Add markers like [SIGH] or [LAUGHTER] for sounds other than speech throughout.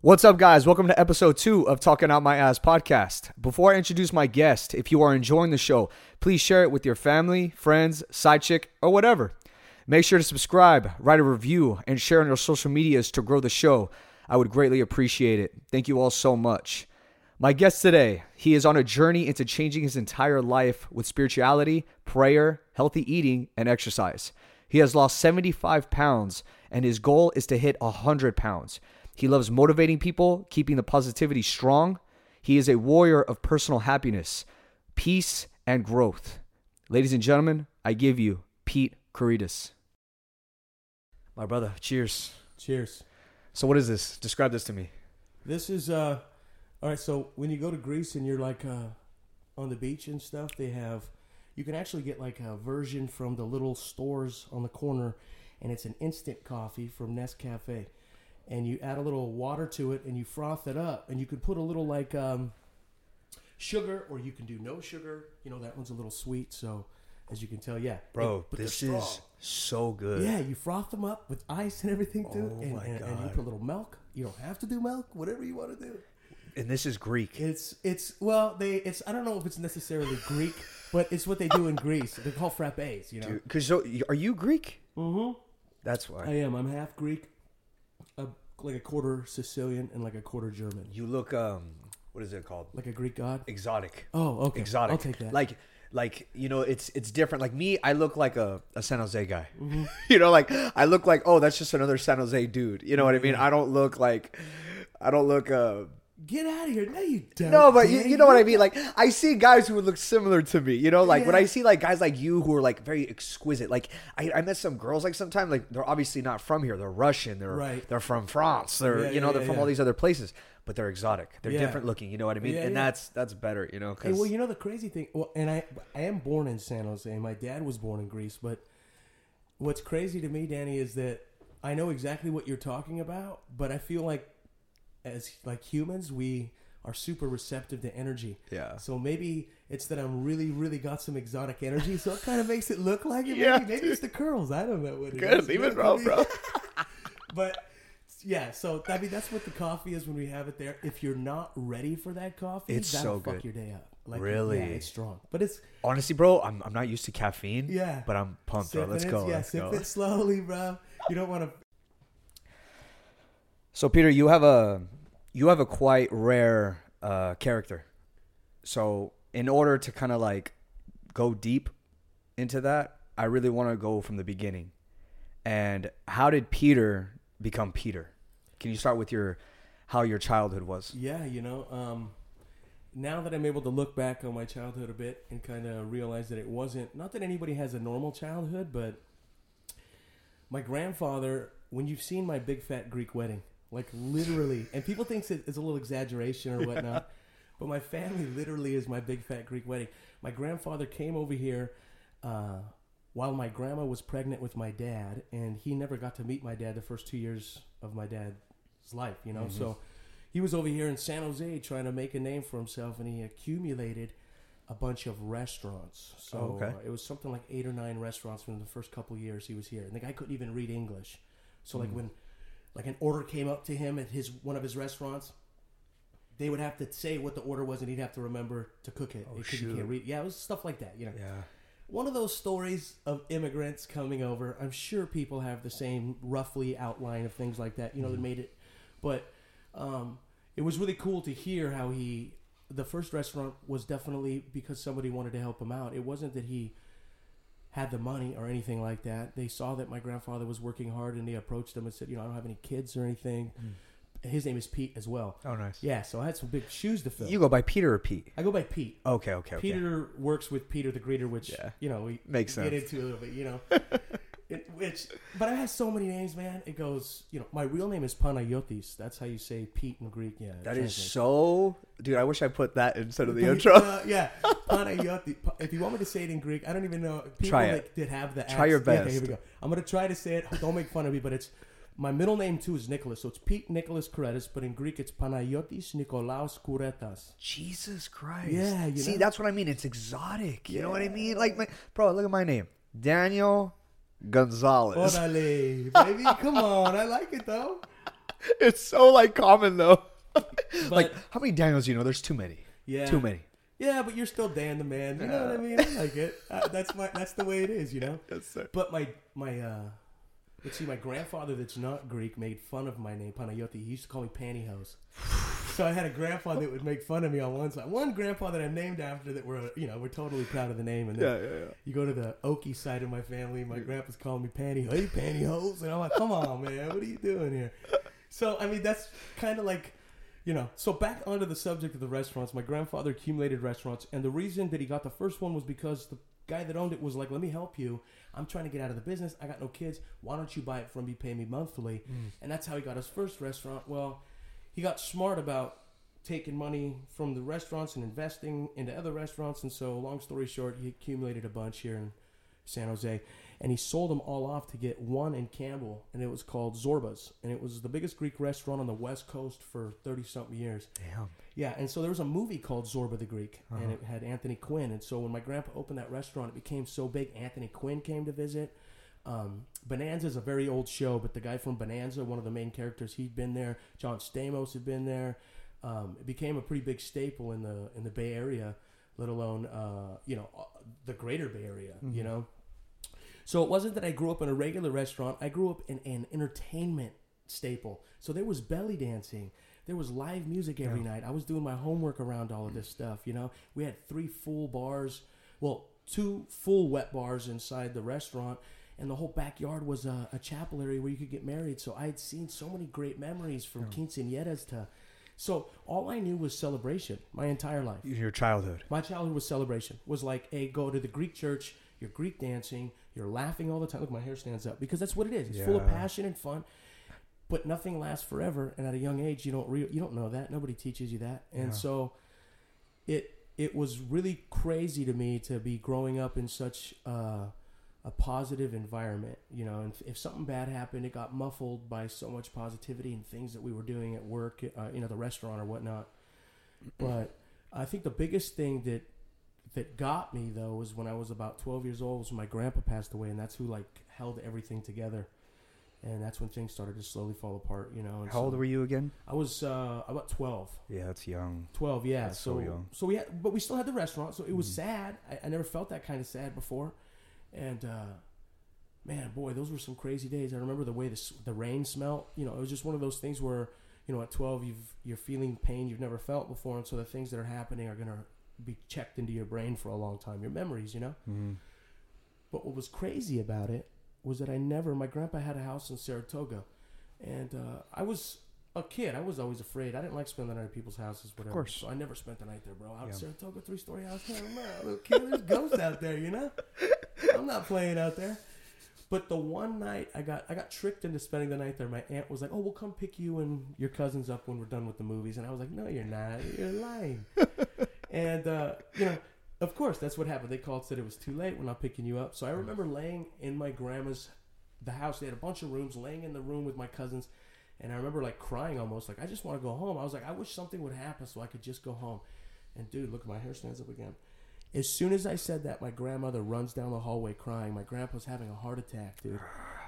What's up, guys? Welcome to episode two of Talking Out My Ass podcast. Before I introduce my guest, if you are enjoying the show, please share it with your family, friends, side chick, or whatever. Make sure to subscribe, write a review, and share on your social medias to grow the show. I would greatly appreciate it. Thank you all so much. My guest today, he is on a journey into changing his entire life with spirituality, prayer, healthy eating, and exercise. He has lost 75 pounds, and his goal is to hit 100 pounds. He loves motivating people, keeping the positivity strong. He is a warrior of personal happiness, peace, and growth. Ladies and gentlemen, I give you Pete Kouretas. My brother, cheers. Cheers. So, what is this? Describe this to me. This is uh all right, so when you go to Greece and you're like uh on the beach and stuff, they have you can actually get like a version from the little stores on the corner and it's an instant coffee from Nescafe. And you add a little water to it and you froth it up and you could put a little like um sugar or you can do no sugar. You know, that one's a little sweet, so as you can tell, yeah. Bro, But this is so good. Yeah, you froth them up with ice and everything too, Oh and, my and, and you put a little milk. You don't have to do milk, whatever you want to do. And this is Greek. It's it's well they it's I don't know if it's necessarily Greek, but it's what they do in Greece. they call called frappes, you know. Because so, are you Greek? Mm-hmm. That's why. I am. I'm half Greek, a, like a quarter Sicilian and like a quarter German, You look, um, what is it called? like a Greek god. Exotic. Oh, okay. Exotic. I'll take that. Like, like you know, it's it's different. Like me, I look like a, a San Jose guy. Mm-hmm. [LAUGHS] you know, like I look like oh, that's just another San Jose dude. You know what I mean? I don't look like, I don't look uh Get out of here! No, you don't. No, but you, you know what I mean. Like I see guys who would look similar to me. You know, like when I see like guys like you who are like very exquisite. Like I, I met some girls like sometimes like they're obviously not from here. They're Russian. They're Right. they're from France. They're Yeah, you know yeah, they're from yeah. all these other places, but they're exotic. They're Yeah. different looking. You know what I mean? Yeah, and yeah. that's that's better. You know, Hey, because well, you know the crazy thing. Well, and I I am born in San Jose. My dad was born in Greece, but what's crazy to me, Danny, is that I know exactly what you're talking about, but I feel like as like humans, we are super receptive to energy. Yeah. So maybe it's that I'm really, really got some exotic energy, so it kind of makes it look like it. Yeah, maybe, maybe it's the curls. I don't know what it good. is. Leave it bro. [LAUGHS] but yeah, so I mean that's what the coffee is when we have it there. If you're not ready for that coffee, It's that'll so fuck good. your day up. Like Really? yeah, it's strong, but it's Honestly, bro, I'm I'm not used to caffeine. Yeah. But I'm pumped, bro. Let's it, go. Yeah, Let's sip go. it slowly, bro. You don't want to. So Peter, you have a you have a quite rare uh, character. So in order to kind of like go deep into that, I really want to go from the beginning. And how did Peter become Peter? Can you start with your how your childhood was? Yeah, you know, um, now that I'm able to look back on my childhood a bit and kind of realize that it wasn't not that anybody has a normal childhood, but my grandfather. When you've seen my big fat Greek wedding, like literally, and people think it's a little exaggeration or whatnot, [LAUGHS] but my family literally is my big fat Greek wedding. My grandfather came over here. Uh, while my grandma was pregnant with my dad, and he never got to meet my dad the first two years of my dad's life, you know. So he was over here in San Jose trying to make a name for himself, and he accumulated a bunch of restaurants. So Oh, okay. uh, it was something like eight or nine restaurants from the first couple of years he was here, and the guy couldn't even read English. So Hmm. like when like an order came up to him at his one of his restaurants. They would have to say what the order was, and he'd have to remember to cook it Oh, he shoot. can't read. Yeah, it was stuff like that, you know Yeah. one of those stories of immigrants coming over. I'm sure people have the same roughly outline of things like that. You know, that made it, but um, it was really cool to hear how he. The first restaurant was definitely because somebody wanted to help him out. It wasn't that he had the money or anything like that. They saw that my grandfather was working hard, and they approached him and said, "You know, I don't have any kids or anything." Hmm. His name is Pete as well. Oh, nice. Yeah, so I had some big shoes to fill. You go by Peter or Pete? I go by Pete. Okay, okay, okay. Peter works with Peter the Greeter, which Yeah. you know we Makes get sense. into a little bit, you know. [LAUGHS] which, but I have so many names, man. It goes, you know, my real name is Panayotis. That's how you say Pete in Greek. Yeah, That is so, dude. I wish I put that instead of the Uh, intro. yeah, Panayotis. If you want me to say it in Greek, I don't even know. People Try it. that, that have the Try your yeah, best. here we go. I'm gonna try to say it. Don't make fun of me, but it's my middle name too is Nicholas, so it's Pete Nicholas Kouretas, but in Greek it's Panayotis Nikolaos Kouretas. Jesus Christ. Yeah, you See, know? that's what I mean. It's exotic. You know what I mean? Like, my, bro, look at my name, Daniel Gonzalez. Orale, baby, come on, I like it though. [LAUGHS] it's so like common though. [LAUGHS] like how many Daniels you know? There's too many. Yeah. Too many. Yeah, but you're still Dan the man. You know what I mean? I like it. [LAUGHS] Uh, that's my. That's the way it is. You know. Yes, sir. But my my uh, let's see, my grandfather that's not Greek made fun of my name Panayoti. He used to call me pantyhose. [SIGHS] so I had a grandfather that would make fun of me on one side. One grandpa that I'm named after that we're you know we're totally proud of the name. And then Yeah, yeah, yeah. you go to the Okie side of my family. My grandpa's calling me panty. Hey, pantyhose, and I'm like, come on, man, what are you doing here? So I mean, that's kind of like. You know, so back onto the subject of the restaurants. My grandfather accumulated restaurants, and the reason that he got the first one was because the guy that owned it was like, "Let me help you. I'm trying to get out of the business. I got no kids. Why don't you buy it from me? Pay me monthly." Mm. And that's how he got his first restaurant. Well, he got smart about taking money from the restaurants and investing into other restaurants. And so, long story short, he accumulated a bunch here in San Jose, and he sold them all off to get one in Campbell, and it was called Zorba's, and it was the biggest Greek restaurant on the West Coast for thirty something years. Damn. Yeah, and so there was a movie called Zorba the Greek, and it had Anthony Quinn. And so when my grandpa opened that restaurant, it became so big. Anthony Quinn came to visit. Um, Bonanza is a very old show, but the guy from Bonanza, one of the main characters, he'd been there. John Stamos had been there. Um, it became a pretty big staple in the in the Bay Area, let alone uh, you know uh, the Greater Bay Area. You know, so it wasn't that I grew up in a regular restaurant. I grew up in an entertainment staple. So there was belly dancing. There was live music every night. I was doing my homework around all of this stuff. You know, we had three full bars. Well, two full wet bars inside the restaurant, and the whole backyard was a, a chapel area where you could get married. So I had seen so many great memories from quinceañeras to. So all I knew was celebration my entire life. Your childhood. My childhood was celebration. Was like, hey, go to the Greek church. You're Greek dancing. You're laughing all the time. Look, my hair stands up because that's what it is. It's full of passion and fun. But nothing lasts forever, and at a young age, you don't re- you don't know that. Nobody teaches you that, and Yeah. so it it was really crazy to me to be growing up in such uh, a positive environment. You know, and if something bad happened, it got muffled by so much positivity and things that we were doing at work, uh, you know, the restaurant or whatnot. [CLEARS THROAT] But I think the biggest thing that that got me though was when I was about 12 years old was when my grandpa passed away and that's who like held everything together and that's when things started to slowly fall apart you know and How old were you again? I was uh, about 12 Yeah, that's young. 12 yeah That's so so young. so we had but we still had the restaurant so it was Mhm. sad I, I never felt that kind of sad before and uh man boy those were some crazy days I remember the way the, the rain smelt you know it was just one of those things where you know at 12 you've you're feeling pain you've never felt before and so the things that are happening are going to be checked into your brain for a long time your memories you know Mm. but what was crazy about it was that I never. My grandpa had a house in Saratoga, and uh, I was a kid. I was always afraid. I didn't like spending the night at people's houses, whatever. course. So I never spent the night there, bro. Out in Saratoga, three story house. Little kid. There's ghosts out there, you know. I'm not playing out there. But the one night I got I got tricked into spending the night there. My aunt was like, "Oh, we'll come pick you and your cousins up when we're done with the movies," and I was like, "No, you're not. You're lying." [LAUGHS] and uh, you know, of course, that's what happened. They called, said it was too late. We're not picking you up. So I remember laying in my grandma's the house. They had a bunch of rooms, laying in the room with my cousins, and I remember like crying almost, like I just want to go home. I was like, I wish something would happen so I could just go home. And dude, look, my hair stands up again. As soon as I said that, my grandmother runs down the hallway crying. My grandpa's having a heart attack, dude.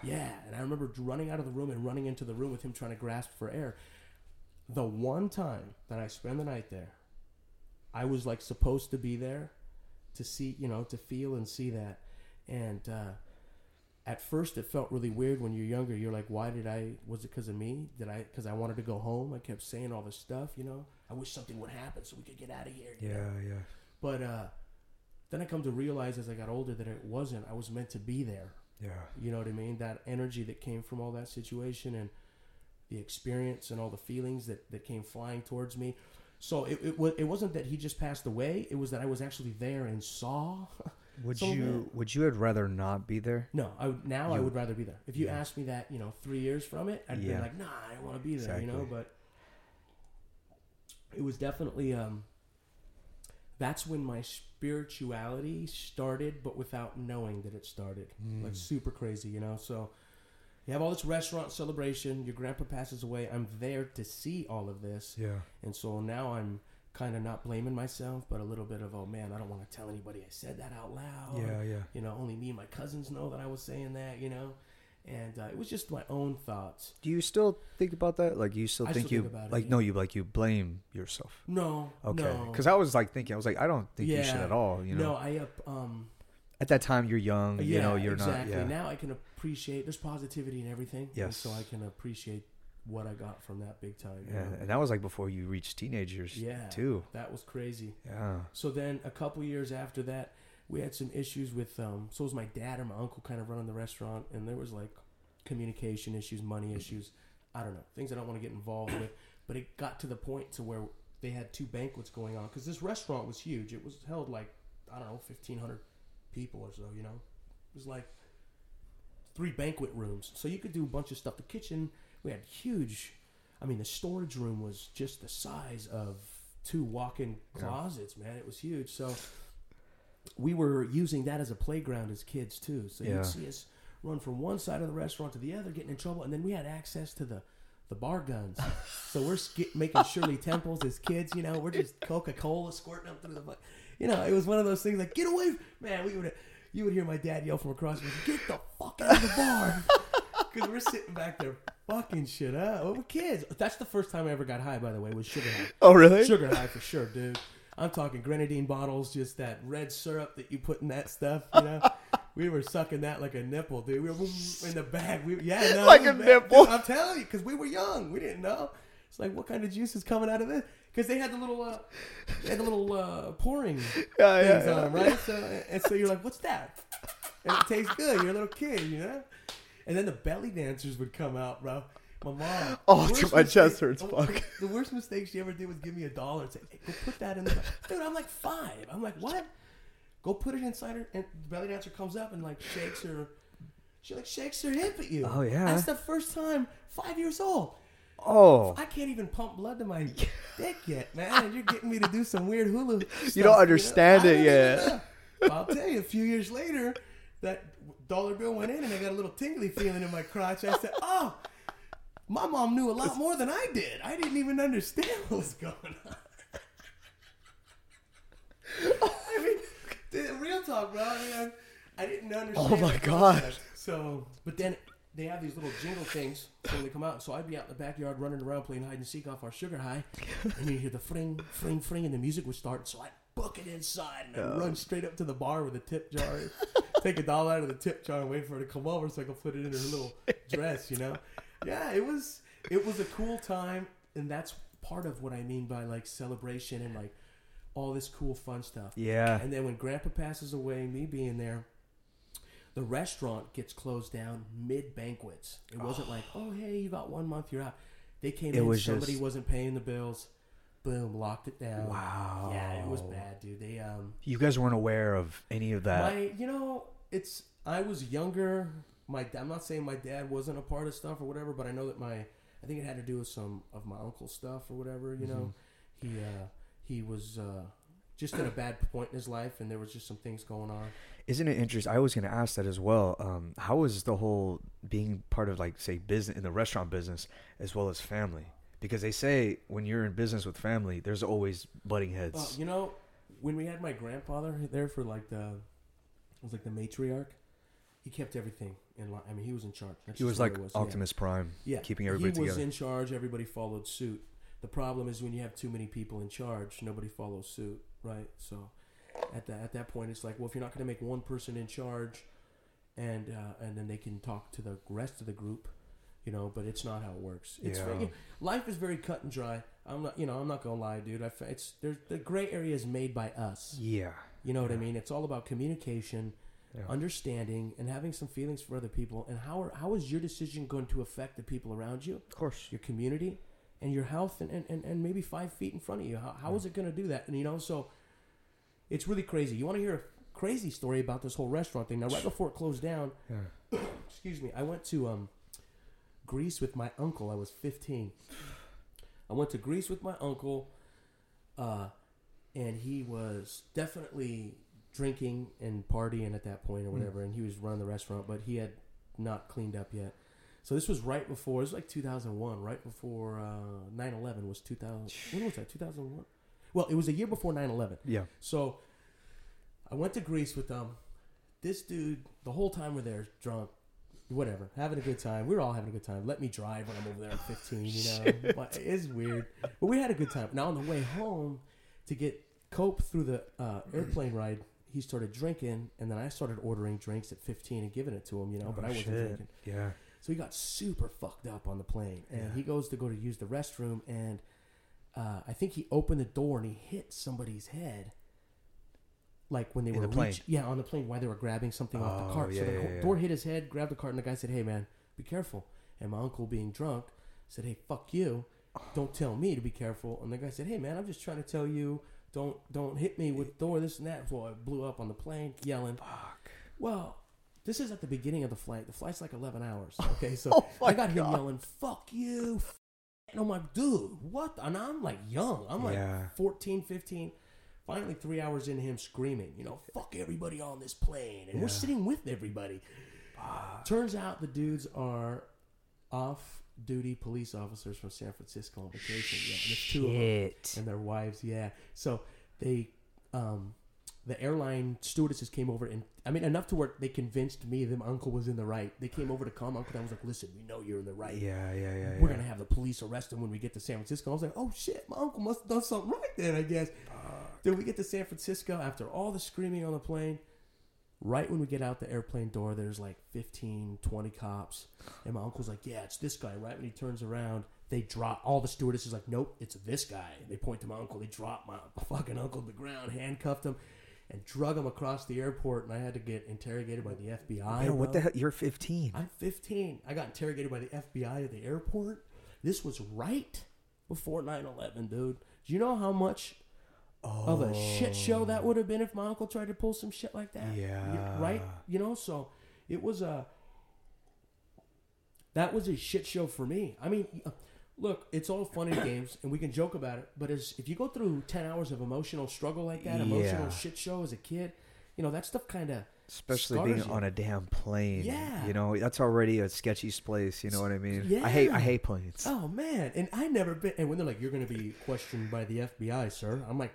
Yeah, and I remember running out of the room and running into the room with him trying to grasp for air. The one time that I spent the night there, I was like supposed to be there to see, you know, to feel and see that. And uh, at first, it felt really weird when you're younger. You're like, why did I? Was it because of me? Did I? Because I wanted to go home. I kept saying all this stuff, you know. I wish something would happen so we could get out of here. you know? Yeah, yeah. But uh, then I come to realize as I got older that it wasn't. I was meant to be there. Yeah. You know what I mean? That energy that came from all that situation and the experience and all the feelings that, that came flying towards me. So it, it, it wasn't that he just passed away. It was that I was actually there and saw. [LAUGHS] Would So, you man- would you had rather not be there? no, I would, now I would rather be there. If you Yeah. asked me that, you know, three years from it, I'd Yeah. be like, nah, I don't want to be there, you know. But it was definitely um. That's when my spirituality started, but without knowing that it started. Like Mm. super crazy, you know. So you have all this restaurant celebration. Your grandpa passes away. I'm there to see all of this, Yeah. and so now I'm kind of not blaming myself, but a little bit of oh man, I don't want to tell anybody I said that out loud. Yeah, yeah. You know, only me and my cousins know that I was saying that. You know, and uh, it was just my own thoughts. Do you still think about that? Like you still I think still you think about it, like yeah. no, you like you blame yourself. No, Okay, no, because I was like thinking, I was like, I don't think you should at all. You know, no, I up um. at that time you're young. Yeah, you know, you're exactly. not. Yeah. Now I can appreciate there's positivity in everything. Yes. so I can appreciate what I got from that big time. yeah, know? and that was like before you reached teenagers. Yeah. Too. That was crazy. Yeah. So then a couple years after that, we had some issues with um so was my dad and my uncle kind of running the restaurant and there was like communication issues, money issues, I don't know, things I don't want to get involved with, [COUGHS] but it got to the point to where they had two banquets going on cuz this restaurant was huge. It was held like I don't know, 1500 people or so, you know. It was like three banquet rooms. So you could do a bunch of stuff. The kitchen, we had huge I mean, the storage room was just the size of two walk-in Yeah. closets, man. It was huge. So we were using that as a playground as kids too. So Yeah. you'd see us run from one side of the restaurant to the other, getting in trouble, and then we had access to the the bar guns. so we're sk- making Shirley [LAUGHS] Temples as kids. You know, we're just Coca Cola squirting them through the. You know, it was one of those things like get away, man. We would you would hear my dad yell from across the room, "Get the fuck out of the bar!" [LAUGHS] Because we're sitting back there fucking shit up. We're kids. That's the first time I ever got high, by the way, was sugar high. Oh really? Sugar high for sure, dude. I'm talking grenadine bottles, just that red syrup that you put in that stuff. You know, [LAUGHS] we were sucking that like a nipple, dude. We were in the bag. We yeah, [LAUGHS] no, Like a bad. nipple? Dude, I'm telling you, because we were young, we didn't know. It's like what kind of juice is coming out of this? Because they had the little, uh, they had the little uh, pouring [LAUGHS] Yeah, things yeah, on yeah. them, right? So and so you're like, what's that? And it tastes good. You're a little kid, you know. And then the belly dancers would come out, bro. My mom. Oh, the dude, worst my chest hurts, the- fuck. [LAUGHS] The worst mistake she ever did was give me a dollar and say, hey, "Go put that in the." Dude, I'm like five. I'm like, what? Go put it inside her, and the belly dancer comes up and like shakes her. She like shakes her hip at you. Oh, yeah. That's the first time. Five years old. Oh, I can't even pump blood to my dick yet, man. And you're getting me to do some weird hula. [LAUGHS] stuff, don't understand I it yet. even know. But I'll tell you, a few years later, that dollar bill went in, and I got a little tingly feeling in my crotch. I said, "Oh, my mom knew a lot more than I did. I didn't even understand what was going on." I mean, real talk, bro. I mean, I, I didn't understand. Oh my God. So, but then they have these little jingle things when they come out. So I'd be out in the backyard running around playing hide and seek off our sugar high, and you hear the fring, fring, fring, and the music would start. So I'd book it inside and I'd run straight up to the bar with a tip jar, [LAUGHS] take a dollar out of the tip jar, and wait for her to come over so I can put it in her little [LAUGHS] dress. You know? Yeah, it was it was a cool time, and that's part of what I mean by like celebration and like all this cool fun stuff. yeah. And then when Grandpa passes away, me being there, the restaurant gets closed down mid banquets. It wasn't like, [SIGHS] oh hey, you got one month, you're out. They came It in, was somebody just- wasn't paying the bills, boom, locked it down. Wow. Yeah, it was bad, dude. They um, You guys weren't aware of any of that. my you know, it's I was younger. My I'm not saying my dad wasn't a part of stuff or whatever, but I know that my I think it had to do with some of my uncle's stuff or whatever. You know, he uh, he was uh, just at a bad point in his life, and there was just some things going on. Isn't it interesting? I was going to ask that as well. Um, how was the whole being part of like say business in the restaurant business as well as family? Because they say when you're in business with family, there's always butting heads. Well, you know, when we had my grandfather there for like the, it was like the matriarch. He kept everything in line. I mean, he was in charge. That's he was like was. Yeah. Optimus Prime, Yeah, keeping everybody he was together. in charge. Everybody followed suit. The problem is when you have too many people in charge, nobody follows suit, right? So, at that at that point, it's like, well, if you're not going to make one person in charge, and uh, and then they can talk to the rest of the group, you know. But it's not how it works. It's Yeah. very, life is very cut and dry. I'm not, you know, I'm not gonna lie, dude. I, it's there's the gray area is made by us. yeah, You know what I mean? It's all about communication, Yeah. understanding, and having some feelings for other people. And how are, how is your decision going to affect the people around you? of course. your community and your health and, and, and, and maybe five feet in front of you. How, how is it going to do that? And you know, so it's really crazy. You want to hear a crazy story about this whole restaurant thing? Now, right before it closed down, [COUGHS] excuse me, I went to um, Greece with my uncle. I was 15. I went to Greece with my uncle, uh, and he was definitely drinking and partying at that point or whatever, and he was running the restaurant, but he had not cleaned up yet. So this was right before, it was like 2001, right before uh, 9-11 was 2000. When was that, 2001? Well, it was a year before 9-11. Yeah. So I went to Greece with them. This dude, the whole time we're there, drunk, whatever, having a good time. We were all having a good time. Let me drive when I'm over there at 15. You [LAUGHS] know, But it's weird, but we had a good time. Now on the way home to get cope through the uh, airplane ride, he started drinking, and then I started ordering drinks at 15 and giving it to him. You know, but I wasn't drinking. Yeah. So he got super fucked up on the plane, and Yeah. he goes to go to use the restroom, and uh, I think he opened the door and he hit somebody's head, like when they In were the plane? reach- yeah, on the plane while they were grabbing something off Oh, the cart. yeah, so the yeah, yeah. door hit his head, grabbed the cart, and the guy said, "Hey, man, be careful." And my uncle, being drunk, said, "Hey, fuck you! Don't tell me to be careful." And the guy said, "Hey, man, I'm just trying to tell you." Don't don't hit me with the door, this and that. So I blew up on the plane, yelling. Fuck. Well, this is at the beginning of the flight. The flight's like 11 hours. [LAUGHS] Okay, so Oh my I got him God. yelling, fuck you. f-" And I'm like, dude, what? And I'm like young. I'm like Yeah. 14, 15. Finally, three hours into him screaming, you know, fuck everybody on this plane. And we're sitting with everybody. Turns out the dudes are off duty police officers from San Francisco on vacation. Yeah, and there's two of them Shit. and their wives. Yeah. So they, um, the airline stewardesses came over and I mean enough to where they convinced me that my uncle was in the right. They came over to calm my uncle. I was like, listen, we know you're in the right. Yeah, yeah, yeah. We're yeah. gonna have the police arrest him when we get to San Francisco. I was like, oh shit, my uncle must have done something right then, I guess. Then we get to San Francisco after all the screaming on the plane. Right when we get out the airplane door, there's like 15, 20 cops. And my uncle's like, yeah, it's this guy. Right when he turns around, they drop, all the stewardesses like, nope, it's this guy. They point to my uncle. They drop my [LAUGHS] fucking uncle to the ground, handcuffed him, and drug him across the airport. And I had to get interrogated by the FBI. Man, what the hell? You're 15. I'm 15. I got interrogated by the FBI at the airport. This was right before 9 11, dude. Do you know how much of a shit show that would have been if my uncle tried to pull some shit like that? Yeah. right? You know, so it was a. That was a shit show for me. I mean, uh, look, it's all fun and [COUGHS] games, and we can joke about it. But as if you go through ten hours of emotional struggle like that, emotional Yeah. shit show as a kid, you know that stuff kind of Especially being you. on a damn plane. Yeah. You know, that's already a sketchy place. You know what I mean? Yeah. I hate I hate planes. Oh man, and I never been. And when they're like, "You're going to be questioned by the FBI, sir," I'm like,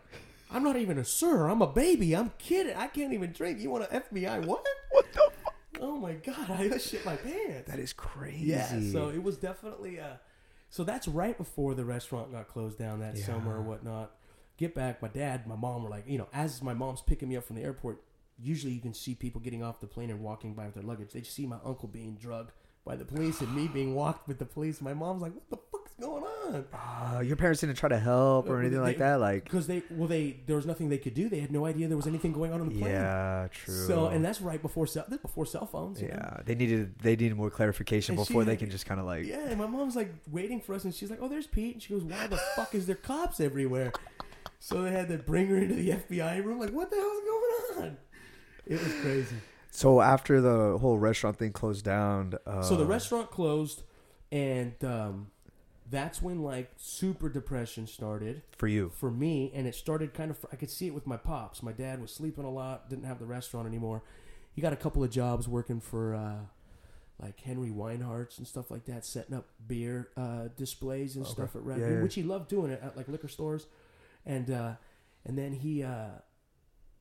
"I'm not even a sir. I'm a baby. I'm kidding. I can't even drink. You want an FBI? What? [LAUGHS] What the fuck? Oh my god, [LAUGHS] I shit my pants." That is crazy. yeah. So it was definitely. a. so that's right before the restaurant got closed down that Yeah. summer or whatnot. Get back, my dad, my mom were like, you know, as my mom's picking me up from the airport. Usually, you can see people getting off the plane and walking by with their luggage. They just see my uncle being drugged by the police and me [SIGHS] being walked with the police. My mom's like, "What the fuck's going on?" Uh, your parents didn't try to help or Uh, anything like that. Like, because they well they there was nothing they could do. They had no idea there was anything going on on the plane. yeah, true. So and that's right before cell before cell phones. you know? yeah, they needed they needed more clarification And before she- they can just kind of like. Yeah, and my mom's like waiting for us, and she's like, "Oh, there's Pete," and she goes, "Why the fuck is there cops everywhere?" So they had to bring her into the FBI room. Like, what the hell's going on? It was crazy. So after the whole restaurant thing closed down, uh, so the restaurant closed, and um, that's when like super depression started. for you, for me, and it started kind of. I could see it with my pops. My dad was sleeping a lot, didn't have the restaurant anymore. He got a couple of jobs working for uh, like Henry Weinhard's and stuff like that, setting up beer uh, displays and Okay. stuff at Yeah, Red, yeah. which he loved doing it at like liquor stores. And uh, and then he, uh,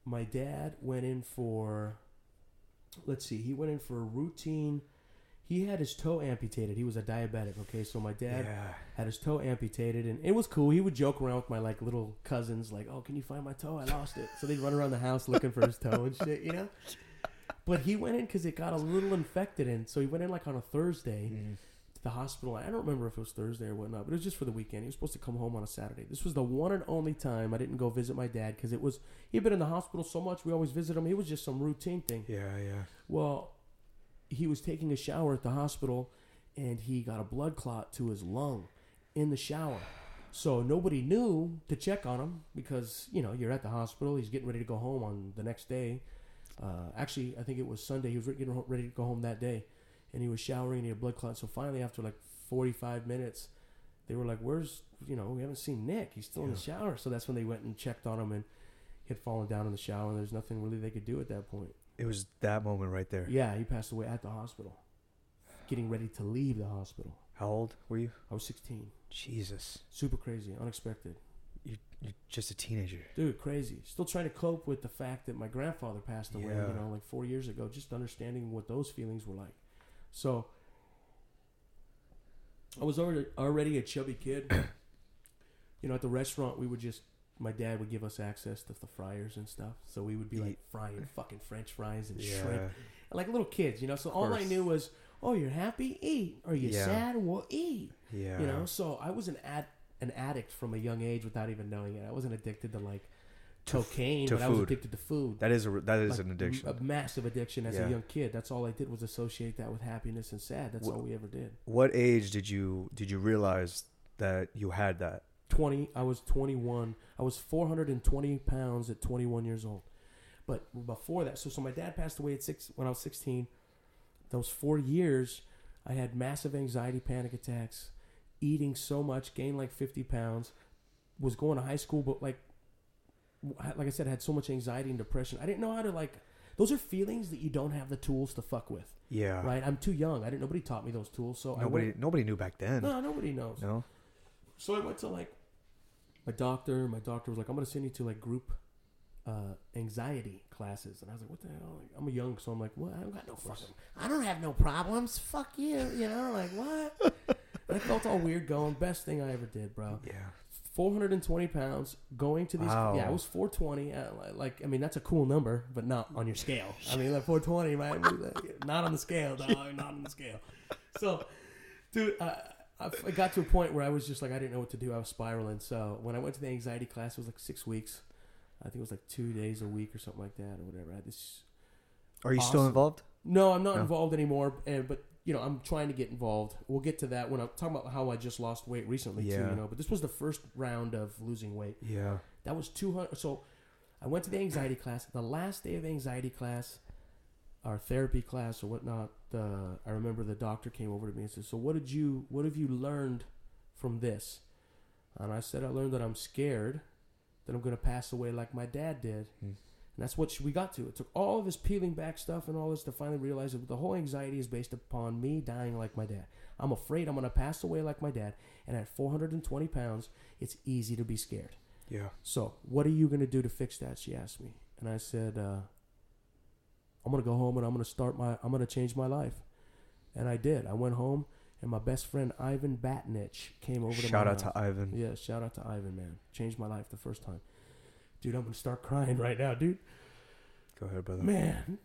my dad went in for. Let's see, he went in for a routine. He had his toe amputated. He was a diabetic. Okay, so my dad yeah, had his toe amputated, and it was cool. He would joke around with my like little cousins, like, "Oh, can you find my toe? I lost it." So they'd run around the house looking for his toe and shit, you know. [LAUGHS] But he went in because it got a little infected, and so he went in like on a Thursday Mhm. The hospital. I don't remember if it was Thursday or whatnot, but it was just for the weekend. He was supposed to come home on a Saturday. This was the one and only time I didn't go visit my dad because it was he'd been in the hospital so much. We always visit him. It was just some routine thing. yeah, yeah. Well, he was taking a shower at the hospital and he got a blood clot to his lung in the shower. So nobody knew to check on him because, you know, you're at the hospital. He's getting ready to go home on the next day. Uh, actually, I think it was Sunday. He was getting ready to go home that day. And he was showering and he had blood clots. So finally, after like 45 minutes, they were like, Where's, you know, we haven't seen Nick. He's still in the shower. So that's when they went and checked on him and he had fallen down in the shower. And there's nothing really they could do at that point. It was that moment right there. Yeah, he passed away at the hospital. Getting ready to leave the hospital. How old were you? I was 16. Jesus, Super crazy, unexpected. you you're just a teenager. Dude, crazy. Still trying to cope with the fact that my grandfather passed away, Yeah. you know, like four years ago. Just understanding what those feelings were like. So I was already already a chubby kid. [CLEARS THROAT] you know, at the restaurant, we would just my dad would give us access to the fryers and stuff, so we would be like frying fucking French fries and shrimp, like little kids. You know, so all I knew was, oh, you're happy, eat. Are you Yeah. sad? Well, eat. Yeah. You know, so I was an ad an addict from a young age without even knowing it. I wasn't addicted to like cocaine, to but I was addicted to food. That is a that is Like, an addiction. A massive addiction as Yeah. a young kid. That's all I did was associate that with happiness and sad. That's Wh- all we ever did. what age did you did you realize that you had that? 20 i was 21 i was 420 pounds at 21 years old but before that so so my dad passed away at six when i was 16 those four years i had massive anxiety panic attacks eating so much gained like 50 pounds was going to high school but like like i said I had so much anxiety and depression i didn't know how to like those are feelings that you don't have the tools to fuck with Yeah. right i'm too young i didn't nobody taught me those tools so Nobody i nobody knew back then. no nobody knows No. so I went to like my doctor. My doctor was like, "I'm gonna send you to like group uh, anxiety classes," and I was like, "What the hell?" Like, I'm a young, so I'm like, "What? I don't got no fucking. I don't have no problems. Fuck you." You know, like what? [LAUGHS] I felt all weird going. Best thing I ever did, bro. Yeah. 420 pounds going to these. Wow. Yeah, I was 420. Uh, like, I mean, that's a cool number, but not on your scale. I mean, like 420, right? [LAUGHS] not on the scale, dog. Not on the scale. So, dude, I, I got to a point where I was just like, I didn't know what to do. I was spiraling. So when I went to the anxiety class, it was like six weeks. I think it was like two days a week or something like that, or whatever. I had this Are you still involved? no, I'm not No. involved anymore. And but you know, I'm trying to get involved. We'll get to that when I'm talking about how I just lost weight recently too. You know, but this was the first round of losing weight. Yeah. That was 200. So I went to the anxiety class. The last day of anxiety class, our therapy class or whatnot, the I remember the doctor came over to me and said, "So what did you what have you learned from this?" And I said, "I learned that I'm scared that I'm going to pass away like my dad did." Hmm. And that's what we got to. It took all of this peeling back stuff and all this to finally realize that the whole anxiety is based upon me dying like my dad. I'm afraid I'm going to pass away like my dad. And at 420 pounds, it's easy to be scared. Yeah. So, what are you going to do to fix that? She asked me. And I said, uh, I'm going to go home and I'm going to start my, I'm going to change my life. And I did. I went home and my best friend Ivan Batnich came over to Shout out house. to Ivan. Yeah, shout out to Ivan, man. Changed my life the first time. Dude, I'm to start crying right now, dude. Go ahead, brother. Man,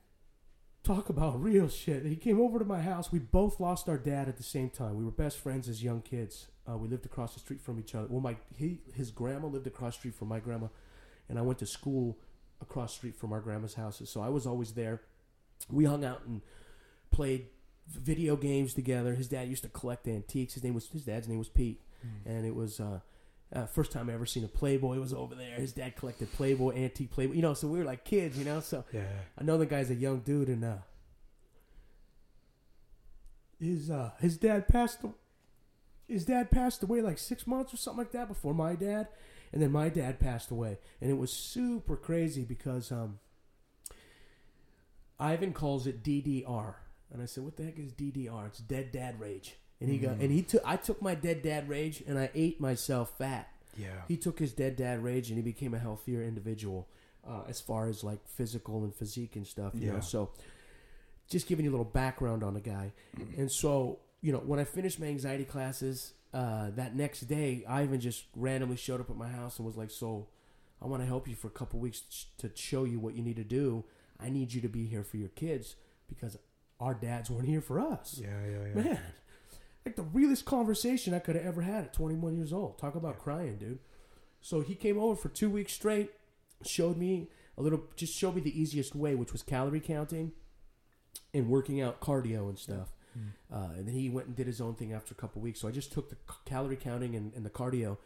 talk about real shit. He came over to my house. We both lost our dad at the same time. We were best friends as young kids. Uh, we lived across the street from each other. Well, my he his grandma lived across the street from my grandma, and I went to school across the street from our grandma's houses. So I was always there. We hung out and played video games together. His dad used to collect antiques. His name was his dad's name was Pete, and it was. Uh, uh, first time I ever seen a Playboy was over there. His dad collected Playboy, antique Playboy. You know, so we were like kids, you know. So Yeah. I know the guy's a young dude, and uh, his uh, his dad passed. His dad passed away like six months or something like that before my dad, and then my dad passed away, and it was super crazy because um, Ivan calls it DDR, and I said, "What the heck is DDR? It's dead dad rage." And he got and he took I took my dead dad rage and I ate myself fat. Yeah. He took his dead dad rage and he became a healthier individual uh, as far as like physical and physique and stuff. You Yeah. know, so just giving you a little background on the guy. And so you know, when I finished my anxiety classes uh, that next day, Ivan just randomly showed up at my house and was like, "So, I want to help you for a couple weeks to show you what you need to do. I need you to be here for your kids because our dads weren't here for us." Yeah. Yeah. Yeah. Man, like the realest conversation I could have ever had at 21 years old. Talk about crying, dude. So he came over for two weeks straight, showed me a little, just showed me the easiest way, which was calorie counting and working out cardio and stuff. Uh, and then he went and did his own thing after a couple weeks. So I just took the c- calorie counting and, and the cardio,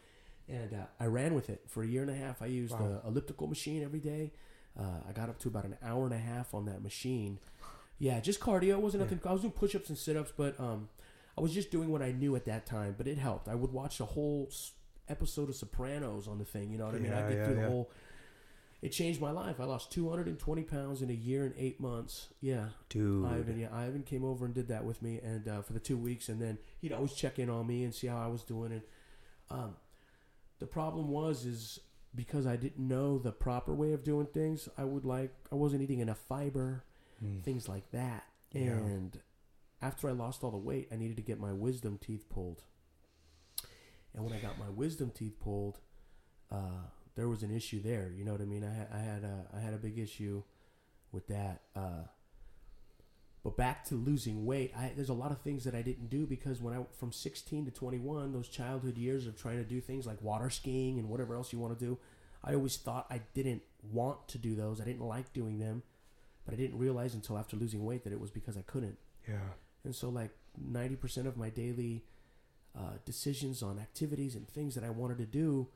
and uh, I ran with it for a year and a half. I used Wow. the elliptical machine every day. Uh, I got up to about an hour and a half on that machine. Yeah, just cardio. It wasn't nothing. I was doing push-ups and sit-ups, but um, I was just doing what I knew at that time. But it helped. I would watch the whole episode of Sopranos on the thing. You know what I mean? I Yeah, get yeah, through the whole. It changed my life. I lost 220 pounds in a year and eight months. Yeah, Dude. Ivan, yeah, Ivan came over and did that with me, and uh, for the two weeks, and then he'd always check in on me and see how I was doing. And um, the problem was, is because I didn't know the proper way of doing things, I would like I wasn't eating enough fiber, Mm. things like that, Yeah. and after I lost all the weight, I needed to get my wisdom teeth pulled. And when I got my wisdom teeth pulled, uh, there was an issue there. You know what I mean? I had I had a I had a big issue with that. Uh, but back to losing weight, I, there's a lot of things that I didn't do because when I from 16 to 21, those childhood years of trying to do things like water skiing and whatever else you want to do, I always thought I didn't want to do those. I didn't like doing them, but I didn't realize until after losing weight that it was because I couldn't. Yeah. And so, like 90% of my daily uh, decisions on activities and things that I wanted to do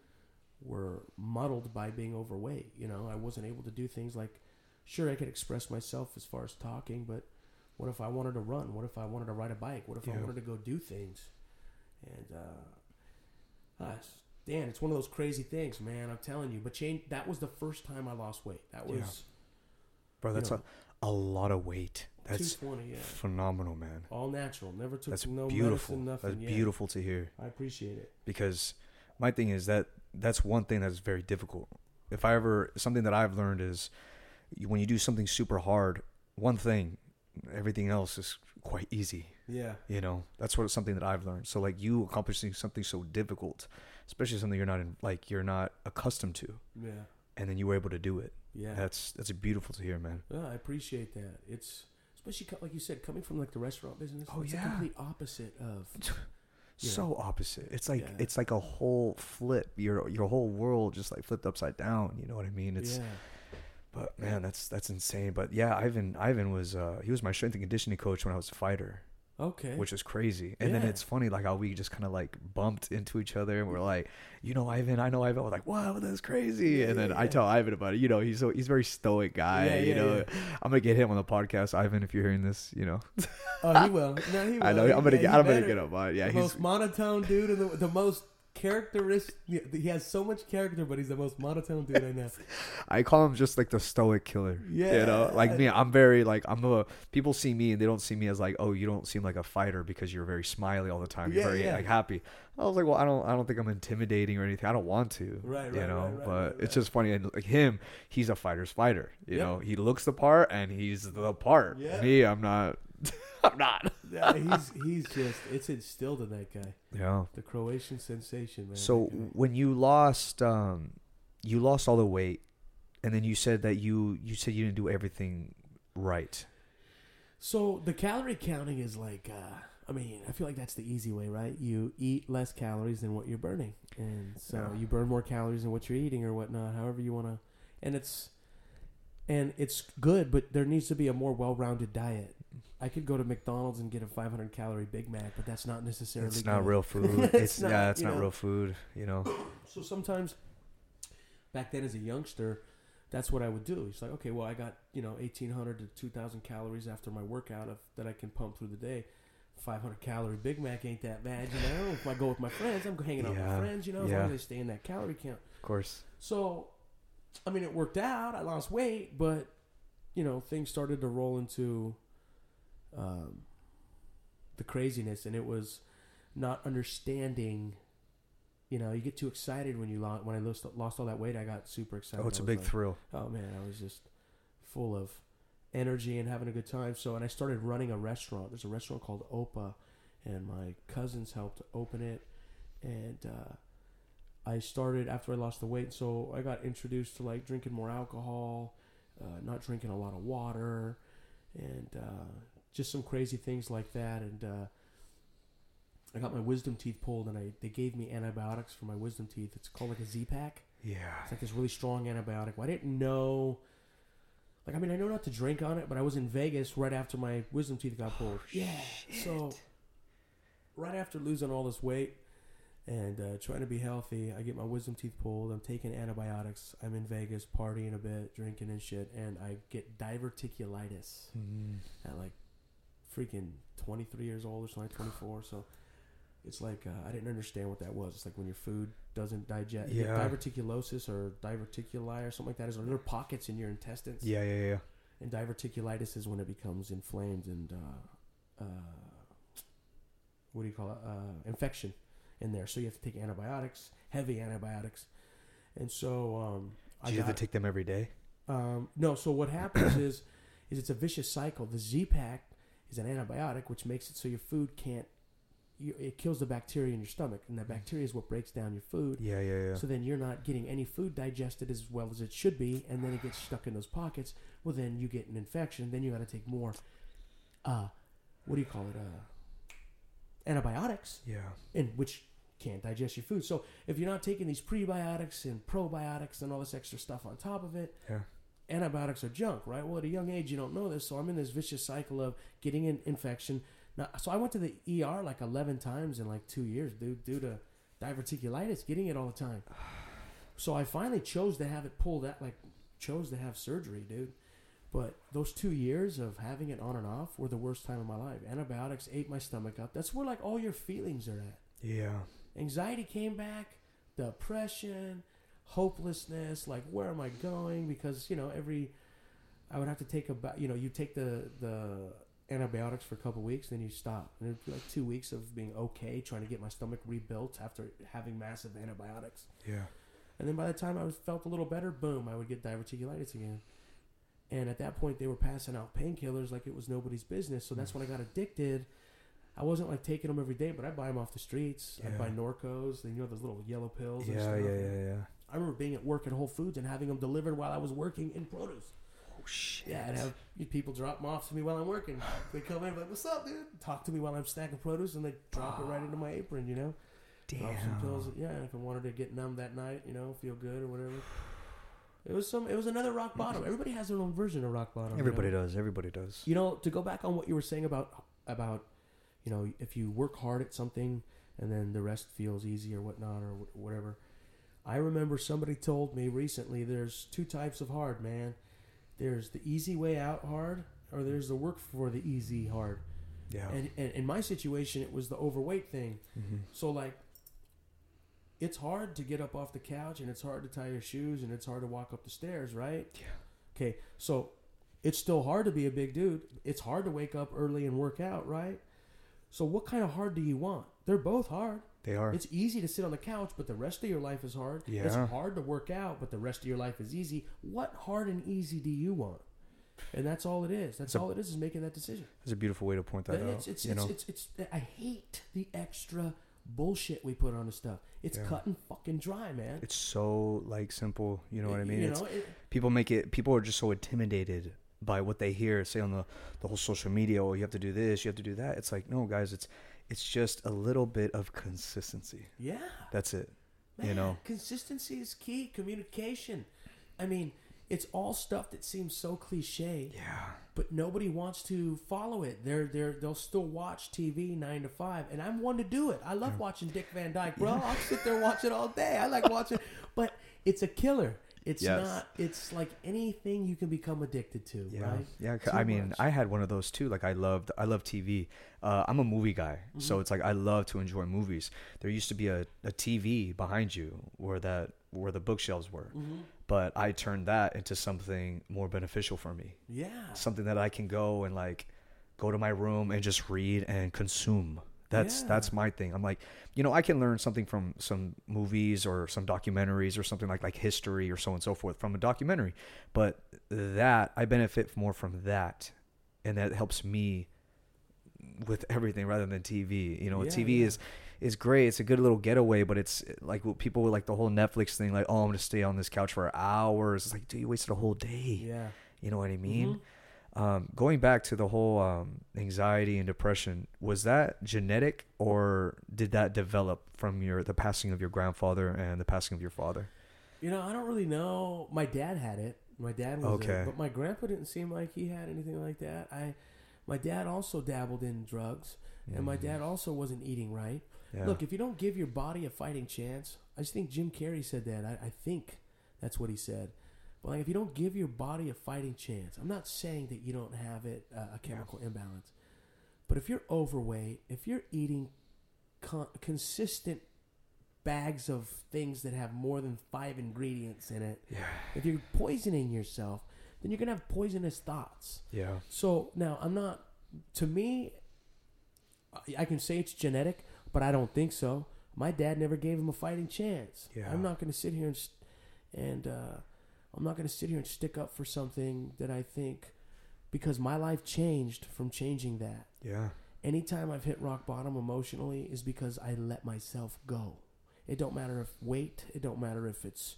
were muddled by being overweight. You know, I wasn't able to do things like, sure, I could express myself as far as talking, but what if I wanted to run? What if I wanted to ride a bike? What if I wanted to go do things? And, uh, uh, Dan, it's one of those crazy things, man. I'm telling you. But change, that was the first time I lost weight. That was Yeah. Bro, You that's know. a, a lot of weight. That's 220, yeah. phenomenal, man. All natural. Never took That's no beautiful. medicine, nothing. That's yeah. beautiful to hear. I appreciate it. because my thing is that that's one thing that's very difficult. If I ever something that I've learned is when you do something super hard, one thing, everything else is quite easy. Yeah. You know, that's what something that I've learned. So like you accomplishing something so difficult, especially something you're not in, like you're not accustomed to, Yeah. and then you were able to do it. Yeah. That's that's beautiful to hear, man. Yeah, I appreciate that. It's especially co- like you said, coming from like the restaurant business. Oh, it's yeah. the complete opposite of. [LAUGHS] So opposite. It's like Yeah. it's like a whole flip. Your your whole world just like flipped upside down. You know what I mean? It's yeah. But man, that's that's insane. But yeah, Ivan Ivan was uh he was my strength and conditioning coach when I was a fighter, Okay. which is crazy. And then it's funny like how we just kind of like bumped into each other and we're like, you know Ivan, I know Ivan. We're like, wow, that's crazy. Yeah, and then yeah, I tell Ivan about it. You know, he's so he's a very stoic guy. Yeah, you yeah, know, yeah. I'm gonna get him on the podcast, Ivan, if you're hearing this. You know, [LAUGHS] oh, he will. No, he will. [LAUGHS] I know I'm gonna Yeah, get I'm gonna get him on. Yeah, the he's most monotone dude and the, the most characteristic. He has so much character, but he's the most monotone dude I know. [LAUGHS] I call him just like the stoic killer. Yeah, You know, like me, I'm very like I'm a people see me and they don't see me as like, oh, you don't seem like a fighter because you're very smiley all the time. You're Yeah, very yeah. like happy. I was like, well, I don't I don't think I'm intimidating or anything. I don't want to. Right, You right, know, right, right, but it's just funny. And like him, he's a fighter's fighter. You know, he looks the part and he's the part. Yeah. Me, I'm not. [LAUGHS] I'm not. Yeah, he's he's just it's instilled in that guy. Yeah. The Croatian sensation, man. So when you lost, um, you lost all the weight, and then you said that you you said you didn't do everything right. So the calorie counting is like, uh, I mean, I feel like that's the easy way, right? You eat less calories than what you're burning, and so Yeah. you burn more calories than what you're eating or whatnot. However you want to, and it's and it's good, but there needs to be a more well-rounded diet. I could go to McDonald's and get a 500 calorie Big Mac, but that's not necessarily. It's not real [LAUGHS] food. It's it's not, yeah, it's not know. real food. You know. [COUGHS] So sometimes, back then as a youngster, that's what I would do. It's like, okay, well, I got you know 1,800 to 2,000 calories after my workout of, that I can pump through the day. 500 calorie Big Mac ain't that bad, you know. If I go with my friends, I'm hanging out with my friends, you know, as yeah. long as they stay in that calorie count. Of course. So, I mean, it worked out. I lost weight, but you know, things started to roll into um, the craziness, and it was not understanding. You know, you get too excited when you lost. When I lost, lost all that weight, I got super excited. Oh, it's a big like, thrill. Oh man, I was just full of energy and having a good time. So, and I started running a restaurant. There's a restaurant called Opa, and my cousins helped open it. And uh, I started after I lost the weight. So I got introduced to like drinking more alcohol, uh, not drinking a lot of water, and uh, just some crazy things like that. And uh, I got my wisdom teeth pulled, and I they gave me antibiotics for my wisdom teeth. It's called like a Z pack. Yeah. It's like this really strong antibiotic. Well, I didn't know. Like, I mean, I know not to drink on it, but I was in Vegas right after my wisdom teeth got pulled. yeah. So, right after losing all this weight and uh, trying to be healthy, I get my wisdom teeth pulled. I'm taking antibiotics. I'm in Vegas partying a bit, drinking and shit, and I get diverticulitis Mm. at like freaking 23 years old or something, 24. So it's like uh, I didn't understand what that was. It's like when your food doesn't digest. Yeah. Diverticulosis or diverticuli or something like that is are little pockets in your intestines. Yeah, yeah, yeah. And diverticulitis is when it becomes inflamed and uh, uh, what do you call it? Uh, infection in there. So you have to take antibiotics, heavy antibiotics. And so um, Do you have to take them every day? um, no, so what happens [COUGHS] is, is it's a vicious cycle. The Z pack is an antibiotic, which makes it so your food can't. You, it kills the bacteria in your stomach, and that bacteria is what breaks down your food. Yeah, yeah, yeah. So then you're not getting any food digested as well as it should be, and then it gets stuck in those pockets. Well, then you get an infection. Then you got to take more. Uh, what do you call it? Uh, antibiotics, yeah. and which can't digest your food. So if you're not taking these prebiotics and probiotics and all this extra stuff on top of it, Yeah. Antibiotics are junk, right? Well, at a young age, you don't know this, so I'm in this vicious cycle of getting an infection. Now, so I went to the ER like 11 times in like two years, dude, due to diverticulitis, getting it all the time. [SIGHS] So I finally chose to have it pulled out, like chose to have surgery, dude. But those two years of having it on and off were the worst time of my life. Antibiotics ate my stomach up. That's where like all your feelings are at. Yeah. Anxiety came back, depression, hopelessness. Like, where am I going? Because you know, every I would have to take about you know, you take the the antibiotics for a couple weeks, then you stop. And it'd be like two weeks of being okay, trying to get my stomach rebuilt after having massive antibiotics. Yeah. And then by the time I was felt a little better, boom, I would get diverticulitis again. And at that point, they were passing out painkillers like it was nobody's business. So that's when I got addicted. I wasn't like taking them every day, but I buy them off the streets. I buy Norcos, and you know those little yellow pills. and Yeah, stuff. yeah, yeah, yeah. I remember being at work at Whole Foods and having them delivered while I was working in produce. Oh shit. Yeah, I'd have people drop them off to me while I'm working. [SIGHS] They come in like, "What's up, dude?" Talk to me while I'm stacking produce, and they drop it right ah. into my apron. You know, drop some pills. Yeah, if I wanted to get numb that night, you know, feel good or whatever. It was some. It was another rock bottom. Everybody has their own version of rock bottom. you know? Everybody does. Everybody does. You know, to go back on what you were saying about about, you know, if you work hard at something and then the rest feels easy or whatnot or whatever. I remember somebody told me recently there's two types of hard, man. There's the easy way out hard, or there's the work for the easy hard. Yeah. And, and in my situation, it was the overweight thing. mm-hmm. So like, it's hard to get up off the couch, and it's hard to tie your shoes, and it's hard to walk up the stairs, right? Yeah. Okay, so it's still hard to be a big dude. It's hard to wake up early and work out, right? So what kind of hard do you want? They're both hard. They are. It's easy to sit on the couch, but the rest of your life is hard. Yeah. It's hard to work out, but the rest of your life is easy. What hard and easy do you want? And that's all it is. That's It's a- all it is is making that decision. That's a beautiful way to point that But out. it's, it's, you it's, know. it's, it's, I hate the extra bullshit we put on the stuff. It's Yeah. cut and fucking dry, man. it's so like simple. You know what I mean? You It's, know, it, people make it. People are just so intimidated by what they hear, say on the the whole social media. Oh, you have to do this. You have to do that. It's like no, guys. It's it's just a little bit of consistency. yeah. That's it. Man, You know. consistency is key. Communication. I mean, it's all stuff that seems so cliche, Yeah. but nobody wants to follow it. They're they're they'll still watch TV nine to five, and I'm one to do it. I love watching Dick Van Dyke, [LAUGHS] bro. I'll sit there and watch it all day. I like watching, but it's a killer. It's Yes. not. It's like anything you can become addicted to, Yeah, right? Yeah, I mean, much. I had one of those too. Like I loved, I love TV. Uh, I'm a movie guy, Mm-hmm. so it's like I love to enjoy movies. There used to be a, a TV behind you where that where the bookshelves were, Mm-hmm. but I turned that into something more beneficial for me. Yeah. Something that I can go and like go to my room and just read and consume. That's Yeah. that's my thing. I'm like, you know, I can learn something from some movies or some documentaries or something like like history or so on and so forth from a documentary. But that I benefit more from that, and that helps me with everything rather than TV. You know, Yeah, TV yeah. is is great. It's a good little getaway, but it's like people with like the whole Netflix thing. Like, oh, I'm gonna stay on this couch for hours. It's like, dude, you wasted a whole day. Yeah. You know what I mean? Mhm. Um, going back to the whole um, anxiety and depression, was that genetic or did that develop from your the passing of your grandfather and the passing of your father? You know, I don't really know. My dad had it. My dad was Okay. it, but my grandpa didn't seem like he had anything like that. I, my dad also dabbled in drugs, and my dad also wasn't eating right. Yeah. Look, if you don't give your body a fighting chance, I just think Jim Carrey said that. I, I think that's what he said. But like, if you don't give your body a fighting chance, I'm not saying that you don't have it uh, a chemical imbalance, but if you're overweight, if you're eating con- consistent bags of things that have more than five ingredients in it, yeah, if you're poisoning yourself, then you're gonna have poisonous thoughts. yeah, So now I'm not. To me, I- can say it's genetic, but I don't think so. My dad never gave him a fighting chance. Yeah. I'm not going to sit here and and uh, I'm not going to sit here and stick up for something that I think because my life changed from changing that. Yeah. Anytime I've hit rock bottom emotionally is because I let myself go. It don't matter if weight, it don't matter if it's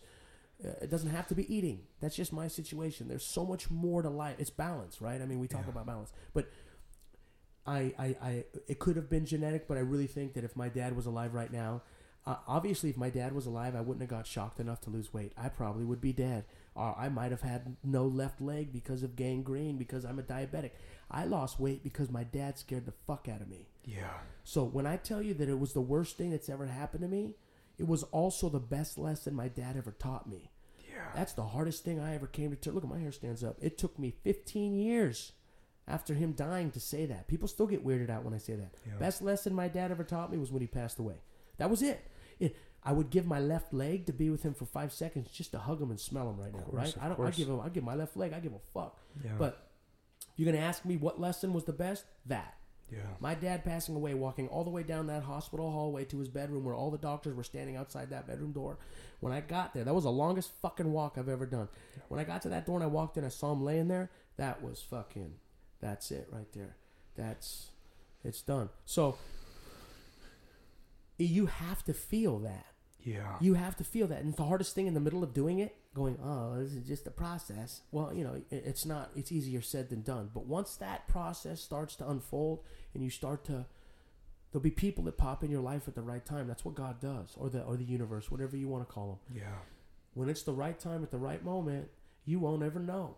uh, it doesn't have to be eating. That's just my situation. There's so much more to life. It's balance, right? I mean, we talk Yeah. about balance, but I, I, I, it could have been genetic, but I really think that if my dad was alive right now, uh, obviously, if my dad was alive, I wouldn't have got shocked enough to lose weight. I probably would be dead. Or I might have had no left leg because of gangrene because I'm a diabetic. I lost weight because my dad scared the fuck out of me. Yeah. So when I tell you that it was the worst thing that's ever happened to me, it was also the best lesson my dad ever taught me. Yeah. That's the hardest thing I ever came to. Ter- Look at my hair stands up. It took me 15 years after him dying to say that. People still get weirded out when I say that. Yeah. Best lesson my dad ever taught me was when he passed away. That was it. it. I would give my left leg to be with him for five seconds just to hug him and smell him right now. course, right? I don't. I give him. I give my left leg. I give a fuck. Yeah. But you're gonna ask me what lesson was the best, that. yeah. My dad passing away, walking all the way down that hospital hallway to his bedroom where all the doctors were standing outside that bedroom door. When I got there, that was the longest fucking walk I've ever done. When I got to that door and I walked in, I saw him laying there. That was fucking, that's it right there. That's, it's done. So, you have to feel that. Yeah. You have to feel that. And the hardest thing in the middle of doing it, going, oh, this is just a process. Well, you know, it's not, it's easier said than done. But once that process starts to unfold and you start to, there'll be people that pop in your life at the right time. That's what God does, or the, or the universe, whatever you want to call them. Yeah. When it's the right time at the right moment, you won't ever know.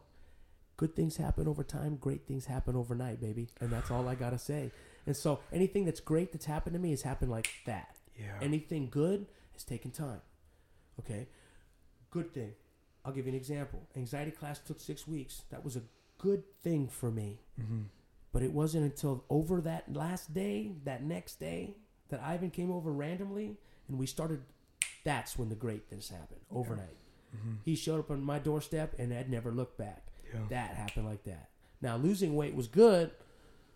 Good things happen over time, great things happen overnight, baby. And that's all I got to say. And so anything that's great that's happened to me has happened like that. Yeah. Anything good has taken time. Okay? Good thing. I'll give you an example. Anxiety class took six weeks. That was a good thing for me. mm-hmm. But it wasn't until over that last day, that next day, that Ivan came over randomly and we started. That's when the great things happened overnight. Mm-hmm. He showed up on my doorstep and I'd never looked back. Yeah. That happened like that. Now, losing weight was good,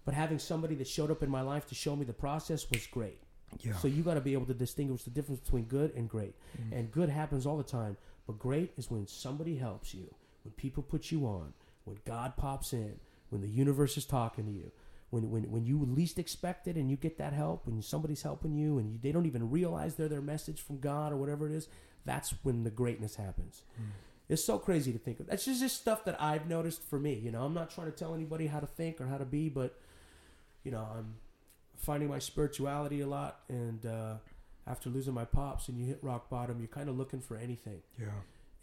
but having somebody that showed up in my life to show me the process was great. Yeah. So you got to be able to distinguish the difference between good and great. Mhm. And good happens all the time, but great is when somebody helps you, when people put you on, when God pops in, when the universe is talking to you, when when when you least expect it and you get that help, when somebody's helping you and you, they don't even realize they're their message from God or whatever it is, that's when the greatness happens. Mm. It's so crazy to think of. That's just, just stuff that I've noticed for me. You know, I'm not trying to tell anybody how to think or how to be, but you know, I'm finding my spirituality a lot. And uh, after losing my pops and you hit rock bottom, you're kind of looking for anything. Yeah.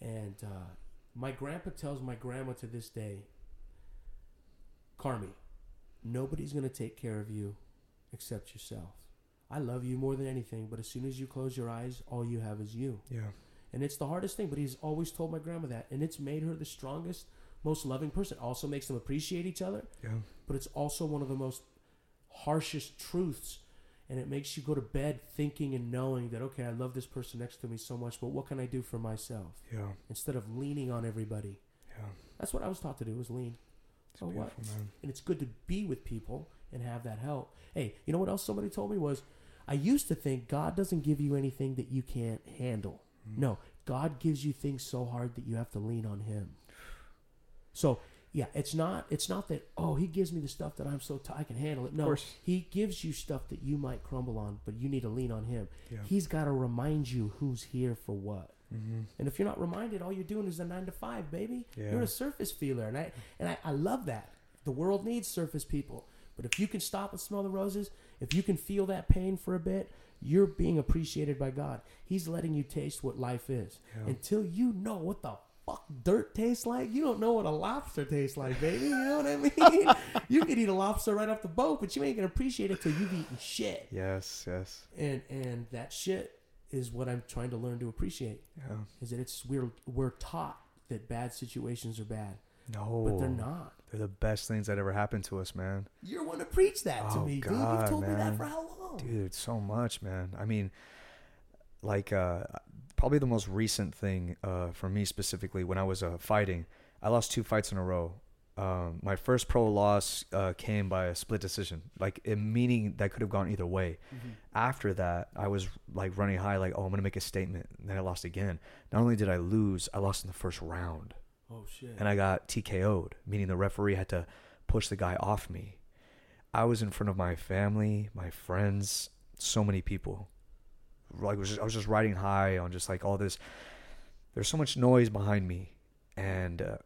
And uh, my grandpa tells my grandma to this day, Carmi, nobody's going to take care of you except yourself. I love you more than anything, but as soon as you close your eyes, all you have is you. Yeah. And it's the hardest thing, but he's always told my grandma that. And it's made her the strongest, most loving person. Also makes them appreciate each other, Yeah. but it's also one of the most harshest truths. And it makes you go to bed thinking and knowing that, okay, I love this person next to me so much, but what can I do for myself? Yeah. Instead of leaning on everybody. Yeah. That's what I was taught to do was lean. It's So what? man. And it's good to be with people and have that help. Hey, you know what else somebody told me was I used to think God doesn't give you anything that you can't handle. Mm. No, God gives you things so hard that you have to lean on Him. So yeah, it's not it's not that oh He gives me the stuff that I'm so t- I can handle it. No. He gives you stuff that you might crumble on, but you need to lean on Him. Yeah. He's got to remind you who's here for what. mm-hmm. And if you're not reminded, all you're doing is a nine to five, baby. Yeah. You're a surface feeler, and I and I, I love that. The world needs surface people. But if you can stop and smell the roses, if you can feel that pain for a bit, you're being appreciated by God. He's letting you taste what life is. Yeah. Until you know what the fuck dirt tastes like, you don't know what a lobster tastes like, baby. You know what I [LAUGHS] mean? you could eat a lobster right off the boat, but you ain't gonna appreciate it till you've eaten shit. Yes. Yes. And and that shit is what I'm trying to learn to appreciate Yeah. is that it's we're we're taught that bad situations are bad, No. but they're not. They're the best things that ever happened to us, man. You're one to preach that to Oh, me, dude. You've told me that for how long? Dude, so much, man. I mean, like, uh, probably the most recent thing uh, for me specifically when I was uh, fighting, I lost two fights in a row. Um, my first pro loss uh, came by a split decision, like a meaning that could have gone either way. Mm-hmm. After that, I was like running high, like, oh, I'm gonna make a statement. And then I lost again. Not only did I lose, I lost in the first round. Oh shit. and I got TKO'd, meaning the referee had to push the guy off me. I was in front of my family, my friends, so many people. Like was just, I was just riding high on just like all this. There's so much noise behind me, and uh,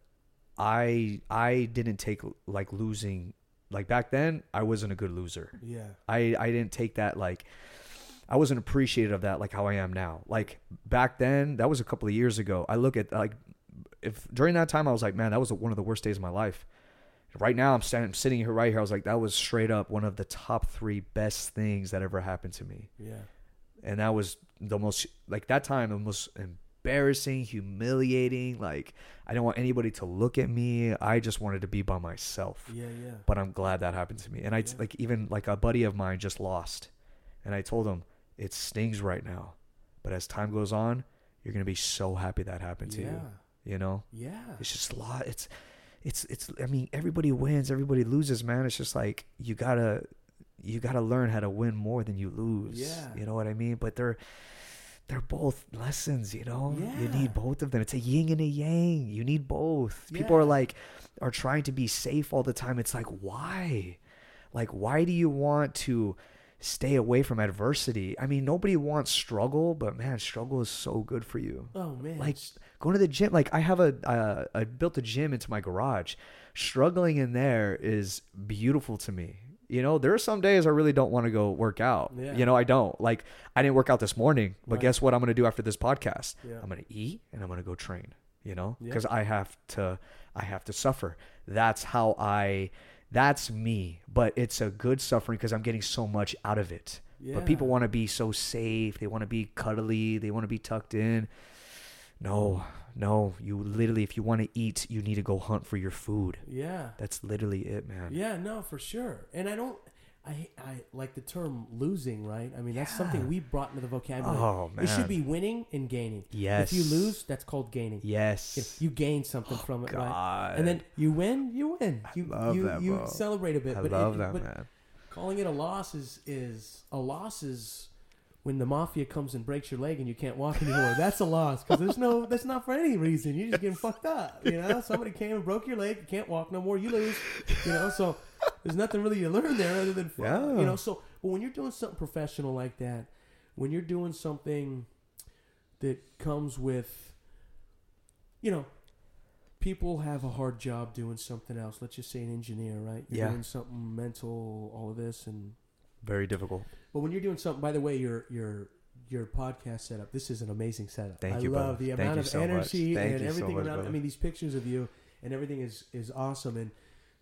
I I didn't take like losing like back then. I wasn't a good loser. yeah. I I didn't take that like I wasn't appreciative of that like how I am now. Like back then, that was a couple of years ago. I look at like if during that time I was like, man, that was one of the worst days of my life. Right now, I'm standing, sitting here right here. I was like, that was straight up one of the top three best things that ever happened to me, Yeah. And that was the most like that time the most embarrassing, humiliating. Like I didn't want anybody to look at me. I just wanted to be by myself Yeah. Yeah. but I'm glad that happened to me. And I Yeah. like even like a buddy of mine just lost, and I told him it stings right now, but as time goes on, you're gonna be so happy that happened to yeah. you. You know, Yeah. it's just a lot. It's it's it's. I mean, everybody wins, everybody loses, man. It's just like you gotta you gotta learn how to win more than you lose. Yeah. you know what I mean. But they're they're both lessons, you know. Yeah. You need both of them. It's a yin and a yang. You need both. People are like are trying to be safe all the time. It's like why? Like why do you want to stay away from adversity? I mean, nobody wants struggle, but man, struggle is so good for you. Oh man. Like going to the gym, like I have a uh, I built a gym into my garage. Struggling in there is beautiful to me. You know, there are some days I really don't want to go work out. Yeah. You know, I don't. Like I didn't work out this morning, but Right. guess what I'm going to do after this podcast? Yeah. I'm going to eat and I'm going to go train, you know? Yeah. Cuz I have to I have to suffer. That's how I that's me, but it's a good suffering cuz I'm getting so much out of it. But people want to be so safe. They want to be cuddly. They want to be tucked in. No, no. You literally, if you want to eat, you need to go hunt for your food. yeah. That's literally it, man. Yeah, no, for sure. And I don't I I like the term losing, right? I mean, that's something we brought into the vocabulary. Oh, man. It should be winning and gaining. Yes. If you lose, that's called gaining. Yes. If you gain something oh, from it, right? And then you win, you win. You love you, that, you bro. celebrate a bit. I but love it, that, but man. calling it a loss is is a loss is when the mafia comes and breaks your leg and you can't walk anymore. That's a loss because there's no that's not for any reason. You're just getting fucked up. You know, somebody came and broke your leg. You can't walk no more. You lose. You know, so there's nothing really you learn there other than Yeah. you know. So, but when you're doing something professional like that, when you're doing something that comes with, you know, people have a hard job doing something else. Let's just say an engineer, right? You're Yeah. doing something mental, all of this, and Very difficult. but when you're doing something, by the way, your your your podcast setup, this is an amazing setup. Thank I you, love brother. the amount of so energy and you so everything much, around. I mean, these pictures of you and everything is is awesome, and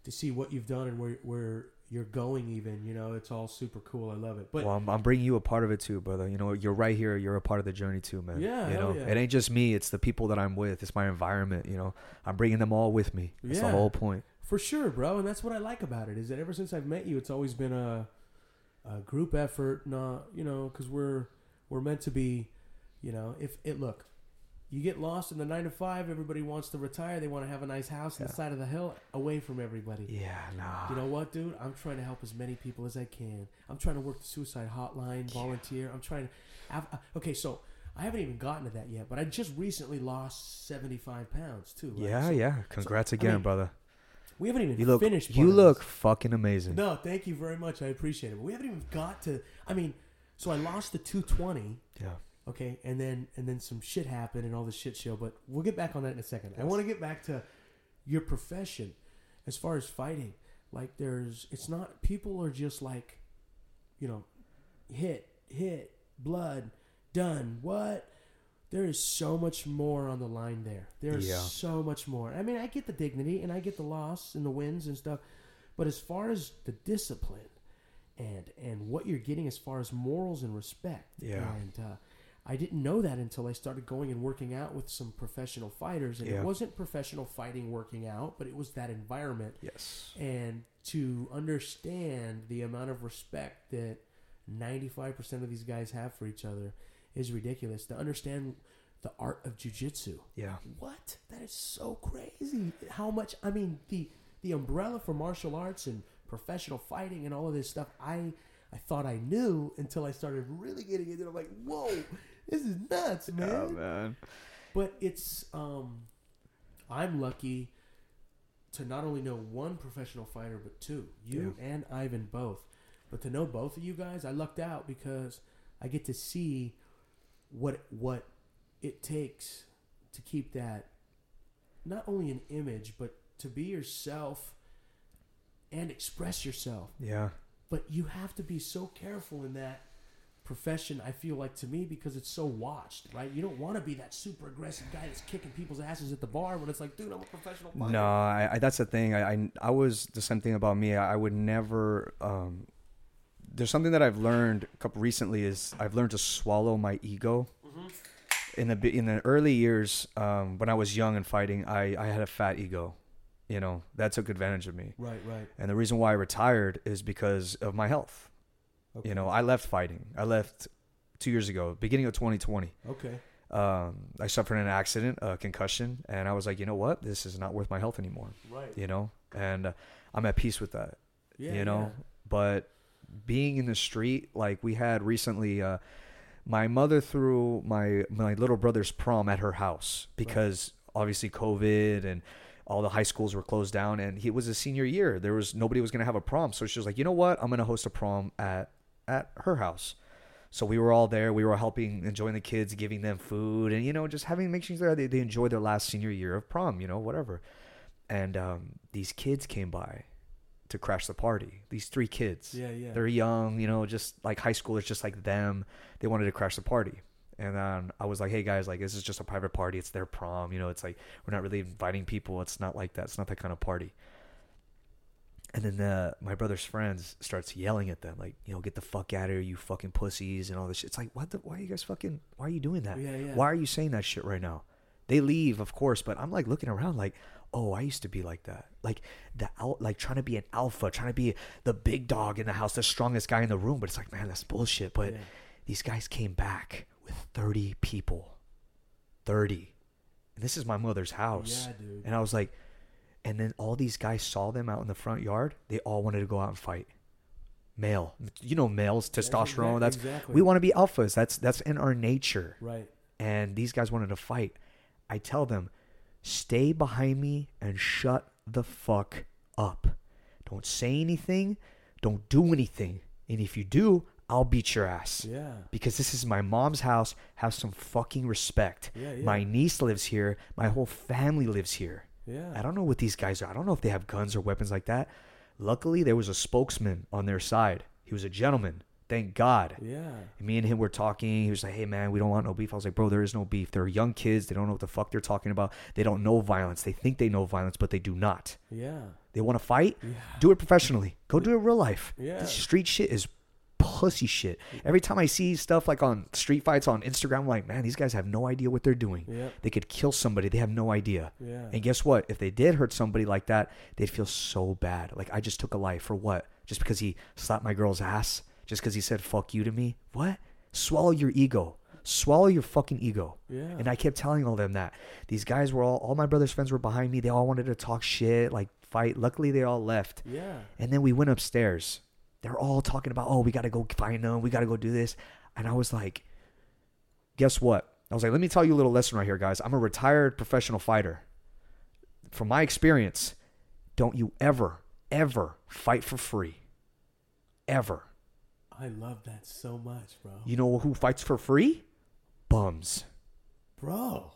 to see what you've done and where where you're going, even you know, it's all super cool. I love it. But well, I'm, I'm bringing you a part of it too, brother. You know, you're right here. You're a part of the journey too, man. Yeah, You know, yeah. it ain't just me. It's the people that I'm with. It's my environment. You know, I'm bringing them all with me. That's Yeah. the whole point. For sure, bro, and that's what I like about it is that ever since I've met you, it's always been a, a group effort. Not you know because we're we're meant to be, you know. If it look, you get lost in the nine to five. Everybody wants to retire. They want to have a nice house on the side of the hill, away from everybody. Yeah, nah. You know what, dude? I'm trying to help as many people as I can. I'm trying to work the suicide hotline, volunteer. I'm trying to. I've, uh, okay, so I haven't even gotten to that yet, but I just recently lost 75 pounds too. right? yeah, So yeah. Congrats I again, mean, brother. We haven't even You look. finished. You look fucking amazing. No, thank you very much. I appreciate it. But we haven't even got to. I mean, so I lost the 220. Yeah. Okay, and then and then some shit happened and all this shit show. But we'll get back on that in a second. I want to get back to your profession as far as fighting. Like, there's it's not people are just like, you know, hit, hit, blood, done. What? There is so much more on the line there. There's Yeah. so much more. I mean, I get the dignity and I get the loss and the wins and stuff, but as far as the discipline and and what you're getting as far as morals and respect, Yeah. and uh, I didn't know that until I started going and working out with some professional fighters, and Yeah. it wasn't professional fighting working out, but it was that environment Yes. and to understand the amount of respect that 95% of these guys have for each other is ridiculous. To understand the art of jujitsu. Yeah. What? That is so crazy. How much I mean the the umbrella for martial arts and professional fighting and all of this stuff I I thought I knew until I started really getting into it. I'm like, whoa, this is nuts, man. Yeah, man. But it's um I'm lucky to not only know one professional fighter, but two. You and Ivan both. But to know both of you guys, I lucked out because I get to see what what it takes to keep that not only an image, but to be yourself and express yourself. Yeah. But you have to be so careful in that profession, I feel like to me, because it's so watched, right? You don't want to be that super aggressive guy that's kicking people's asses at the bar when it's like, dude, I'm a professional. No, I, I, that's the thing. I, I, I was the same thing about me. I, I would never. Um, there's something that I've learned a couple recently is I've learned to swallow my ego. In the in the early years, um, when I was young and fighting, I, I had a fat ego. You know that took advantage of me. Right, right. And the reason why I retired is because of my health. Okay. You know, I left fighting. I left two years ago, beginning of 2020. Okay. Um, I suffered an accident, a concussion, and I was like, you know what? This is not worth my health anymore. Right. You know, and uh, I'm at peace with that. Yeah. you know, but being in the street, like we had recently, uh, my mother threw my my little brother's prom at her house because obviously COVID and all the high schools were closed down, and he it was a senior year. There was nobody was gonna have a prom, so she was like, you know what? I'm gonna host a prom at at her house. So we were all there. We were helping, enjoying the kids, giving them food, and you know, just having making sure they, they enjoy their last senior year of prom. You know, whatever. And um, these kids came by to crash the party. These three kids. Yeah, yeah. They're young, you know, just like high schoolers, just like them. They wanted to crash the party. And then I was like, hey guys, like this is just a private party. It's their prom. You know, it's like we're not really inviting people. It's not like that. It's not that kind of party. And then uh, my brother's friends starts yelling at them, like, you know, get the fuck out of here, you fucking pussies, and all this shit. It's like, what the? Why are you guys fucking? Why are you doing that? Yeah, yeah. Why are you saying that shit right now? They leave, of course, but I'm like looking around, like, oh, I used to be like that, like the al- like trying to be an alpha, trying to be the big dog in the house, the strongest guy in the room. But it's like, man, that's bullshit. But Yeah. these guys came back with 30 people, 30, and this is my mother's house. Yeah, dude. And I was like, and then all these guys saw them out in the front yard. They all wanted to go out and fight. Male, you know, males, testosterone. exact- That's exactly. we want to be alphas. That's that's in our nature. Right. And these guys wanted to fight. I tell them, stay behind me and shut the fuck up. Don't say anything. Don't do anything. And if you do, I'll beat your ass Yeah. because this is my mom's house. Have some fucking respect. Yeah, yeah. My niece lives here. My whole family lives here. Yeah. I don't know what these guys are. I don't know if they have guns or weapons like that. Luckily, there was a spokesman on their side. He was a gentleman. Thank God. Yeah. Me and him were talking. He was like, "Hey, man, we don't want no beef." I was like, "Bro, there is no beef. They're young kids. They don't know what the fuck they're talking about. They don't know violence. They think they know violence, but they do not. Yeah. They want to fight. Yeah. Do it professionally. Go do it real life. Yeah. This street shit is pussy shit. Every time I see stuff like on street fights on Instagram, I'm like, man, these guys have no idea what they're doing. Yep. They could kill somebody. They have no idea. Yeah. And guess what? If they did hurt somebody like that, they'd feel so bad. Like I just took a life for what? Just because he slapped my girl's ass? Just because he said fuck you to me? What? Swallow your ego. Swallow your fucking ego. Yeah. And I kept telling all them that. These guys were all all my brother's friends were behind me. They all wanted to talk shit, like fight. Luckily they all left. Yeah. And then we went upstairs. They're all talking about, oh, we got to go find them. We got to go do this. And I was like, guess what? I was like, let me tell you a little lesson right here, guys. I'm a retired professional fighter. From my experience, don't you ever, ever fight for free. Ever. I love that so much, bro. You know who fights for free? Bums. Bro.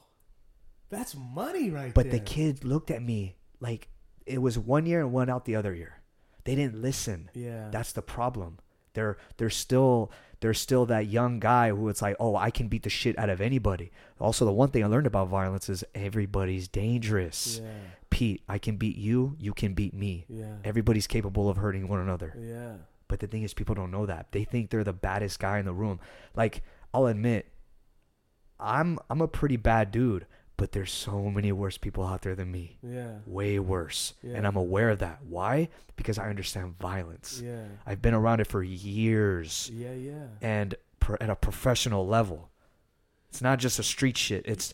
That's money right there. But there. the kid looked at me like it was one year and one out the other year. They didn't listen. Yeah. That's the problem. They're they're still they're still that young guy who it's like, oh, I can beat the shit out of anybody. Also, the one thing I learned about violence is everybody's dangerous. Yeah. Pete, I can beat you, you can beat me. Yeah. Everybody's capable of hurting one another. Yeah. But the thing is, people don't know that. They think they're the baddest guy in the room. Like, I'll admit, I'm I'm a pretty bad dude, but there's so many worse people out there than me. Yeah. Way worse. Yeah. And I'm aware of that. Why? Because I understand violence. Yeah. I've been around it for years Yeah. Yeah. and at a professional level. It's not just a street shit. It's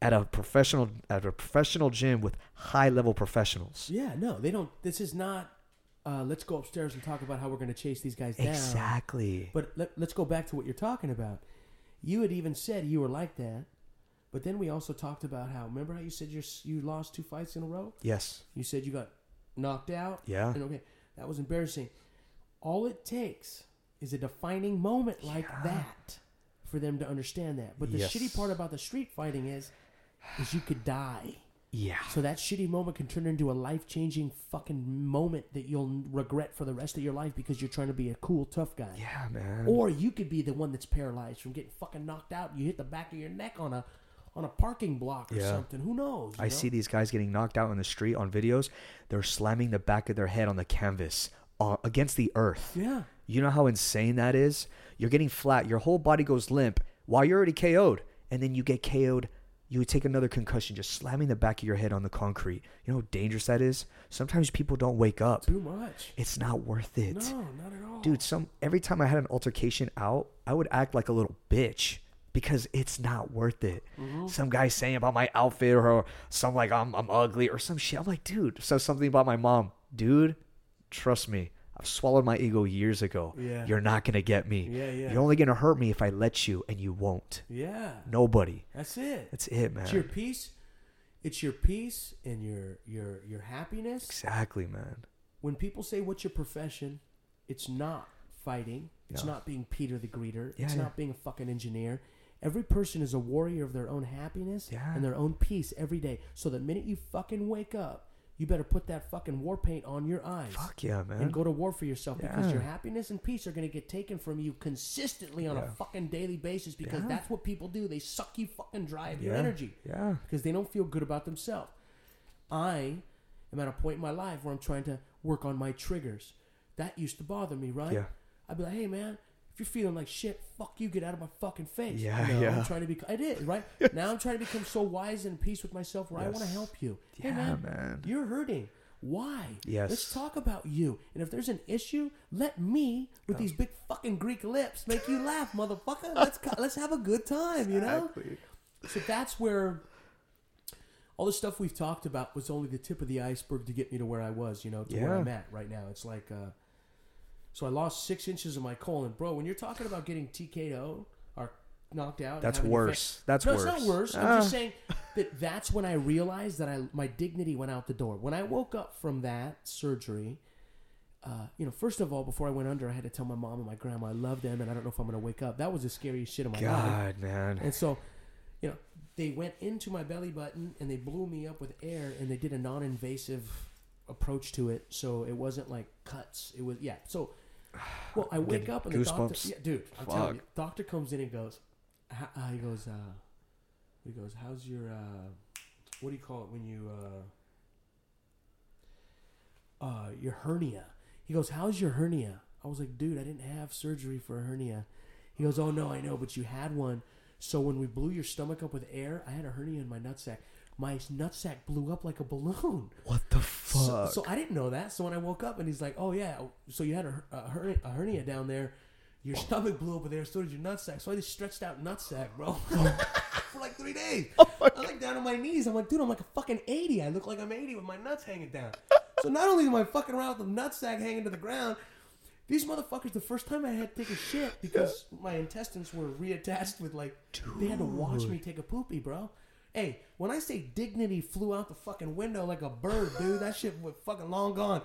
at a professional at a professional gym with high level professionals. Yeah. No, they don't. This is not. Uh, let's go upstairs and talk about how we're going to chase these guys down. Exactly. But let, let's go back to what you're talking about. You had even said you were like that But then we also talked about how remember how you said you you lost two fights in a row. Yes. You said you got knocked out. Yeah. And okay, that was embarrassing. All it takes is a defining moment like Yeah. that for them to understand that. But the Yes. shitty part about the street fighting is, is you could die. Yeah. So that shitty moment can turn into a life changing fucking moment that you'll regret for the rest of your life because you're trying to be a cool tough guy. Yeah, man. Or you could be the one that's paralyzed from getting fucking knocked out. You hit the back of your neck on a on a parking block or Yeah. something. Who knows? I know? see these guys getting knocked out on the street on videos. They're slamming the back of their head on the canvas uh, against the earth. Yeah. You know how insane that is? You're getting flat. Your whole body goes limp while you're already KO'd. And then you get KO'd. You would take another concussion just slamming the back of your head on the concrete. You know how dangerous that is? Sometimes people don't wake up. Too much. It's not worth it. No, not at all. Dude, some every time I had an altercation out, I would act like a little bitch because it's not worth it. Mm-hmm. Some guy saying about my outfit or some like I'm I'm ugly or some shit. I'm like, dude, says something about my mom. Dude, trust me. I've swallowed my ego years ago. Yeah. You're not gonna get me. Yeah, yeah. You're only gonna hurt me if I let you, and you won't. Yeah. Nobody. That's it. That's it, man. It's your peace. It's your peace and your your your happiness. exactly, man. When people say what's your profession, it's not fighting. It's No. not being Peter the Greeter. Yeah, it's yeah. not being a fucking engineer. Every person is a warrior of their own happiness Yeah. and their own peace every day. So the minute you fucking wake up, you better put that fucking war paint on your eyes. Fuck yeah, man. and go to war for yourself because your happiness and peace are going to get taken from you consistently on a fucking daily basis because Yeah. that's what people do. They suck you fucking dry of your Yeah. energy yeah. because they don't feel good about themselves. I am at a point in my life where I'm trying to work on my triggers. That used to bother me, right? Yeah. I'd be like, hey man, if you're feeling like shit, fuck you, get out of my fucking face. Yeah, no, yeah. I'm trying to be. I did right [LAUGHS] now. I'm trying to become so wise and at peace with myself where I want to help you. hey man, man. you're hurting. Why? Yes. Let's talk about you. And if there's an issue, let me, with these big fucking Greek lips, make you laugh, motherfucker. Let's let's have a good time, you know. Exactly. So that's where all the stuff we've talked about was only the tip of the iceberg to get me to where I was, you know, to where I'm at right now. It's like, uh, so I lost six inches of my colon, bro. When you're talking about getting TKO or knocked out, That's worse. That's no, worse. it's not worse. I'm Ah. just saying that that's when I realized that I my dignity went out the door. When I woke up from that surgery, uh, you know, first of all, before I went under, I had to tell my mom and my grandma I love them, and I don't know if I'm gonna wake up. That was the scariest shit of my life. God, man. And so, you know, they went into my belly button and they blew me up with air, and they did a non-invasive approach to it, so it wasn't like cuts. It was yeah. So, [SIGHS] well, I wake up and the doctor, yeah, dude, I'm telling you, doctor comes in and goes, uh, he goes, uh, he goes, how's your, uh, what do you call it when you, uh, uh, your hernia? He goes, how's your hernia? I was like, dude, I didn't have surgery for a hernia. He goes, oh no, I know, but you had one. So when we blew your stomach up with air, I had a hernia in my nutsack. My nutsack blew up like a balloon. What the fuck? so I didn't know that. So when I woke up and he's like, "Oh yeah, so you had a, a, hernia, a hernia down there. Your stomach blew up there. So did your nutsack. So I just stretched out nutsack, bro, [LAUGHS] for like three days. [LAUGHS] Oh I was like down on my knees. I'm like, dude, I'm like a fucking eighty. I look like I'm eighty with my nuts hanging down. [LAUGHS] So not only am I fucking around with the nutsack hanging to the ground, these motherfuckers. The first time I had to take a shit because my intestines were reattached with like they had to watch me take a poopy, bro. Hey, when I say dignity flew out the fucking window like a bird, dude, that shit was fucking long gone.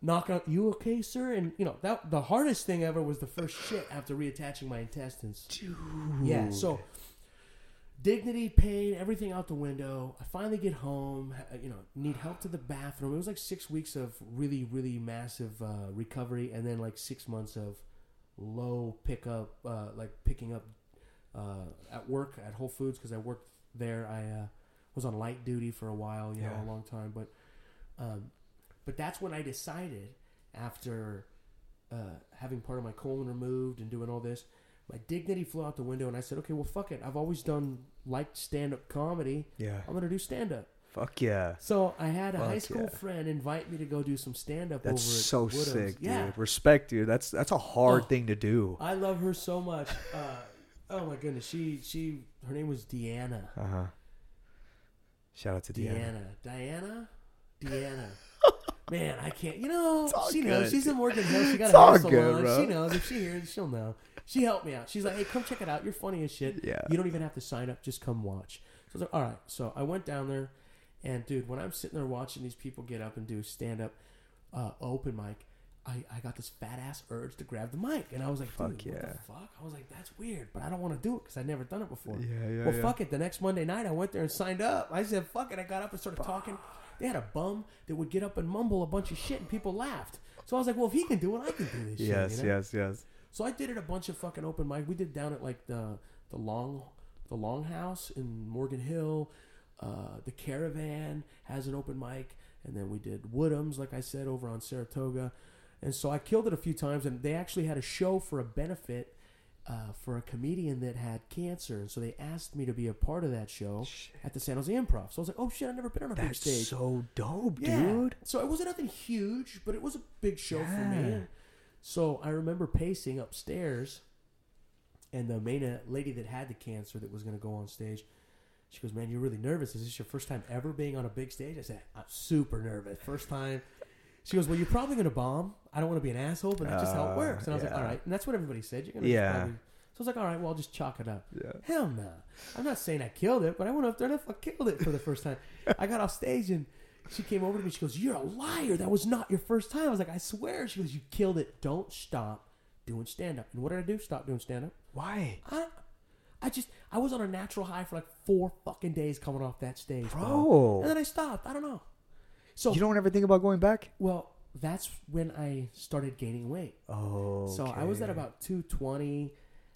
Knock out, you okay, sir? And you know that the hardest thing ever was the first shit after reattaching my intestines. Dude. Yeah, so dignity, pain, everything out the window. I finally get home. You know, need help to the bathroom. It was like six weeks of really, really massive uh, recovery, and then like six months of low pickup, uh, like picking up uh, at work at Whole Foods because I worked there. I uh, was on light duty for a while, you know, a long time. But um, but that's when I decided after uh, having part of my colon removed and doing all this, my dignity flew out the window, and I said, okay, well, fuck it. I've always done liked stand up comedy. Yeah. I'm gonna do stand up. Fuck yeah. So I had a Fuck high school yeah. friend invite me to go do some stand up. That's over at so sick, Yeah, dude. Respect, dude. That's that's a hard Oh. thing to do. I love her so much. Uh, oh my goodness, she she her name was Deanna. Uh huh. Shout out to Deanna. Deanna. Diana? Deanna. [LAUGHS] Man, I can't. You know, she knows. She's in Morgan Hill. She got It's a hair good, salon. She knows. If she hears, she'll know. She helped me out. She's like, "Hey, come check it out. You're funny as shit. Yeah. You don't even have to sign up. Just come watch." So I was like, "All right." So I went down there, and dude, when I'm sitting there watching these people get up and do stand up, uh, open mic, I, I got this fat ass urge to grab the mic, and I was like, Fuck "Dude, what yeah. the fuck?" I was like, "That's weird," but I don't want to do it because I've never done it before. Yeah, yeah, Well, yeah. fuck it. The next Monday night, I went there and signed up. I said, fuck it. I got up and started talking. They had a bum that would get up and mumble a bunch of shit, and people laughed. So I was like, well, if he can do it, I can do this Yes, shit. you know? yes, yes. So I did it a bunch of fucking open mic. We did down at like the the long the Longhouse in Morgan Hill. Uh, the Caravan has an open mic, and then we did Woodham's, like I said, over on Saratoga. And so I killed it a few times, and they actually had a show for a benefit uh, for a comedian that had cancer, and so they asked me to be a part of that show at the San Jose Improv. So I was like, "Oh shit, I've never been on a big That's stage." so dope, Yeah. dude. So it wasn't nothing huge, but it was a big show for Yeah. me. So I remember pacing upstairs, and the main uh, lady that had the cancer that was going to go on stage, she goes, "Man, you're really nervous. Is this your first time ever being on a big stage?" I said, "I'm super nervous. First time." She goes, "Well, you're probably going to bomb. I don't want to be an asshole, but that's just how Uh, it works." And I was like, "All right." And that's what everybody said. You're gonna Yeah. Probably... So I was like, "All right, well, I'll just chalk it up." Yeah. Hell no. I'm not saying I killed it, but I went up there and I killed it for the first time. [LAUGHS] I got off stage and she came over to me. She goes, You're a liar. That was not your first time. I was like, I swear. She goes, You killed it. Don't stop doing stand up. And what did I do? Stop doing stand up. Why? I, I just, I was on a natural high for like four fucking days coming off that stage, bro. Bro. And then I stopped. I don't know. So, You don't ever think about going back? well, that's when I started gaining weight. Oh. So I was at about 220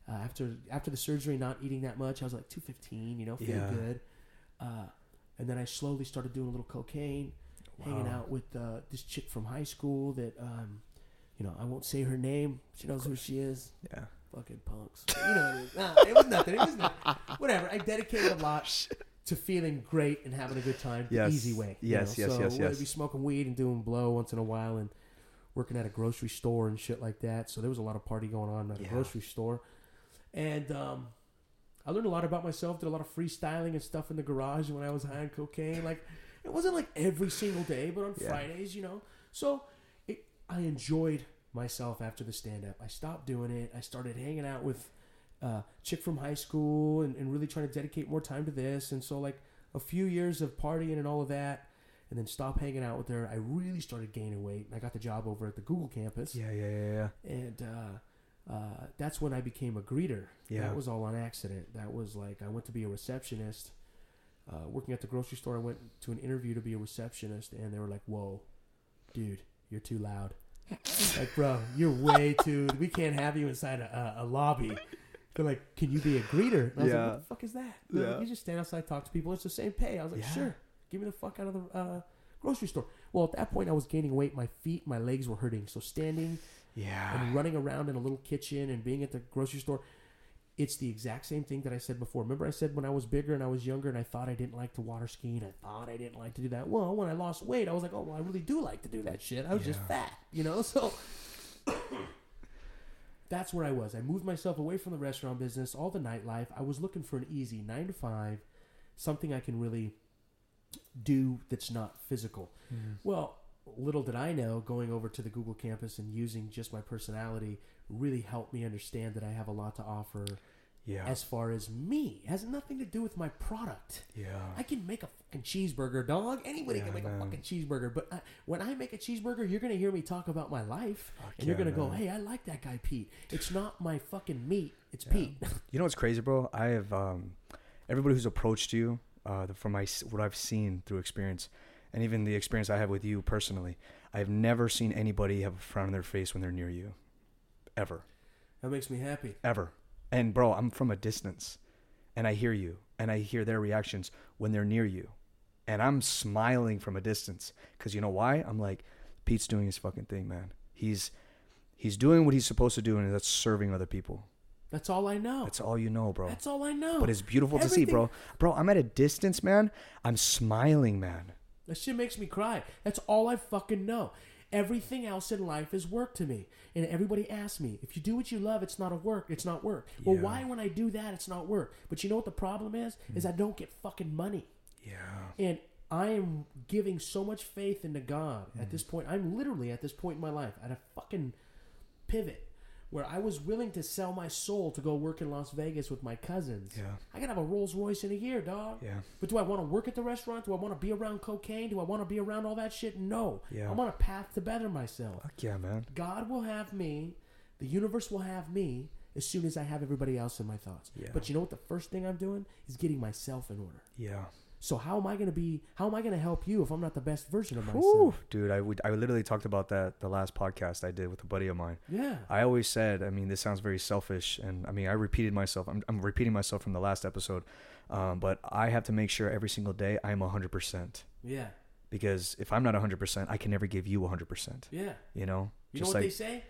uh, after after the surgery, not eating that much. I was like 215, you know, feeling Yeah. good. Uh, and then I slowly started doing a little cocaine, hanging out with uh, this chick from high school that, um, you know, I won't say her name. She knows who she is. Yeah. Fucking punks. you know, what it. Nah, it was nothing. It was nothing. Whatever. I dedicated a lot [LAUGHS] to feeling great and having a good time the Yes. easy way. you Yes, know? yes, so yes, whether yes. it be smoking weed and doing blow once in a while and working at a grocery store and shit like that. So there was a lot of party going on at a grocery store. And um, I learned a lot about myself, did a lot of freestyling and stuff in the garage when I was high on cocaine. Like, it wasn't like every single day, but on Yeah. Fridays, you know. So it, I enjoyed myself after the stand up. I stopped doing it. I started hanging out with uh, chick from high school and, and really trying to dedicate more time to this. And so, like, a few years of partying and all of that, and then stop hanging out with her, I really started gaining weight. And I got the job over at the Google campus. Yeah, yeah, yeah, yeah. And uh, uh, that's when I became a greeter. Yeah. That was all on accident. That was like, I went to be a receptionist. Uh, working at the grocery store, I went to an interview to be a receptionist, and they were like, whoa, dude, you're too loud. [LAUGHS] like, bro, you're way too. We can't have you inside a, a, a lobby. They're like, can you be a greeter? And I was Yeah. like, what the fuck is that? They're like, you just stand outside, talk to people. It's the same pay. I was like, Yeah. sure. Give me the fuck out of the uh, grocery store. Well, at that point, I was gaining weight. My feet, my legs were hurting. So standing Yeah. and running around in a little kitchen and being at the grocery store, it's the exact same thing that I said before. Remember, I said when I was bigger and I was younger and I thought I didn't like to water ski and I thought I didn't like to do that. Well, when I lost weight, I was like, oh, well, I really do like to do that shit. I was just fat, you know? [LAUGHS] So that's where I was. I moved myself away from the restaurant business, all the nightlife. I was looking for an easy nine to five, something I can really do that's not physical. Mm-hmm. Well, little did I know, going over to the Google campus and using just my personality really helped me understand that I have a lot to offer Yeah. as far as me. It has nothing to do with my product. Yeah. I can make a fucking cheeseburger, dog. Anybody Yeah, can make man. a fucking cheeseburger. But I, when I make a cheeseburger, you're going to hear me talk about my life. Fuck and you're going to go, hey, I like that guy, Pete. It's not my fucking meat. It's Pete. [LAUGHS] You know what's crazy, bro? I have um, everybody who's approached you uh, from my what I've seen through experience, and even the experience I have with you personally. I've never seen anybody have a frown on their face when they're near you, ever, that makes me happy. ever. And bro, I'm from a distance, and I hear you, and I hear their reactions when they're near you, and I'm smiling from a distance because you know why? I'm like, Pete's doing his fucking thing, man. He's he's doing what he's supposed to do, and that's serving other people. That's all I know. That's all you know, bro. That's all I know. But it's beautiful to see, bro. Bro, I'm at a distance, man. I'm smiling, man. That shit makes me cry. That's all I fucking know. Everything else in life is work to me. And everybody asks me, if you do what you love, it's not a work. It's not work. Well, why when I do that, it's not work? But you know what the problem is? Is I don't get fucking money. Yeah. And I am giving so much faith into God at mm. this point. I'm literally at this point in my life at a fucking pivot where I was willing to sell my soul to go work in Las Vegas with my cousins. Yeah. I could have a Rolls Royce in a year, dog. Yeah. But do I want to work at the restaurant? Do I want to be around cocaine? Do I want to be around all that shit? No. Yeah. I'm on a path to better myself. Fuck yeah, man. God will have me. The universe will have me as soon as I have everybody else in my thoughts. Yeah. But you know what? The first thing I'm doing is getting myself in order. Yeah. So how am I going to be? How am I going to help you if I'm not the best version of myself? Whew. Dude, I would I literally talked about that the last podcast I did with a buddy of mine. Yeah. I always said, I mean, this sounds very selfish, and I mean, I repeated myself. I'm, I'm repeating myself from the last episode, um, but I have to make sure every single day I'm 100% Yeah. because if I'm not 100%, I can never give you 100%. Yeah. You know, You know what they say?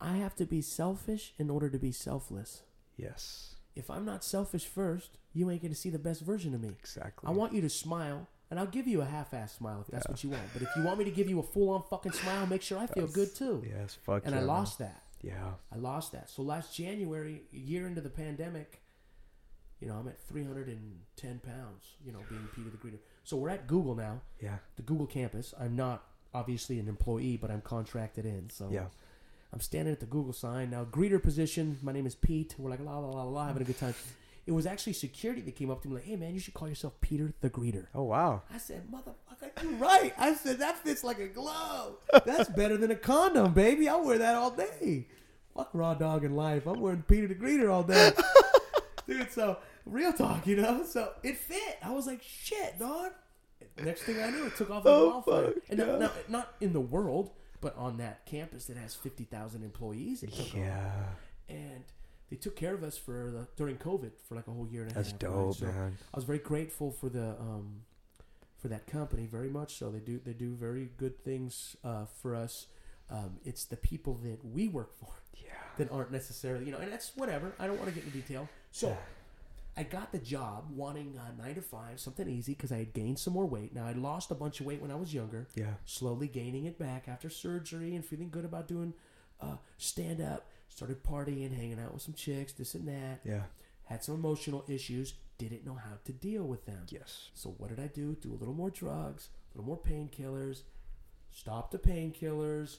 I have to be selfish in order to be selfless. yes, If I'm not selfish first, you ain't to see the best version of me. exactly. I want you to smile, and I'll give you a half-ass smile if that's Yeah. what you want. But if you want me to give you a full-on fucking smile, make sure I feel good too. Yes, fuck and yeah, I man. lost that. Yeah, I lost that. So last January, a year into the pandemic, you know, I'm at 310 pounds. You know, being Peter the Greeter. So we're at Google now, yeah, the Google campus. I'm not obviously an employee, but I'm contracted in. So yeah. I'm standing at the Google sign now. Greeter position. My name is Pete. We're like la la la la, having a good time. It was actually security that came up to me like, "Hey man, you should call yourself Peter the Greeter." Oh wow. I said, "Motherfucker, you're right." I said, "That fits like a glove. That's better than a condom, baby. I'll wear that all day. Fuck raw dog in life. I'm wearing Peter the Greeter all day, [LAUGHS] dude." So real talk, you know. So it fit. I was like, "Shit, dog." Next thing I knew, it took off like Oh, wildfire. fuck, And not, yeah. not, not in the world, but on that campus that has fifty thousand employees, it took off Yeah, and they took care of us for the, during COVID for like a whole year and a that's half. right? dope, So man. I was very grateful for the um, for that company very much. So they do they do very good things uh, for us. Um, it's the people that we work for Yeah, that aren't necessarily you know, and that's whatever. I don't want to get into detail. So. I got the job wanting uh, nine to five, something easy, because I had gained some more weight. Now I lost a bunch of weight when I was younger, yeah, slowly gaining it back after surgery and feeling good about doing uh, stand up. Started partying, hanging out with some chicks, this and that. yeah. Had some emotional issues, didn't know how to deal with them. Yes. So what did I do? Do a little more drugs, a little more painkillers, stop the painkillers,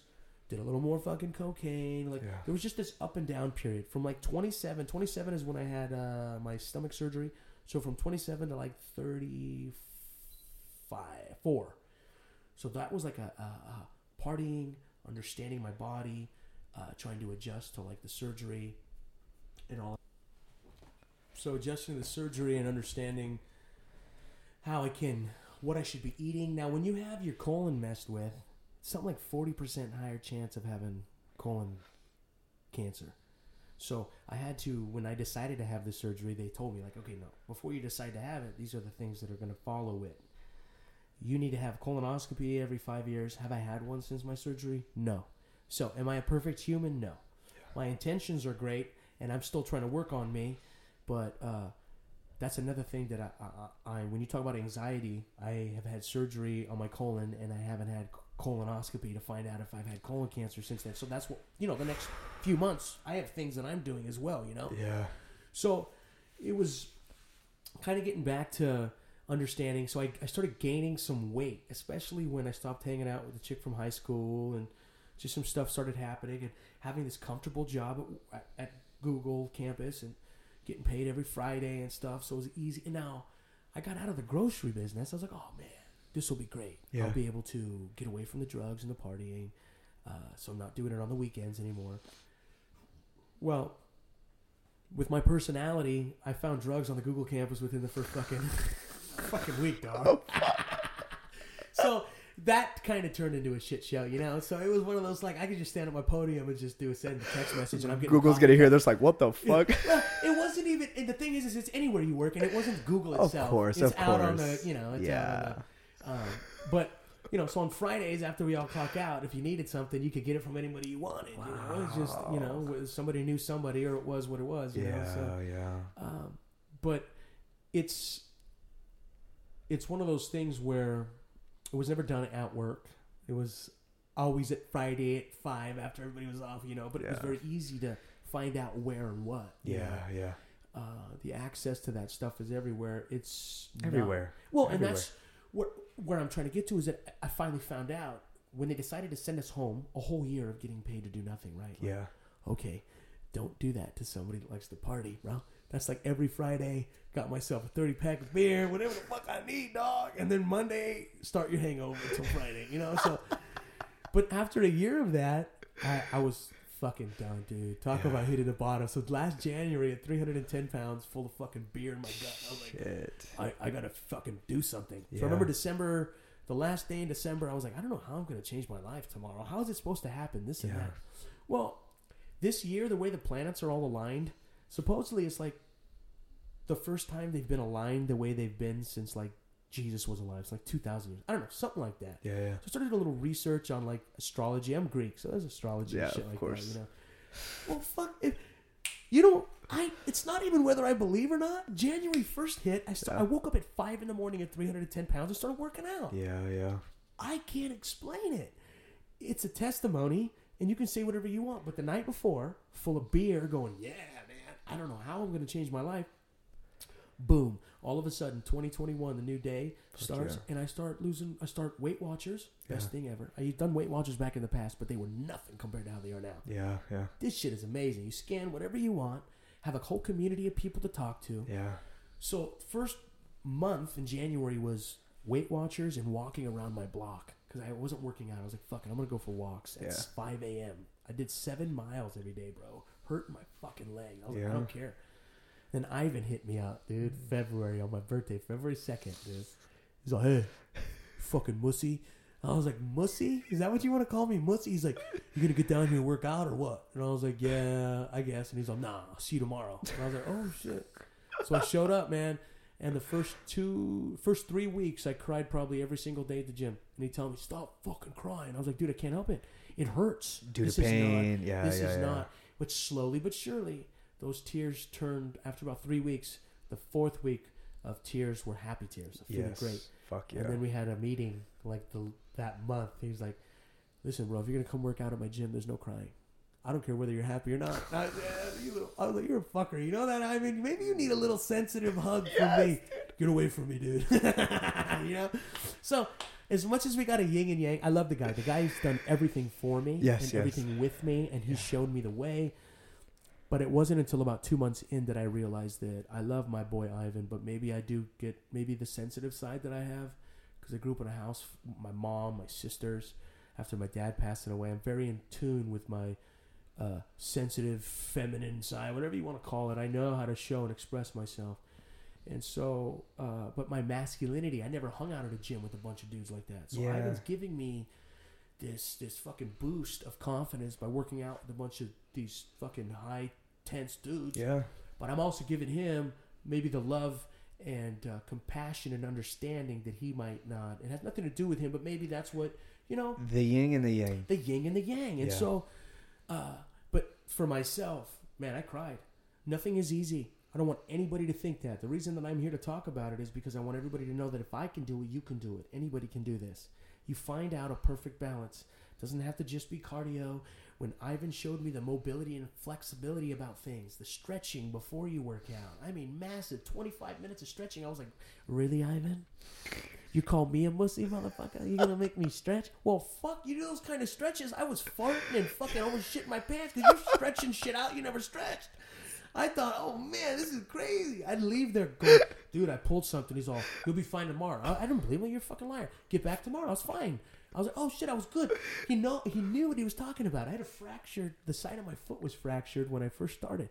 did a little more fucking cocaine. Like Yeah. there was just this up and down period from like 27. 27 is when I had uh, my stomach surgery. So from 27 to like 35, four. So that was like a, a, a partying, understanding my body, uh, trying to adjust to like the surgery and all. So adjusting to the surgery and understanding how I can, what I should be eating. Now, when you have your colon messed with, something like forty percent higher chance of having colon cancer. So I had to, when I decided to have the surgery, they told me like, okay, no, before you decide to have it, these are the things that are going to follow it. You need to have colonoscopy every five years. Have I had one since my surgery? No. So, am I a perfect human? No. My intentions are great, and I'm still trying to work on me. But uh, that's another thing that I, I, I, when you talk about anxiety, I have had surgery on my colon, and I haven't had colonoscopy to find out if I've had colon cancer since then. So that's what you know. The next few months, I have things that I'm doing as well. You know. Yeah. So it was kind of getting back to understanding. So I, I started gaining some weight, especially when I stopped hanging out with the chick from high school and just some stuff started happening and having this comfortable job at, at Google campus and getting paid every Friday and stuff. So it was easy. And now I got out of the grocery business. I was like, oh man, this will be great. Yeah. I'll be able to get away from the drugs and the partying. Uh, so I'm not doing it on the weekends anymore. Well, with my personality, I found drugs on the Google campus within the first fucking [LAUGHS] fucking week, dog. That kind of turned into a shit show, you know. So it was one of those like I could just stand at my podium and just do a send a text message, and I'm getting Google's gonna hear this like, what the fuck? Well, it wasn't even. And the thing is, is it's anywhere you work, and it wasn't Google itself. Of course, it's of out on the, course. you know, it's Yeah. the, um, but you know, so on Fridays after we all clock out, if you needed something, you could get it from anybody you wanted. You know, it's just you know, somebody knew somebody, or it was what it was. You know, so yeah, yeah. um, but it's it's one of those things where it was never done at work. It was always at Friday at five after everybody was off, you know. But it was very easy to find out where and what. you know. Yeah, yeah. Uh, the access to that stuff is everywhere. It's not- Everywhere. well, Everywhere. and that's where where I'm trying to get to is that I finally found out when they decided to send us home a whole year of getting paid to do nothing, right? Like, Yeah. okay, don't do that to somebody that likes to party, bro. That's like every Friday, got myself a 30 pack of beer, whatever the fuck I need, dog. And then Monday, start your hangover until Friday, you know? So, [LAUGHS] but after a year of that, I, I was fucking done, dude. Talk Yeah. about hitting the bottom. So last January at 310 pounds, full of fucking beer in my gut, I was like, Shit. I, I gotta fucking do something. So I remember December, the last day in December, I was like, I don't know how I'm gonna change my life tomorrow. How is it supposed to happen? This and Yeah. that. Well, this year, the way the planets are all aligned, supposedly it's like the first time they've been aligned the way they've been since like Jesus was alive. It's like 2,000 years. I don't know, something like that. Yeah, yeah. So I started a little research on like astrology. I'm Greek, so there's astrology Yeah, and shit of like course. that. You know, well, fuck. If, you know, I it's not even whether I believe or not. January first hit. I start, Yeah. I woke up at five in the morning at 310 pounds and started working out. Yeah, yeah. I can't explain it. It's a testimony, and you can say whatever you want. But the night before, full of beer, going, yeah, I don't know how I'm going to change my life. Boom! All of a sudden, 2021, the new day starts, yeah. and I start losing. I start Weight Watchers, best Yeah. thing ever. I've done Weight Watchers back in the past, but they were nothing compared to how they are now. Yeah, yeah. This shit is amazing. You scan whatever you want, have a whole community of people to talk to. Yeah. So first month in January was Weight Watchers and walking around my block because I wasn't working out. I was like, "Fuck it, I'm gonna go for walks at Yeah. 5 a.m." I did seven miles every day, bro. Hurting my fucking leg. I was like, I don't care. Then Ivan hit me out, dude. February on my birthday, February second, dude. He's like, "Hey, fucking mussy." I was like, "Mussy? Is that what you want to call me, mussy?" He's like, "You gonna get down here and work out or what?" And I was like, "Yeah, I guess." And he's like, "Nah, I'll see you tomorrow." And I was like, "Oh shit." So I showed up, man, and the first two, first three weeks, I cried probably every single day at the gym. And he told me, "Stop fucking crying." I was like, "Dude, I can't help it. It hurts. Due this to is pain. not. yeah, this yeah, is yeah. not." But slowly but surely, those tears turned after about three weeks. The fourth week of tears were happy tears, feeling Yes. great. Fuck yeah. And then we had a meeting like the that month. He was like, "Listen, bro, if you're gonna come work out at my gym, there's no crying. I don't care whether you're happy or not." I, yeah, you little, I was like, "You're a fucker." You know that? I mean, maybe you need a little sensitive hug from me. Get away from me, dude. [LAUGHS] you know. So, as much as we got a yin and yang, I love the guy. The guy's done everything for me Yes, and yes. everything with me, and he's shown me the way. But it wasn't until about two months in that I realized that I love my boy Ivan, but maybe I do get maybe the sensitive side that I have because I grew up in a house. My mom, my sisters. After my dad passing away, I'm very in tune with my uh, sensitive, feminine side, whatever you want to call it. I know how to show and express myself. And so, uh, but my masculinity, I never hung out at a gym with a bunch of dudes like that. So Yeah. Ivan's giving me this this fucking boost of confidence by working out with a bunch of these fucking high tense dudes. yeah. But I'm also giving him maybe the love and uh, compassion and understanding that he might not. It has nothing to do with him, but maybe that's what you know The yin and the yang. the yin and the yang. And Yeah. so, uh, but for myself, man, I cried. Nothing is easy. I don't want anybody to think that. The reason that I'm here to talk about it is because I want everybody to know that if I can do it, you can do it. Anybody can do this. You find out a perfect balance. doesn't have to just be cardio. When Ivan showed me the mobility and flexibility about things, the stretching before you work out. I mean, massive 25 minutes of stretching. I was like, really, Ivan? You call me a mussy motherfucker? You gonna make me stretch? Well, fuck, you do those kind of stretches. I was farting and fucking almost shit my pants because you're stretching shit out you never stretched. I thought, oh man, this is crazy. I'd leave there, go, [LAUGHS] dude, I pulled something. He's all, you'll be fine tomorrow. I, I didn't believe him. You're a fucking liar. Get back tomorrow. I was fine. I was like, oh shit, I was good. He know he knew what he was talking about. I had a fractured. The side of my foot was fractured when I first started,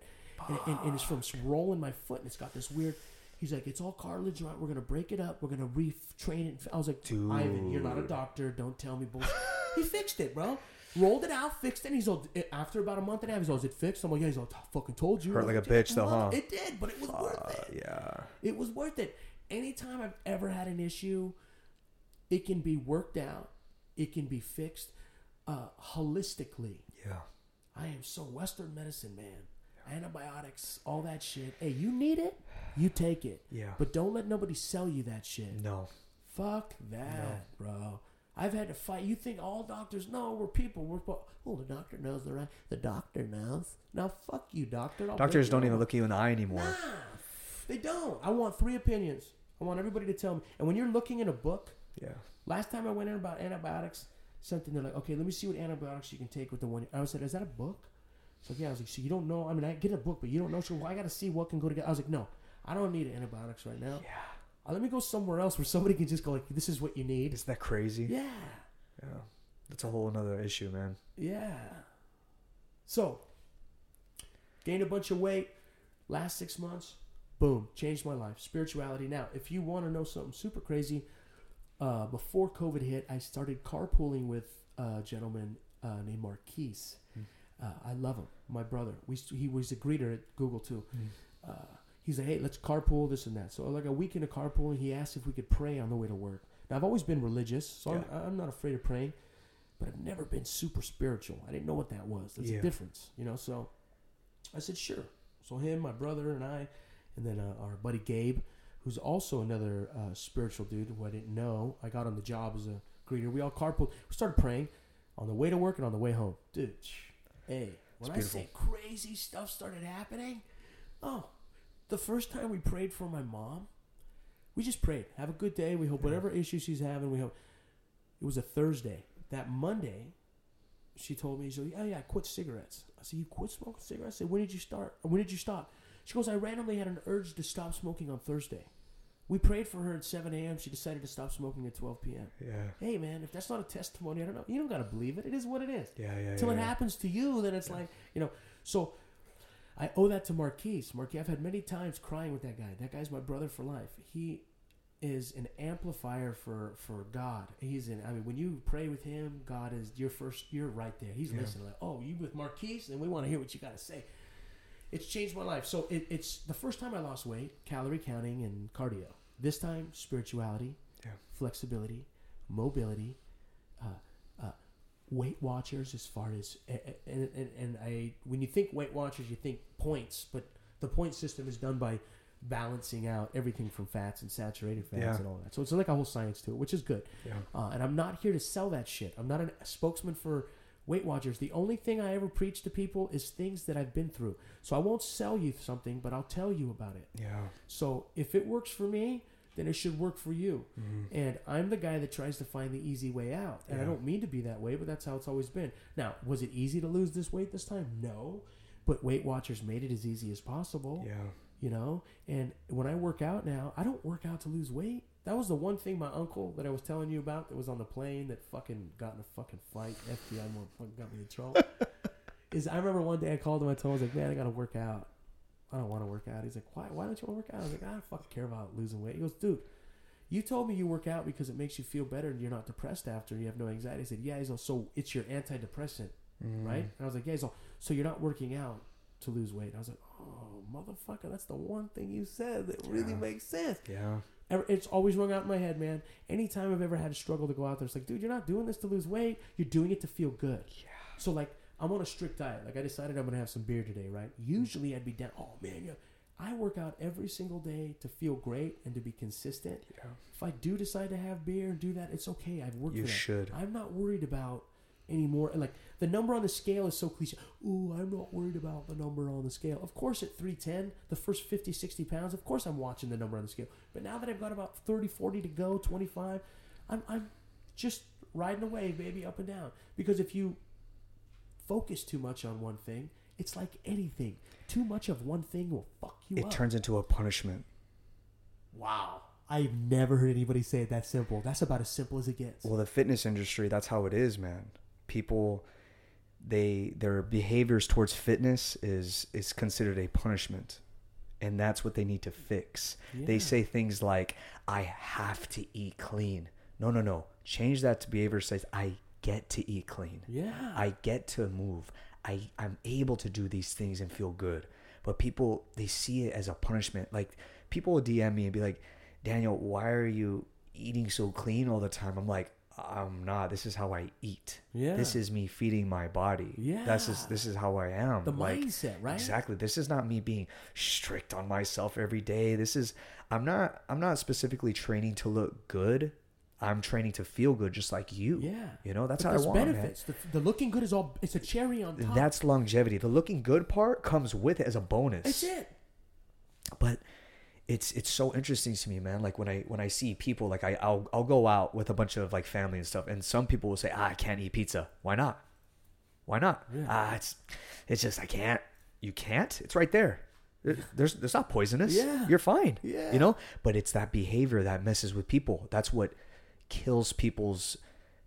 and, and, and it's from rolling my foot, and it's got this weird. He's like, it's all cartilage, right? We're gonna break it up. We're gonna retrain it. I was like, Ivan, you're not a doctor. Don't tell me bullshit. he fixed it, bro. Rolled it out, fixed it. And he's all, after about a month and a half, he's all, is it fixed? I'm like, yeah. He's all, fucking told you. Hurt I'm like a bitch though, huh? It did, but it was worth Uh, it. yeah. It was worth it. Anytime I've ever had an issue, it can be worked out. It can be fixed uh, holistically. Yeah. I am so Western medicine, man. Antibiotics, all that shit. Hey, you need it, you take it. Yeah. But don't let nobody sell you that shit. No. Fuck that, bro. I've had to fight. You think all doctors? No, we're people. We're oh, the doctor knows the right. The doctor knows. Now, fuck you, doctor. I'll Doctors don't even look you in the eye anymore. Nah, they don't. I want three opinions. I want everybody to tell me. And when you're looking in a book, Yeah. last time I went in about antibiotics, something they're like, okay, let me see what antibiotics you can take with the one. I was like, is that a book? So yeah, I was like, so you don't know? I mean, I get a book, but you don't know. So well, I got to see what can go together. I was like, no, I don't need antibiotics right now. Yeah. Uh, let me go somewhere else where somebody can just go like, this is what you need. Isn't that crazy? Yeah, Yeah. That's a whole another issue, man. yeah. So gained a bunch of weight. Last six months, boom, changed my life. Spirituality. Now, if you want to know something super crazy, uh, before COVID hit, I started carpooling with a gentleman uh, named Marquise. Uh, I love him, my brother. We he was a greeter at Google too. Uh, he's like, hey, let's carpool this and that. So like a week into carpooling, he asked if we could pray on the way to work. Now I've always been religious, so I'm, I'm not afraid of praying, but I've never been super spiritual. I didn't know what that was. There's Yeah. a difference, you know. So I said, sure. So him, my brother, and I, and then uh, our buddy Gabe, who's also another uh, spiritual dude who I didn't know. I got on the job as a greeter. We all carpooled. We started praying on the way to work and on the way home. Dude, hey, when I say crazy stuff started happening, oh, the first time we prayed for my mom, we just prayed. Have a good day. We hope whatever issue she's having, we hope. It was a Thursday. That Monday, she told me, she's like, yeah, yeah, I quit cigarettes. I said, you quit smoking cigarettes? I said, when did you start? Or when did you stop? She goes, I randomly had an urge to stop smoking on Thursday. We prayed for her at 7 a.m. She decided to stop smoking at 12 p.m. Yeah. Hey, man, if that's not a testimony, I don't know. You don't got to believe it. It is what it is. Yeah. Yeah. Till yeah, it yeah. happens to you, then it's like, you know. So I owe that to Marquise. Marquise, I've had many times crying with that guy. That guy's my brother for life. He is an amplifier for for God. He's in. I mean, when you pray with him, God is your first. You're right there. He's Yeah. listening. Like, oh, you with Marquise, and we want to hear what you got to say. It's changed my life. So it, it's the first time I lost weight, calorie counting and cardio. This time, spirituality, Yeah. flexibility, mobility, Weight Watchers. As far as and, and and I, when you think Weight Watchers, you think points, but the point system is done by balancing out everything from fats and saturated fats Yeah. and all that. So it's like a whole science to it, which is good. Yeah. Uh, and I'm not here to sell that shit. I'm not a spokesman for Weight Watchers. The only thing I ever preach to people is things that I've been through. So I won't sell you something, but I'll tell you about it. Yeah. So if it works for me, then it should work for you. Mm-hmm. And I'm the guy that tries to find the easy way out. And I don't mean to be that way, but that's how it's always been. Now, was it easy to lose this weight this time? No. But Weight Watchers made it as easy as possible Yeah. you know and when i work out now i don't work out to lose weight that was the one thing my uncle that i was telling you about that was on the plane that fucking got in a fucking fight fbi more fucking got me in trouble [LAUGHS] is i remember one day i called him i told him i was like man i gotta work out i don't want to work out he's like why why don't you want to work out i was like i don't fucking care about losing weight he goes dude you told me you work out because it makes you feel better and you're not depressed after and you have no anxiety. I said, yeah. He's all, so it's your antidepressant, Mm. right? And I was like, yeah. He's all, so you're not working out to lose weight. I was like, oh, motherfucker, that's the one thing you said that really makes sense. Yeah. It's always rung out in my head, man. Anytime I've ever had a struggle to go out there, it's like, dude, you're not doing this to lose weight. You're doing it to feel good. Yeah. So like, I'm on a strict diet. Like I decided I'm gonna have some beer today, right? Usually I'd be down. Oh man, yeah. I work out every single day to feel great and to be consistent. Yeah. If I do decide to have beer and do that, it's okay. I've worked You should. I'm not worried about anymore. Like the number on the scale is so cliche. Ooh, I'm not worried about the number on the scale. Of course, at 310, the first 50, 60 pounds, of course I'm watching the number on the scale. But now that I've got about 30, 40 to go, 25, I'm, I'm just riding away, baby, up and down. Because if you focus too much on one thing, it's like anything. Too much of one thing will fuck you up. It up. turns into a punishment. wow. I've never heard anybody say it that simple. That's about as simple as it gets. Well, the fitness industry, that's how it is, man. People they their behaviors towards fitness is is considered a punishment. And that's what they need to fix. They say things like I have to eat clean. No, no, no. Change that to behavior says I get to eat clean. yeah. I get to move. I, I'm able to do these things and feel good. But people, they see it as a punishment. Like, people will DM me and be like, Daniel, why are you eating so clean all the time? I'm like, I'm not. This is how I eat. Yeah. This is me feeding my body. Yeah. This is this is how I am. the like, mindset, right? Exactly. This is not me being strict on myself every day. This is I'm not I'm not specifically training to look good. I'm training to feel good just like you. Yeah. You know, that's But how I want, man. The, the looking good is all. It's a cherry on top. That's longevity. The looking good part comes with it as a bonus. That's it. But it's it's so interesting to me, man. Like when I when I see people, like I I'll I'll go out with a bunch of like family and stuff, and some people will say, ah, I can't eat pizza. Why not? Why not? Yeah. Ah, it's it's just I can't. You can't. It's right there. There's there's not poisonous. Yeah. you're fine. Yeah. you know. But it's that behavior that messes with people. That's what kills people's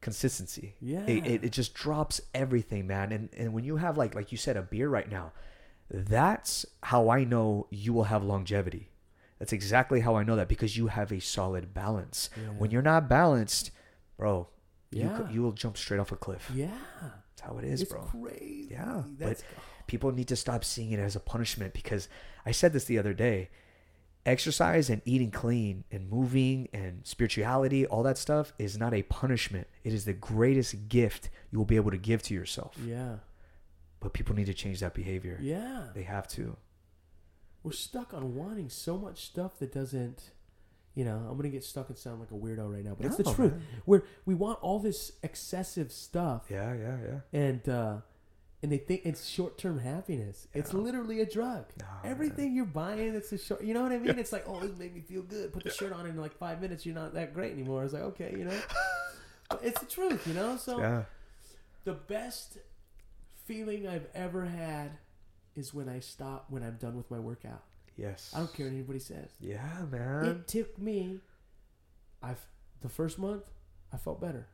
consistency. Yeah. it, it, it just drops everything, man. And and when you have like like you said a beer right now, that's how I know you will have longevity. That's exactly how I know that because you have a solid balance. Yeah. When you're not balanced, bro, you Yeah. c- you will jump straight off a cliff. Yeah. That's how it is, it's bro. crazy. Yeah, That's, People need to stop seeing it as a punishment because I said this the other day. Exercise and eating clean and moving and spirituality, all that stuff is not a punishment. It is the greatest gift you will be able to give to yourself. yeah. But people need to change that behavior. Yeah. They have to. We're stuck on wanting so much stuff that doesn't you know, I'm gonna get stuck and sound like a weirdo right now, but it's the truth. man. Where we want all this excessive stuff Yeah, yeah, yeah. and uh and they think it's short term happiness. It's literally a drug. No, Everything you're buying, it's a short. You know what I mean? It's like, oh, this made me feel good. Put the shirt on, and in like five minutes, you're not that great anymore. It's like, okay, you know, But it's the truth, you know. So Yeah. the best feeling I've ever had is when I stop when I'm done with my workout. Yes. I don't care what anybody says. Yeah, man. It took me. I've the first month, I felt better.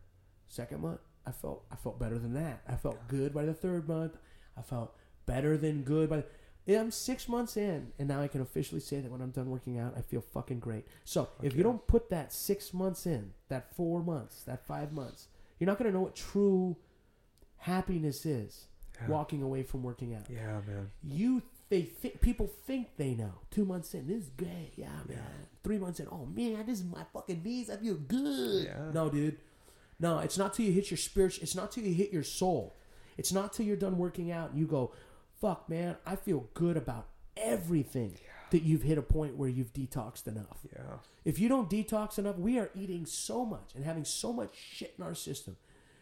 Second month, I felt I felt better than that. I felt good by the third month. I felt better than good by. The, yeah, I'm six months in, and now I can officially say that when I'm done working out, I feel fucking great. So if you don't put that six months in, that four months, that five months, you're not gonna know what true happiness is. Yeah. Walking away from working out Yeah, man. you they think people think they know. Two months in, this is great. Yeah, man. Three months in, oh man, this is my fucking knees. I feel good. Yeah. No, dude. No, it's not till you hit your spirit. It's not till you hit your soul. It's not till you're done working out and you go, fuck, man, I feel good about everything. That you've hit a point where you've detoxed enough. Yeah. If you don't detox enough, we are eating so much and having so much shit in our system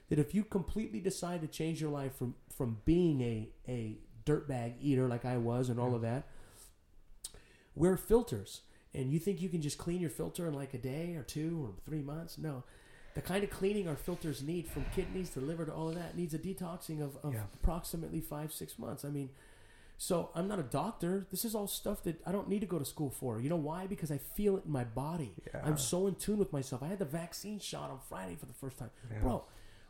that if you completely decide to change your life from from being a a dirtbag eater like I was and all of that, we're filters. And you think you can just clean your filter in like a day or two or three months? No. The kind of cleaning our filters need from kidneys to liver to all of that needs a detoxing of, of Yeah. approximately five, six months. I mean, so I'm not a doctor. This is all stuff that I don't need to go to school for. You know why? Because I feel it in my body. Yeah. I'm so in tune with myself. I had the vaccine shot on Friday for the first time. Yeah. Bro,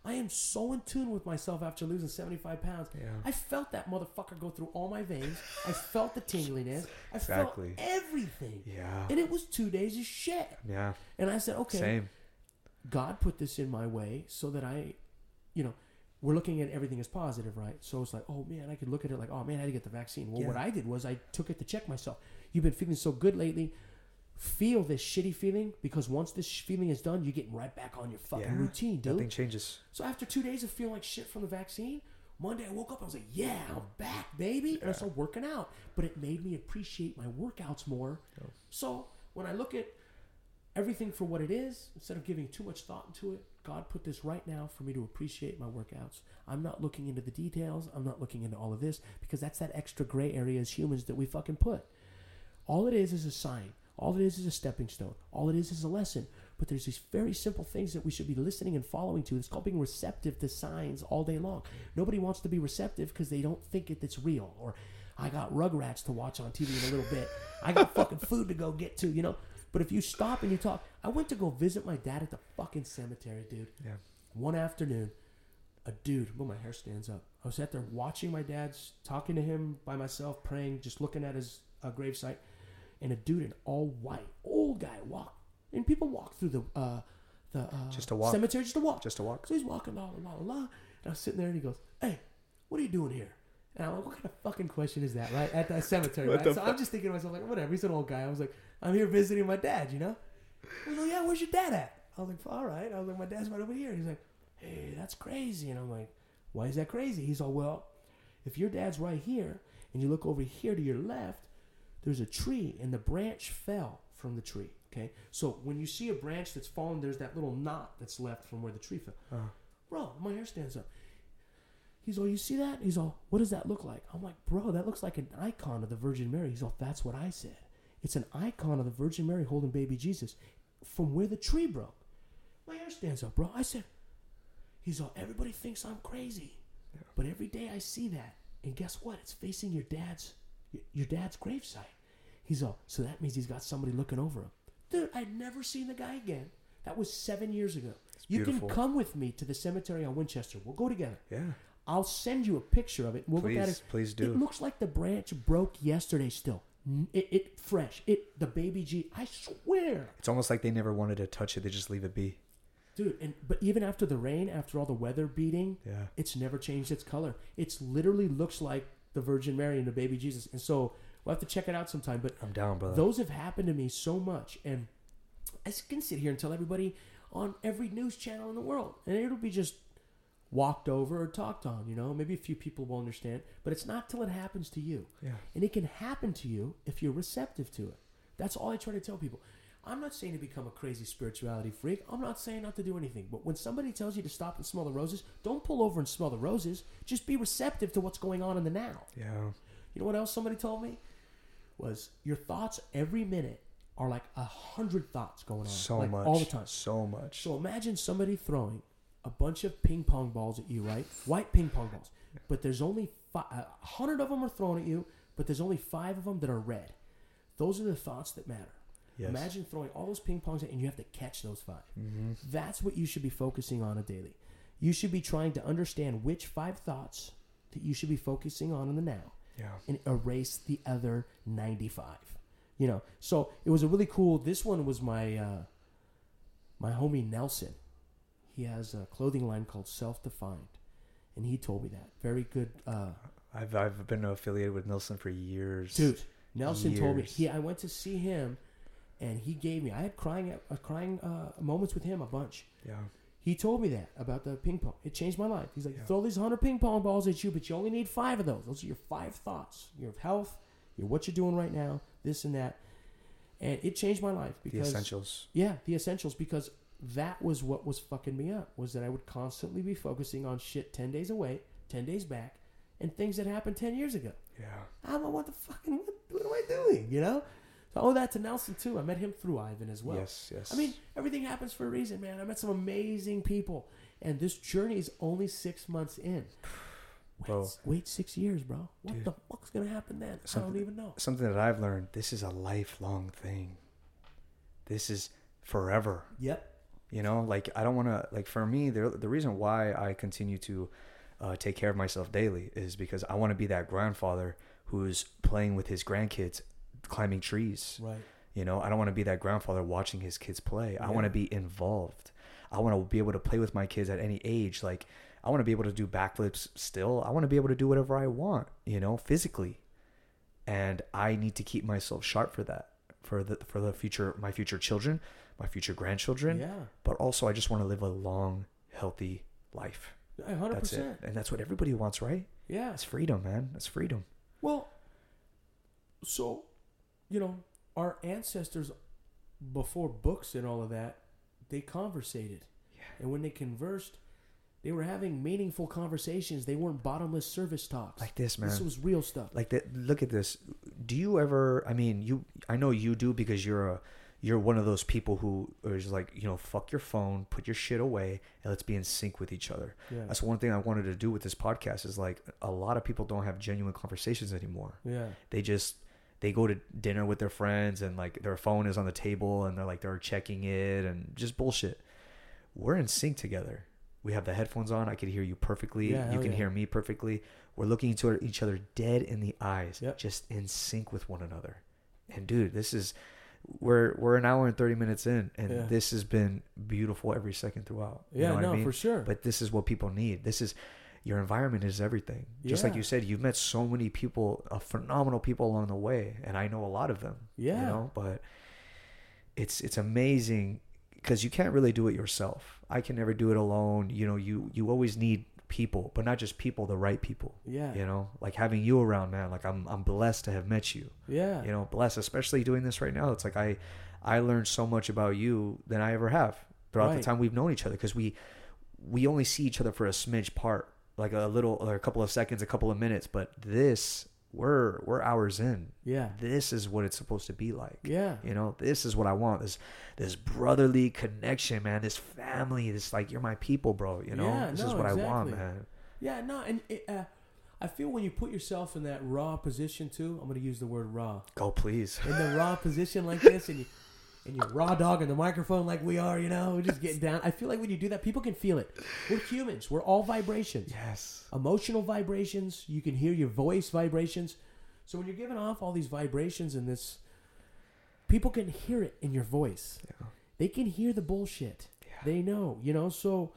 I am so in tune with myself after losing 75 pounds. Yeah. I felt that motherfucker go through all my veins. I felt the tingliness. I Exactly. felt everything. Yeah. And it was two days of shit. Yeah. And I said, okay, Same. God put this in my way so that I, you know, we're looking at everything as positive, right? So it's like, oh man, I could look at it like, oh man, I had to get the vaccine. Well, what I did was I took it to check myself. You've been feeling so good lately. Feel this shitty feeling because once this feeling is done, you're getting right back on your fucking Yeah. routine, dude. Nothing changes. So after two days of feeling like shit from the vaccine, Monday I woke up, I was like, yeah, I'm back, baby. And I started working out. But it made me appreciate my workouts more. So when I look at everything for what it is, instead of giving too much thought into it, God put this right now for me to appreciate my workouts. I'm not looking into the details. I'm not looking into all of this because that's that extra gray area as humans that we fucking put. All it is is a sign. All it is is a stepping stone. All it is is a lesson. But there's these very simple things that we should be listening and following to. It's called being receptive to signs all day long. Nobody wants to be receptive because they don't think it, it's real. Or I got Rugrats to watch on TV in a little bit. I got fucking food to go get to, you know. But if you stop and you talk, I went to go visit my dad at the fucking cemetery, dude. Yeah. One afternoon, a dude, well, my hair stands up. I was sat there watching my dad's, talking to him by myself, praying, just looking at his uh, gravesite, and a dude in all white, old guy, walk. And people walk through the uh, the uh, Just to walk. cemetery just to walk. Just to walk. So he's walking, la la la la. And I was sitting there, and he goes, "Hey, what are you doing here?" And I'm like, "What kind of fucking question is that, right?" At that cemetery, right? So I'm just thinking to myself, like, "Whatever." He's an old guy. I was like, "I'm here visiting my dad," you know. Was like, "Yeah, where's your dad at?" I was like, "All right." I was like, "My dad's right over here." He's like, "Hey, that's crazy," and I'm like, "Why is that crazy?" He's all, "Well, if your dad's right here, and you look over here to your left, there's a tree, and the branch fell from the tree." Okay, so when you see a branch that's fallen, there's that little knot that's left from where the tree fell. Uh, Bro, my hair stands up. He's all, you see that? He's all, what does that look like? I'm like, bro, that looks like an icon of the Virgin Mary. He's all, that's what I said. It's an icon of the Virgin Mary holding baby Jesus from where the tree broke. My hair stands up, bro. I said, he's all, everybody thinks I'm crazy. But every day I see that. And guess what? It's facing your dad's your, dad's gravesite. He's all, so that means he's got somebody looking over him. Dude, I'd never seen the guy again. That was seven years ago. you beautiful. can come with me to the cemetery on Winchester. We'll go together. Yeah. I'll send you a picture of it. We'll look at Please, it. please do. It looks like the branch broke yesterday. Still, it, it fresh. It the baby G. I swear, It's almost like they never wanted to touch it. They just leave it be. dude. And but even after the rain, after all the weather beating, Yeah. it's never changed its color. It's literally looks like the Virgin Mary and the baby Jesus. And so we'll have to check it out sometime. But I'm down, brother. those have happened to me so much, and I can sit here and tell everybody on every news channel in the world, and it'll be just walked over or talked on. You know, maybe a few people will understand, but it's not till it happens to you, yeah. and it can happen to you if you're receptive to it. That's all I try to tell people. I'm not saying to become a crazy spirituality freak. I'm not saying not to do anything. But when somebody tells you to stop and smell the roses, don't pull over and smell the roses. Just be receptive to what's going on in the now. Yeah. You know what else somebody told me? Was your thoughts every minute are like a hundred thoughts going on. So like much. All the time. So much. So imagine somebody throwing a bunch of ping pong balls at you, right? White ping pong balls. But there's only a hundred of them are thrown at you, but there's only five of them that are red. Those are the thoughts that matter. Yes. Imagine throwing all those ping pongs at and you have to catch those 5 Mm-hmm. That's what you should be focusing on a daily. You should be trying to understand which five thoughts that you should be focusing on in the now Yeah. and erase the other 95 you know so it was a really cool this one was my uh my homie nelson he has a clothing line called self-defined and he told me that very good uh I've I've been affiliated with Nelson for years. dude nelson told me he i went to see him and he gave me i had crying uh, crying uh moments with him a bunch Yeah. he told me that about the ping pong. It changed my life. He's like, Yeah. throw these hundred ping pong balls at you, but you only need five of those. Those are your five thoughts. Your health, your what you're doing right now, this and that. And it changed my life The because essentials. yeah, the essentials because that was what was fucking me up was that I would constantly be focusing on shit ten days away, ten days back, and things that happened ten years ago. Yeah. I'm like, what the fucking what, what am I doing? You know. So I owe that to Nelson too. I met him through Ivan as well. yes. Yes. I mean, everything happens for a reason, man. I met some amazing people, and this journey is only six months in. Wait, Bro. wait six years, bro. What Dude. the fuck's gonna happen then? I don't even know. something that I've learned. This is a lifelong thing. This is forever. Yep. You know, like I don't want to like for me the the reason why I continue to uh, take care of myself daily is because I want to be that grandfather who's playing with his grandkids, climbing trees. Right. You know, I don't want to be that grandfather watching his kids play. I want to be involved. I want to be able to play with my kids at any age. Like I want to be able to do backflips still. I want to be able to do whatever I want, you know, physically. And I need to keep myself sharp for that. For the for the future my future children, my future grandchildren, Yeah. but also I just want to live a long, healthy life. A hundred That's it. And that's what everybody wants, right? Yeah. It's freedom, man. It's freedom. Well, so, you know, our ancestors before books and all of that, they conversated. Yeah. And when they conversed, they were having meaningful conversations. They weren't bottomless service talks. Like this, man. This was real stuff. like that look at this do you ever i mean you i know you do because you're a you're one of those people who is like you know fuck your phone put your shit away and let's be in sync with each other Yeah. that's one thing i wanted to do with this podcast is like a lot of people don't have genuine conversations anymore Yeah. they just they go to dinner with their friends and like their phone is on the table and they're like they're checking it and just bullshit we're in sync together we have the headphones on i can hear you perfectly Yeah, you can yeah. hear me perfectly we're looking into each other dead in the eyes Yep. just in sync with one another and dude this is we're we're an hour and 30 minutes in and Yeah. this has been beautiful every second throughout You Yeah, know what no, I mean? for sure. but this is what people need this is your environment is everything just like you said you've met so many people uh, phenomenal people along the way and i know a lot of them Yeah. you know but it's it's amazing because you can't really do it yourself i can never do it alone you know you you always need people but not just people the right people yeah. you know like having you around man like i'm i'm blessed to have met you Yeah. you know blessed especially doing this right now it's like i i learned so much about you than i ever have throughout the time we've known each other because we we only see each other for a smidge part like a little or a couple of seconds a couple of minutes but this we're we're hours in. Yeah. This is what it's supposed to be like. Yeah. You know, this is what I want. This this brotherly connection, man. This family. This like you're my people, bro. You know, Yeah, this is no, what I want, man. Yeah, no, and it, uh, I feel when you put yourself in that raw position too. I'm going to use the word raw. Go, please. In the raw [LAUGHS] position like this, and you and you're raw dog in the microphone like we are, you know, we're just getting down. I feel like when you do that, people can feel it. We're humans. We're all vibrations. Yes. Emotional vibrations. You can hear your voice vibrations. So when you're giving off all these vibrations in this, people can hear it in your voice. Yeah. They can hear the bullshit. Yeah. They know, you know. So,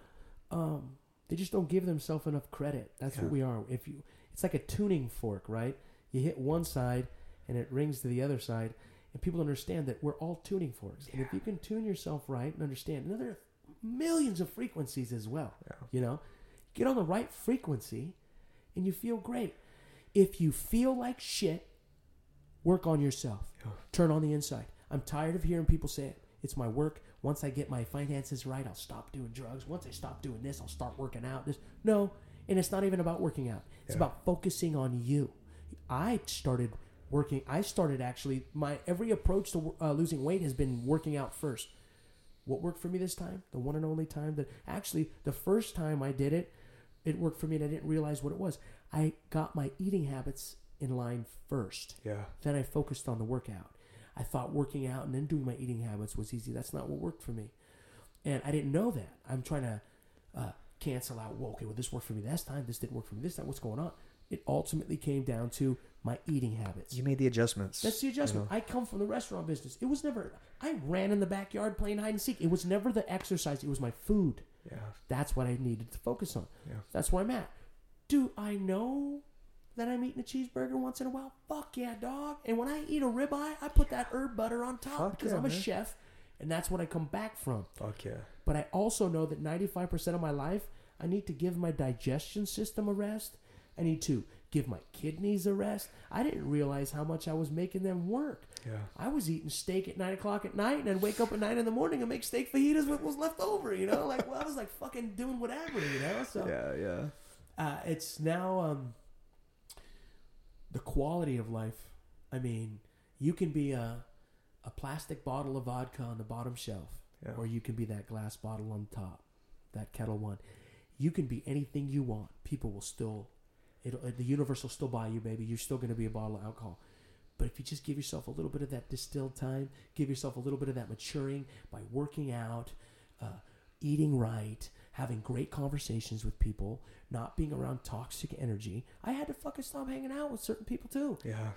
um, they just don't give themselves enough credit. That's Yeah. what we are. If you, it's like a tuning fork, right? You hit one side, and it rings to the other side, and people understand that we're all tuning forks. And if you can tune yourself right and understand, and there are millions of frequencies as well. Yeah. You know, get on the right frequency, and you feel great. If you feel like shit, work on yourself. Yeah. Turn on the inside. I'm tired of hearing people say it. It's my work. Once I get my finances right, I'll stop doing drugs. Once I stop doing this, I'll start working out. This no, and it's not even about working out. It's Yeah. about focusing on you. I started working. I started actually my every approach to uh, losing weight has been working out first. What worked for me this time? The one and only time that actually the first time I did it, it worked for me and I didn't realize what it was. I got my eating habits in line first. Yeah. Then I focused on the workout. I thought working out and then doing my eating habits was easy. That's not what worked for me. And I didn't know that. I'm trying to uh, cancel out, well, okay, well, this worked for me last time. This didn't work for me this time. What's going on? It ultimately came down to my eating habits. You made the adjustments. That's the you adjustment. know? I come from the restaurant business. It was never, I ran in the backyard playing hide and seek. It was never the exercise, it was my food. Yeah. That's what I needed to focus on. Yeah. That's where I'm at. Do I know that I'm eating a cheeseburger once in a while? Fuck yeah, dog. And when I eat a ribeye, I put that herb butter on top Fuck because yeah, I'm a man. chef and that's what I come back from. Fuck yeah. But I also know that 95% of my life, I need to give my digestion system a rest. I need to give my kidneys a rest. I didn't realize how much I was making them work. Yeah. I was eating steak at nine o'clock at night and I'd wake up at nine in the morning and make steak fajitas with what was left over, you know? Like, well, I was like fucking doing whatever, you know? So Yeah. Yeah. uh, it's now um, the quality of life. I mean, you can be a, a plastic bottle of vodka on the bottom shelf, Yeah. or you can be that glass bottle on top, that Ketel One. You can be anything you want. People will still, it'll, the universe will still buy you, baby. You're still going to be a bottle of alcohol. But if you just give yourself a little bit of that distilled time, give yourself a little bit of that maturing by working out, uh, eating right, having great conversations with people, not being around toxic energy. I had to fucking stop hanging out with certain people too. Yeah.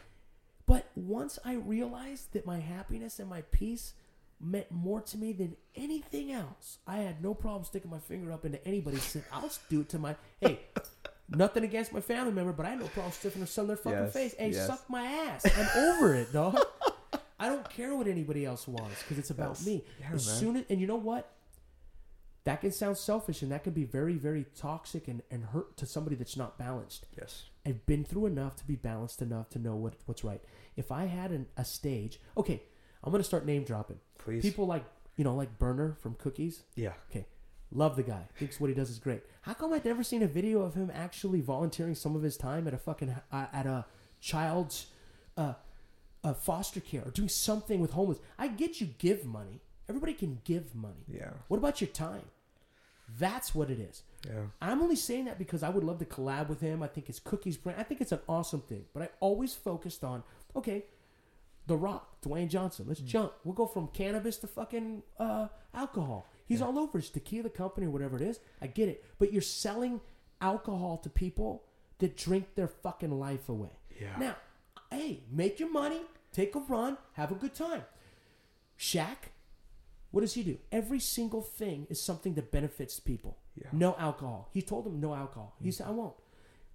But once I realized that my happiness and my peace meant more to me than anything else, I had no problem sticking my finger up into anybody's. [LAUGHS] "I'll do it to my hey." Nothing against my family member, but I had no problem sticking some their fucking Yes, face. Hey, yes. suck my ass. I'm over it, dog. I don't care what anybody else wants because it's about Yes. me. Yeah, as man. soon as, and you know what? That can sound selfish and that can be very, very toxic and, and hurt to somebody that's not balanced. Yes. I've been through enough to be balanced enough to know what, what's right. If I had an, a stage, okay, I'm gonna start name dropping. Please. People like you know, like Berner from Cookies. Yeah. Okay, love the guy. Thinks what he does is great. How come I've never seen a video of him actually volunteering some of his time at a fucking uh, at a child's uh, uh, foster care or doing something with homeless? I get you give money. Everybody can give money. Yeah. What about your time? That's what it is. Yeah. I'm only saying that because I would love to collab with him. I think his cookies brand. I think it's an awesome thing. But I always focused on okay, The Rock, Dwayne Johnson. Let's jump. We'll go from cannabis to fucking uh, alcohol. He's all over. It's tequila company or whatever it is. I get it. But you're selling alcohol to people that drink their fucking life away. Yeah. Now, hey, make your money, take a run, have a good time. Shaq, what does he do? Every single thing is something that benefits people. Yeah. No alcohol. He told them no alcohol. He mm. said, I won't.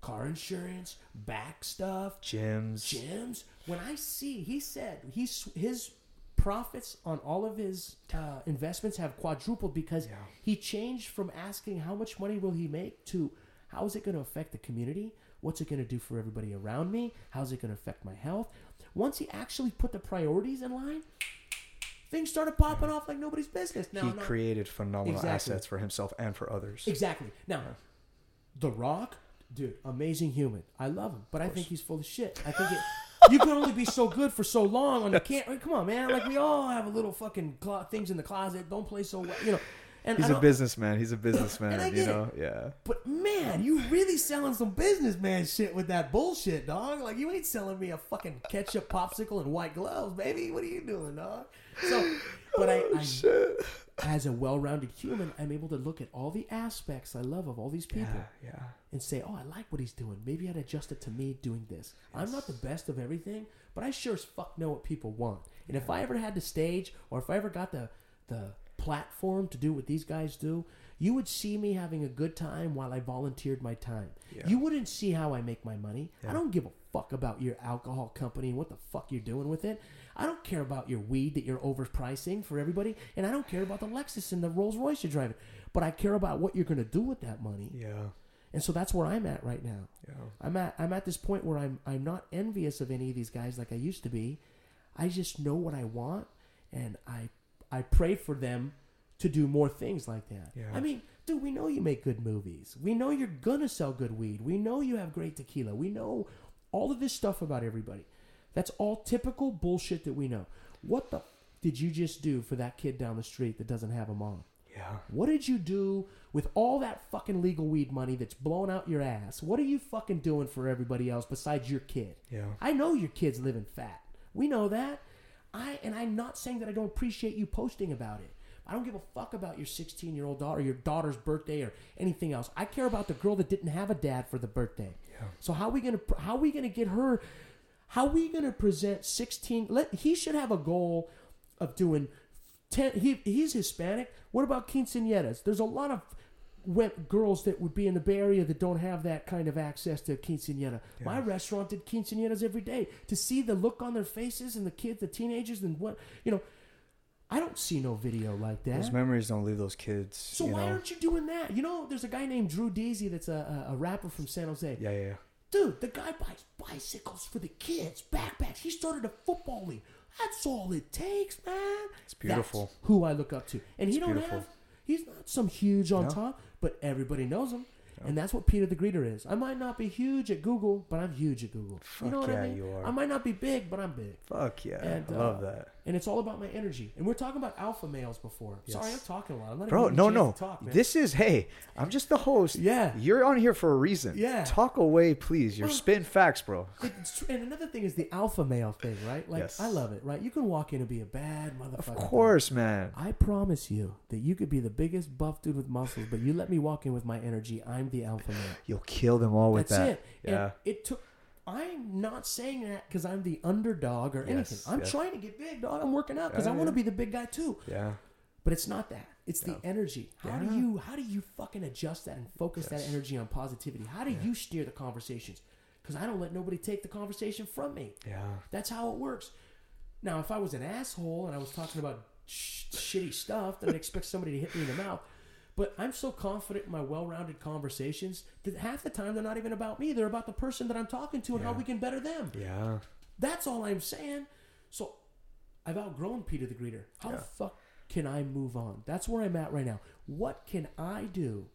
Car insurance, back stuff, Gyms. gyms. When I see, he said he's his profits on all of his uh, investments have quadrupled because Yeah. he changed from asking how much money will he make to how is it going to affect the community? What's it going to do for everybody around me? How's it going to affect my health? Once he actually put the priorities in line, things started popping off like nobody's business. Now, he now- created phenomenal Exactly. assets for himself and for others. Exactly. Now, The Rock, dude, amazing human. I love him, but I think he's full of shit. I think it, you can only be so good for so long on the can't. Come on, man. Like we all have a little fucking things in the closet. Don't play so well, you know. And He's a businessman. He's a businessman. You know, yeah. But man, you really selling some businessman shit with that bullshit, dog. Like you ain't selling me a fucking ketchup popsicle and white gloves, baby. What are you doing, dog? So, but I, Oh, I as a well-rounded human, I'm able to look at all the aspects I love of all these people Yeah, yeah. and say, "Oh, I like what he's doing. Maybe I'd adjust it to me doing this." I'm not the best of everything, but I sure as fuck know what people want. And if I ever had the stage, or if I ever got the the platform to do what these guys do, you would see me having a good time while I volunteered my time. Yeah. You wouldn't see how I make my money. I don't give a fuck about your alcohol company and what the fuck you're doing with it. I don't care about your weed that you're overpricing for everybody, and I don't care about the Lexus and the Rolls Royce you're driving. But I care about what you're going to do with that money. Yeah, And so that's where I'm at right now. yeah. I'm at I'm at this point where I'm I'm not envious of any of these guys like I used to be. I just know what I want and I I pray for them to do more things like that. Yeah. I mean, dude, we know you make good movies. We know you're gonna sell good weed. We know you have great tequila. We know all of this stuff about everybody. That's all typical bullshit that we know. What the f- did you just do for that kid down the street that doesn't have a mom? Yeah. What did you do with all that fucking legal weed money that's blown out your ass? What are you fucking doing for everybody else besides your kid? Yeah. I know your kid's living fat. We know that. I and I'm not saying that I don't appreciate you posting about it. I don't give a fuck about your 16 year old daughter, your daughter's birthday, or anything else. I care about the girl that didn't have a dad for the birthday. Yeah. So how we gonna how we gonna get her? How are we gonna present 16? Let he should have a goal of doing 10. He he's Hispanic. What about quinceañeras? There's a lot of girls that would be in the Bay Area that don't have that kind of access to quinceañera. My restaurant did quinceañeras every day to see the look on their faces and the kids, the teenagers, and what you know. I don't see no video like that. Those memories don't leave those kids. So why know? aren't you doing that? You know, there's a guy named Drew Deasy that's a, a, rapper from San Jose. Yeah, yeah, yeah. Dude, the guy buys bicycles for the kids, backpacks. He started a football league. That's all it takes, man. It's beautiful. That's who I look up to. And he don't beautiful. have he's not some huge on No. top, but everybody knows him. And that's what Peter the Greeter is. I might not be huge at Google, but I'm huge at Google. you know what yeah, I mean? you are. I might not be big, but I'm big. Fuck yeah. And, I love uh, that. And it's all about my energy. And we're talking about alpha males before. Sorry, I'm talking a lot. I'm not Bro, no, giving you a no. talk, this is hey, I'm just the host. Yeah. You're on here for a reason. Yeah. Talk away, please. You're Well- spitting facts, bro. And another thing is the alpha male thing, right? Like Yes. I love it, right? You can walk in and be a bad motherfucker. Of course, man. I promise you that you could be the biggest buff dude with muscles, but you let me walk in with my energy. I'm the alpha male. You'll kill them all with That's that. it. Yeah. And it took. I'm not saying that because I'm the underdog or anything. Yes, I'm yes. trying to get big, dog. I'm working out because Yeah, I want to yeah. be the big guy too. Yeah. But it's not that. It's the energy. How do you how do you fucking adjust that and focus Yes. that energy on positivity? How do you steer the conversations? Because I don't let nobody take the conversation from me. Yeah. That's how it works. Now, if I was an asshole and I was talking about sh- shitty stuff, then I'd expect somebody to hit me in the mouth. But I'm so confident in my well-rounded conversations that half the time they're not even about me. They're about the person that I'm talking to and how we can better them. Yeah. That's all I'm saying. So I've outgrown Peter the Greeter. How the fuck can I move on? That's where I'm at right now. What can I do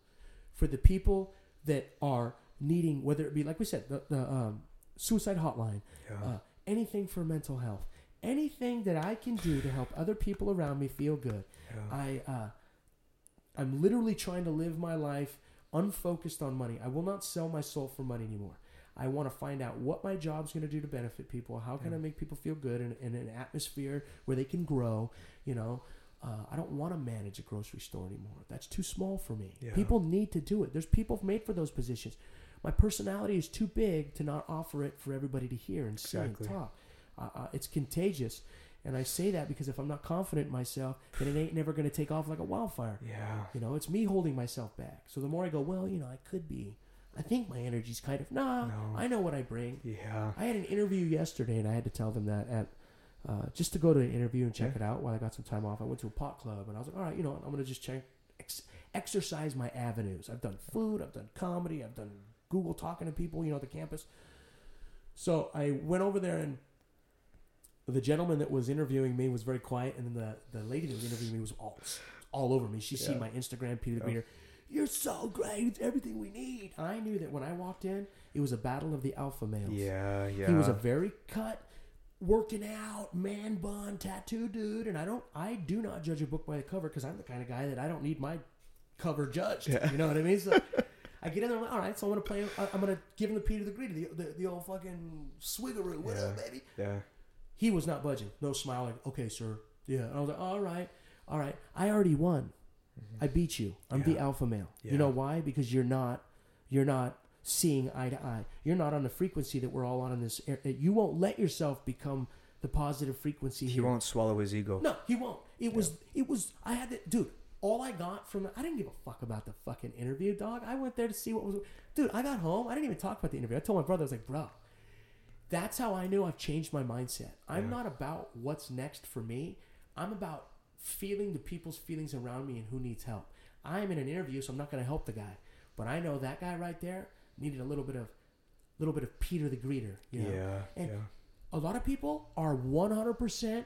for the people that are needing, whether it be like we said, the, the um, suicide hotline, Yeah. uh, anything for mental health, anything that I can do to help other people around me feel good. Yeah. I uh, I'm literally trying to live my life unfocused on money. I will not sell my soul for money anymore. I want to find out what my job's going to do to benefit people. How can I make people feel good in, in an atmosphere where they can grow? You know, uh, I don't want to manage a grocery store anymore. That's too small for me. Yeah. People need to do it. There's people made for those positions. My personality is too big to not offer it for everybody to hear and see Exactly. and talk. Uh, uh, it's contagious. And I say that because if I'm not confident in myself, then it ain't never going to take off like a wildfire. Yeah. You know, it's me holding myself back. So the more I go, well, you know, I could be. I think my energy's kind of nah. No. I know what I bring. Yeah. I had an interview yesterday, and I had to tell them that at uh, just to go to an interview and check Yeah. it out while I got some time off. I went to a pot club, and I was like, all right, you know, what, I'm gonna just check ex- exercise my avenues. I've done food, I've done comedy, I've done Google talking to people, you know, at the campus. So I went over there and. The gentleman that was interviewing me was very quiet, and then the, the lady that was interviewing me was all all over me. She seen my Instagram, Peter the Yeah. Greeter. You're so great. It's everything we need. I knew that when I walked in, it was a battle of the alpha males. Yeah, yeah. He was a very cut, working out, man bun, tattoo dude, and I don't, I do not judge a book by the cover because I'm the kind of guy that I don't need my cover judged. You know what I mean? So [LAUGHS] I get in there, I'm like, all right, so I'm gonna play. I'm gonna give him the Peter the Greeter, the, the, the old fucking swiggeroo. What up, Yeah. baby? yeah. He was not budging. No smile. Like, okay, sir. Yeah. And I was like, all right, all right. I already won. I beat you. I'm the Mm-hmm. Alpha male. Yeah. You know why? Because you're not, you're not seeing eye to eye. You're not on the frequency that we're all on in this. air- You won't let yourself become the positive frequency. He here. won't swallow his ego. No, he won't. It was. It was. I had to, dude. All I got from I didn't give a fuck about the fucking interview, dog. I went there to see what was. Dude, I got home. I didn't even talk about the interview. I told my brother, I was like, bro, that's how I knew I've changed my mindset. I'm Yeah. not about what's next for me. I'm about feeling the people's feelings around me and who needs help. I'm in an interview, so I'm not going to help the guy, but I know that guy right there needed a little bit of, little bit of Peter the Greeter. You know? Yeah, And yeah. a lot of people are 100%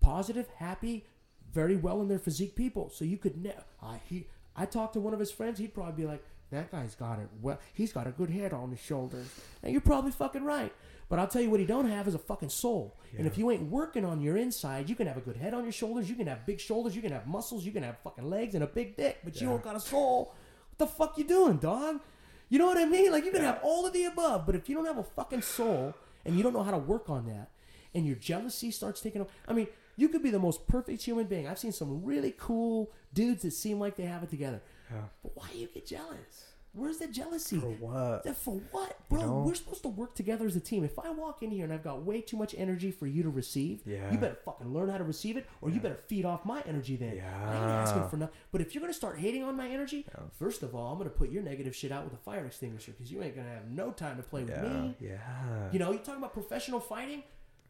positive, happy, very well in their physique people. So you could never. I he. I talked to one of his friends. He'd probably be like, "That guy's got it. Well, he's got a good head on his shoulders." And you're probably fucking right. But I'll tell you what he don't have is a fucking soul. And if you ain't working on your inside, you can have a good head on your shoulders. You can have big shoulders. You can have muscles. You can have fucking legs and a big dick. But you don't got a soul. What the fuck you doing, dog? You know what I mean? Like you can have all of the above, but if you don't have a fucking soul and you don't know how to work on that, and your jealousy starts taking over, I mean, you could be the most perfect human being. I've seen some really cool dudes that seem like they have it together. Yeah. But why do you get jealous? Where's the jealousy? For what? That for what, bro? know? We're supposed to work together as a team. If I walk in here and I've got way too much energy for you to receive, Yeah. you better fucking learn how to receive it, or you better feed off my energy. Then I ain't Yeah. asking for nothing. But if you're gonna start hating on my energy, first of all, I'm gonna put your negative shit out with a fire extinguisher because you ain't gonna have no time to play with me. yeah. You know, you talking about professional fighting.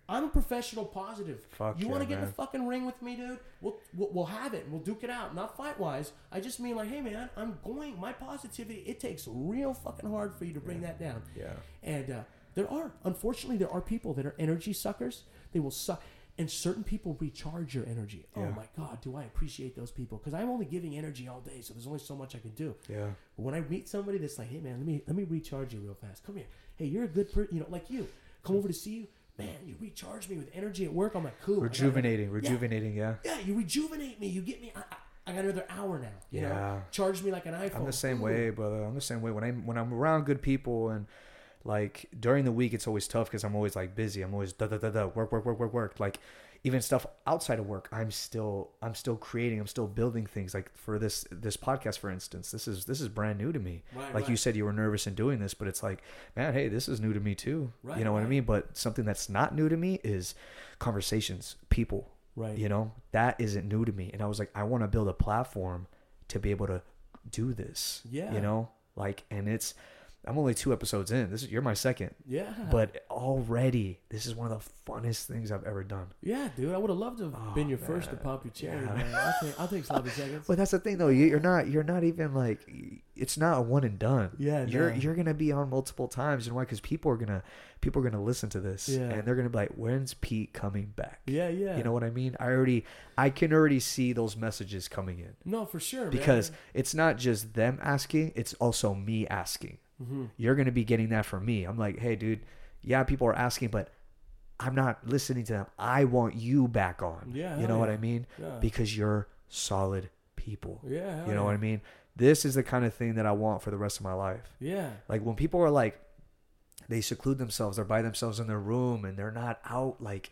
I'm a professional positive. Fuck you yeah, want to get in the fucking ring with me, dude? We'll, we'll we'll have it. and We'll duke it out. Not fight wise. I just mean like, hey man, I'm going. My positivity. It takes real fucking hard for you to bring that down. Yeah. And uh, there are, unfortunately, there are people that are energy suckers. They will suck. And certain people recharge your energy. Oh my God, do I appreciate those people? Because I'm only giving energy all day, so there's only so much I can do. Yeah. But when I meet somebody that's like, hey man, let me let me recharge you real fast. Come here. Hey, you're a good person. You know, like you. Come over to see you. Man, you recharge me with energy at work. I'm like, cool. Rejuvenating, rejuvenating, yeah. Yeah, you rejuvenate me. You get me. I, I, I got another hour now. You Yeah. know, charge me like an iPhone. I'm the same way, brother. I'm the same way. When I'm when I'm around good people and like during the week, it's always tough because I'm always like busy. I'm always da da da da work work work work work. Like even stuff outside of work, I'm still I'm still creating. I'm still building things. Like for this this podcast, for instance, this is this is brand new to me. Right, like you said, you were nervous in doing this, but it's like, man, hey, this is new to me too. Right, you know what I mean? But something that's not new to me is conversations, people. Right. You know that isn't new to me, and I was like, I want to build a platform to be able to do this. Yeah. You know, like, and it's. I'm only two episodes in. This is you're my second, Yeah. but already this is one of the funnest things I've ever done. yeah, dude, I would have loved to have Oh, been your first to pop your cherry. Yeah. Man. I'll take, I'll take sloppy [LAUGHS] seconds. But that's the thing, though. You- You're not. You're not even like. It's not a one and done. Yeah, You're no. you're gonna be on multiple times. And why? Because people are gonna people are gonna listen to this, Yeah. and they're gonna be like, "When's Pete coming back?" yeah, yeah. You know what I mean? I already. I can already see those messages coming in No, for sure. because man. it's not just them asking; it's also me asking. Mhm. You're gonna be getting that from me. I'm like, "Hey, dude, yeah, people are asking, but." I'm not listening to them. I want you back on. Yeah, You know what. I mean? Yeah. Because you're solid people. yeah, You know yeah. what I mean? This is the kind of thing that I want for the rest of my life. Yeah. Like when people are like, they seclude themselves, they're by themselves in their room, and they're not out. Like,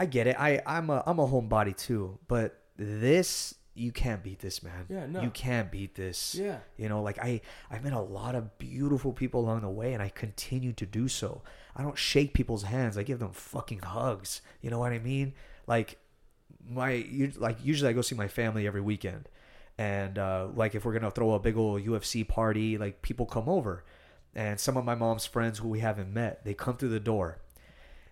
I get it. I I'm a I'm a homebody too, but this you can't beat this, man. Yeah, no. You can't beat this. Yeah. You know, like I I've met a lot of beautiful people along the way, and I continue to do so. I don't shake people's hands. I give them fucking hugs. You know what I mean? Like my you like usually I go see my family every weekend, and uh, like if we're gonna throw a big old UFC party, like people come over, and some of my mom's friends who we haven't met, they come through the door.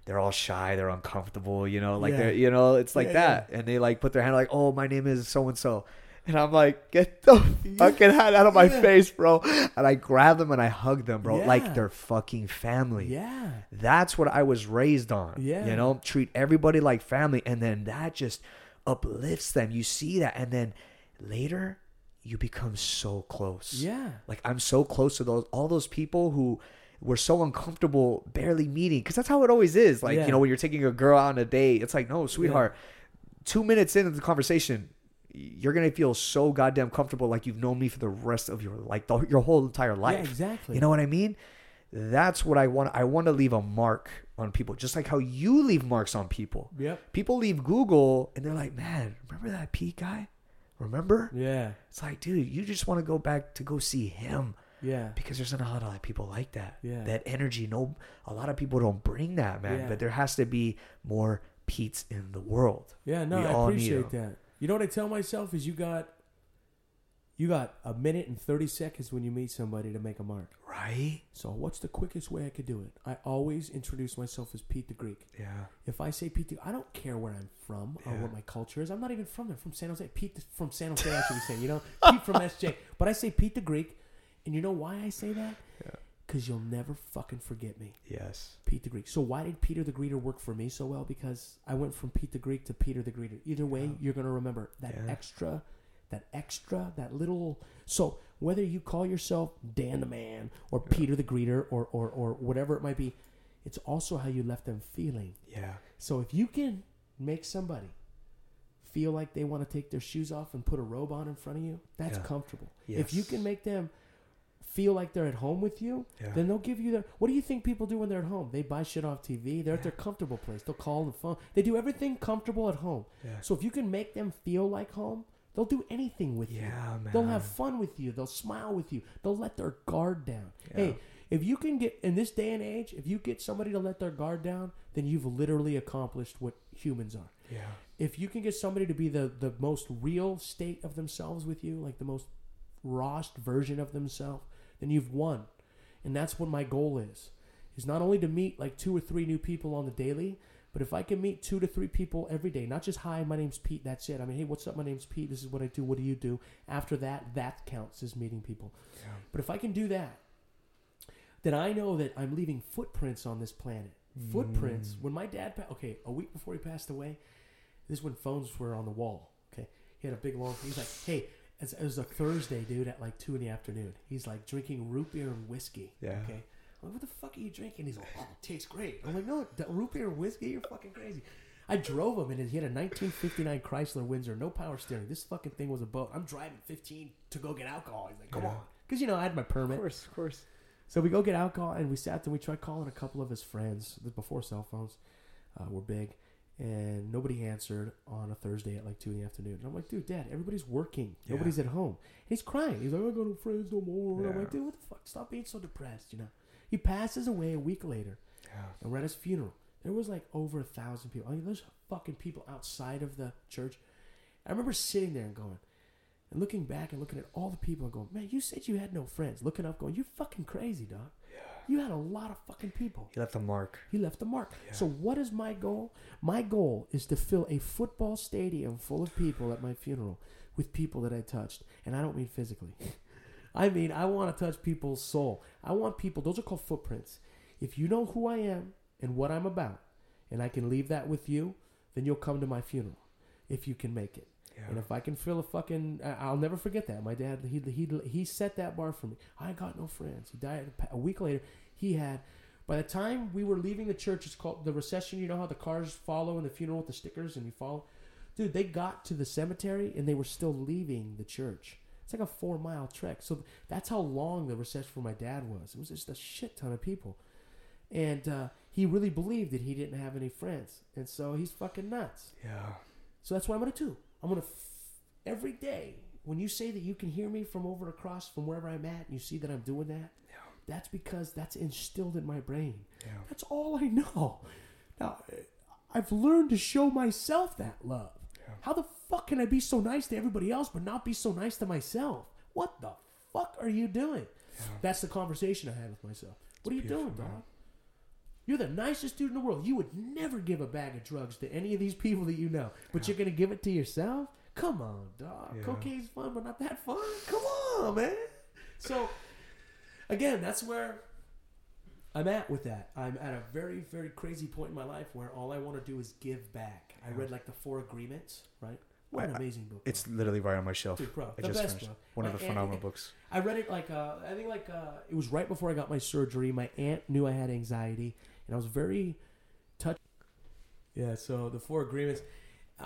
They're all shy. They're uncomfortable. You know, like Yeah. they're you know it's like Yeah, that, and they like put their hand like, oh, my name is so and so. And I'm like, get the [LAUGHS] fucking hand out of my Yeah. face, bro. And I grab them and I hug them, bro. Yeah. Like they're fucking family. Yeah. That's what I was raised on. Yeah. You know, treat everybody like family. And then that just uplifts them. You see that. And then later, you become so close. Yeah. Like I'm so close to those all those people who were so uncomfortable barely meeting because that's how it always is. Like Yeah. you know when you're taking a girl out on a date, it's like no, sweetheart. Two minutes into the conversation, you're gonna feel so goddamn comfortable, like you've known me for the rest of your like the, your whole entire life. Yeah, exactly. You know what I mean? That's what I want. I want to leave a mark on people, just like how you leave marks on people. Yep. People leave Google and they're like, "Man, remember that Pete guy? Remember?" Yeah. It's like, dude, you just want to go back to go see him Yeah. because there's not a lot of people like that. Yeah. That energy. No, a lot of people don't bring that, man. Yeah. But there has to be more Pete's in the world. Yeah, no, We I need that. You know what I tell myself is you got you got a minute and 30 seconds when you meet somebody to make a mark. Right? So, what's the quickest way I could do it? I always introduce myself as Pete the Greek. Yeah. If I say Pete, the, I don't care where I'm from or Yeah. what my culture is. I'm not even from there. From San Jose. Pete from San Jose, I should be saying. You know, Pete from SJ. But I say Pete the Greek, and you know why I say that? Yeah. Because you'll never fucking forget me. Yes. Pete the Greek. So why did Peter the Greeter work for me so well? Because I went from Pete the Greek to Peter the Greeter. Either way, Yeah. you're gonna remember that Yeah. extra, that extra, that little. So whether you call yourself Dan the Man or Peter the Greeter or, or or whatever it might be, it's also how you left them feeling. Yeah. So if you can make somebody feel like they want to take their shoes off and put a robe on in front of you, that's Yeah. comfortable. If you can make them feel like they're at home with you, Yeah. then they'll give you their. What do you think people do when they're at home? They buy shit off TV. They're at their comfortable place. They'll call the phone. They do everything comfortable at home. Yeah. So if you can make them feel like home, they'll do anything with you. Man. They'll have fun with you. They'll smile with you. They'll let their guard down. Yeah. Hey, if you can get in this day and age, if you get somebody to let their guard down, then you've literally accomplished what humans are. Yeah. If you can get somebody to be the the most real state of themselves with you, like the most rawest version of themselves, then you've won. And that's what my goal is. Is not only to meet like two or three new people on the daily, but if I can meet two to three people every day, not just hi, my name's Pete, that's it. I mean, hey, what's up? My name's Pete. This is what I do. What do you do? After that, that counts as meeting people. Yeah. But if I can do that, then I know that I'm leaving footprints on this planet. Footprints. Mm. When my dad, pa- okay, a week before he passed away, this is when phones were on the wall. Okay, he had a big long. He's like, hey, it's- it was a Thursday, dude, at like two in the afternoon. He's like drinking root beer and whiskey. Yeah. Okay. I'm like, what the fuck are you drinking? He's like, oh, it tastes great. I'm like, no, root beer and whiskey, you're fucking crazy. I drove him, and he had a 1959 Chrysler Windsor, no power steering. This fucking thing was a boat. I'm driving 15 to go get alcohol. He's like, come Yeah. on, because you know I had my permit. Of course, of course. So we go get alcohol, and we sat there. We tried calling a couple of his friends before cell phones uh, were big, and nobody answered on a Thursday at like two in the afternoon. And I'm like, dude, Dad, everybody's working. Yeah. Nobody's at home. And he's crying. He's like, I got no friends no more. And I'm like, dude, what the fuck? Stop being so depressed. You know. He passes away a week later, Yeah. and we're at his funeral. There was like over a thousand people. I mean, there's fucking people outside of the church. I remember sitting there and going, and looking back and looking at all the people and going, man, you said you had no friends. Looking up, going, you're fucking crazy, dog. You had a lot of fucking people. He left a mark. He left a mark. Yeah. So what is my goal? My goal is to fill a football stadium full of people at my funeral with people that I touched, and I don't mean physically. [LAUGHS] I mean I want to touch people's soul. I want people. Those are called footprints. If you know who I am and what I'm about, and I can leave that with you, then you'll come to my funeral if you can make it. Yeah. And if I can fill a fucking, I'll never forget that. My dad, he he he set that bar for me. I got no friends. He died a week later. He had. By the time we were leaving the church, it's called the recession. You know how the cars follow in the funeral with the stickers, and you follow. Dude, they got to the cemetery and they were still leaving the church. It's like a four mile trek. So that's how long the recession for my dad was. It was just a shit ton of people, and uh, he really believed that he didn't have any friends, and so he's fucking nuts. Yeah. So that's what I'm gonna do. I'm gonna f- every day when you say that you can hear me from over across from wherever I'm at, and you see that I'm doing that. Yeah. That's because that's instilled in my brain. Yeah. That's all I know. Now, eh, I've learned to show myself that love. Yeah. How the fuck can I be so nice to everybody else but not be so nice to myself? What the fuck are you doing? Yeah. That's the conversation I had with myself. What are you doing, man. dog? You're the nicest dude in the world. You would never give a bag of drugs to any of these people that you know, but you're gonna give it to yourself. Come on, dog. Yeah. Cocaine's fun, but not that fun. Come on, man. So, again, that's where I'm at with that. I'm at a very, very crazy point in my life where all I want to do is give back. I read like the four agreements, right? What an amazing book. It's bro. literally right on my shelf. Dude, bro, I the just best, finished bro. one of the aunt- phenomenal books. I read it like uh, I think like uh, it was right before I got my surgery. My aunt knew I had anxiety, and I was very touched. Yeah, so the four agreements.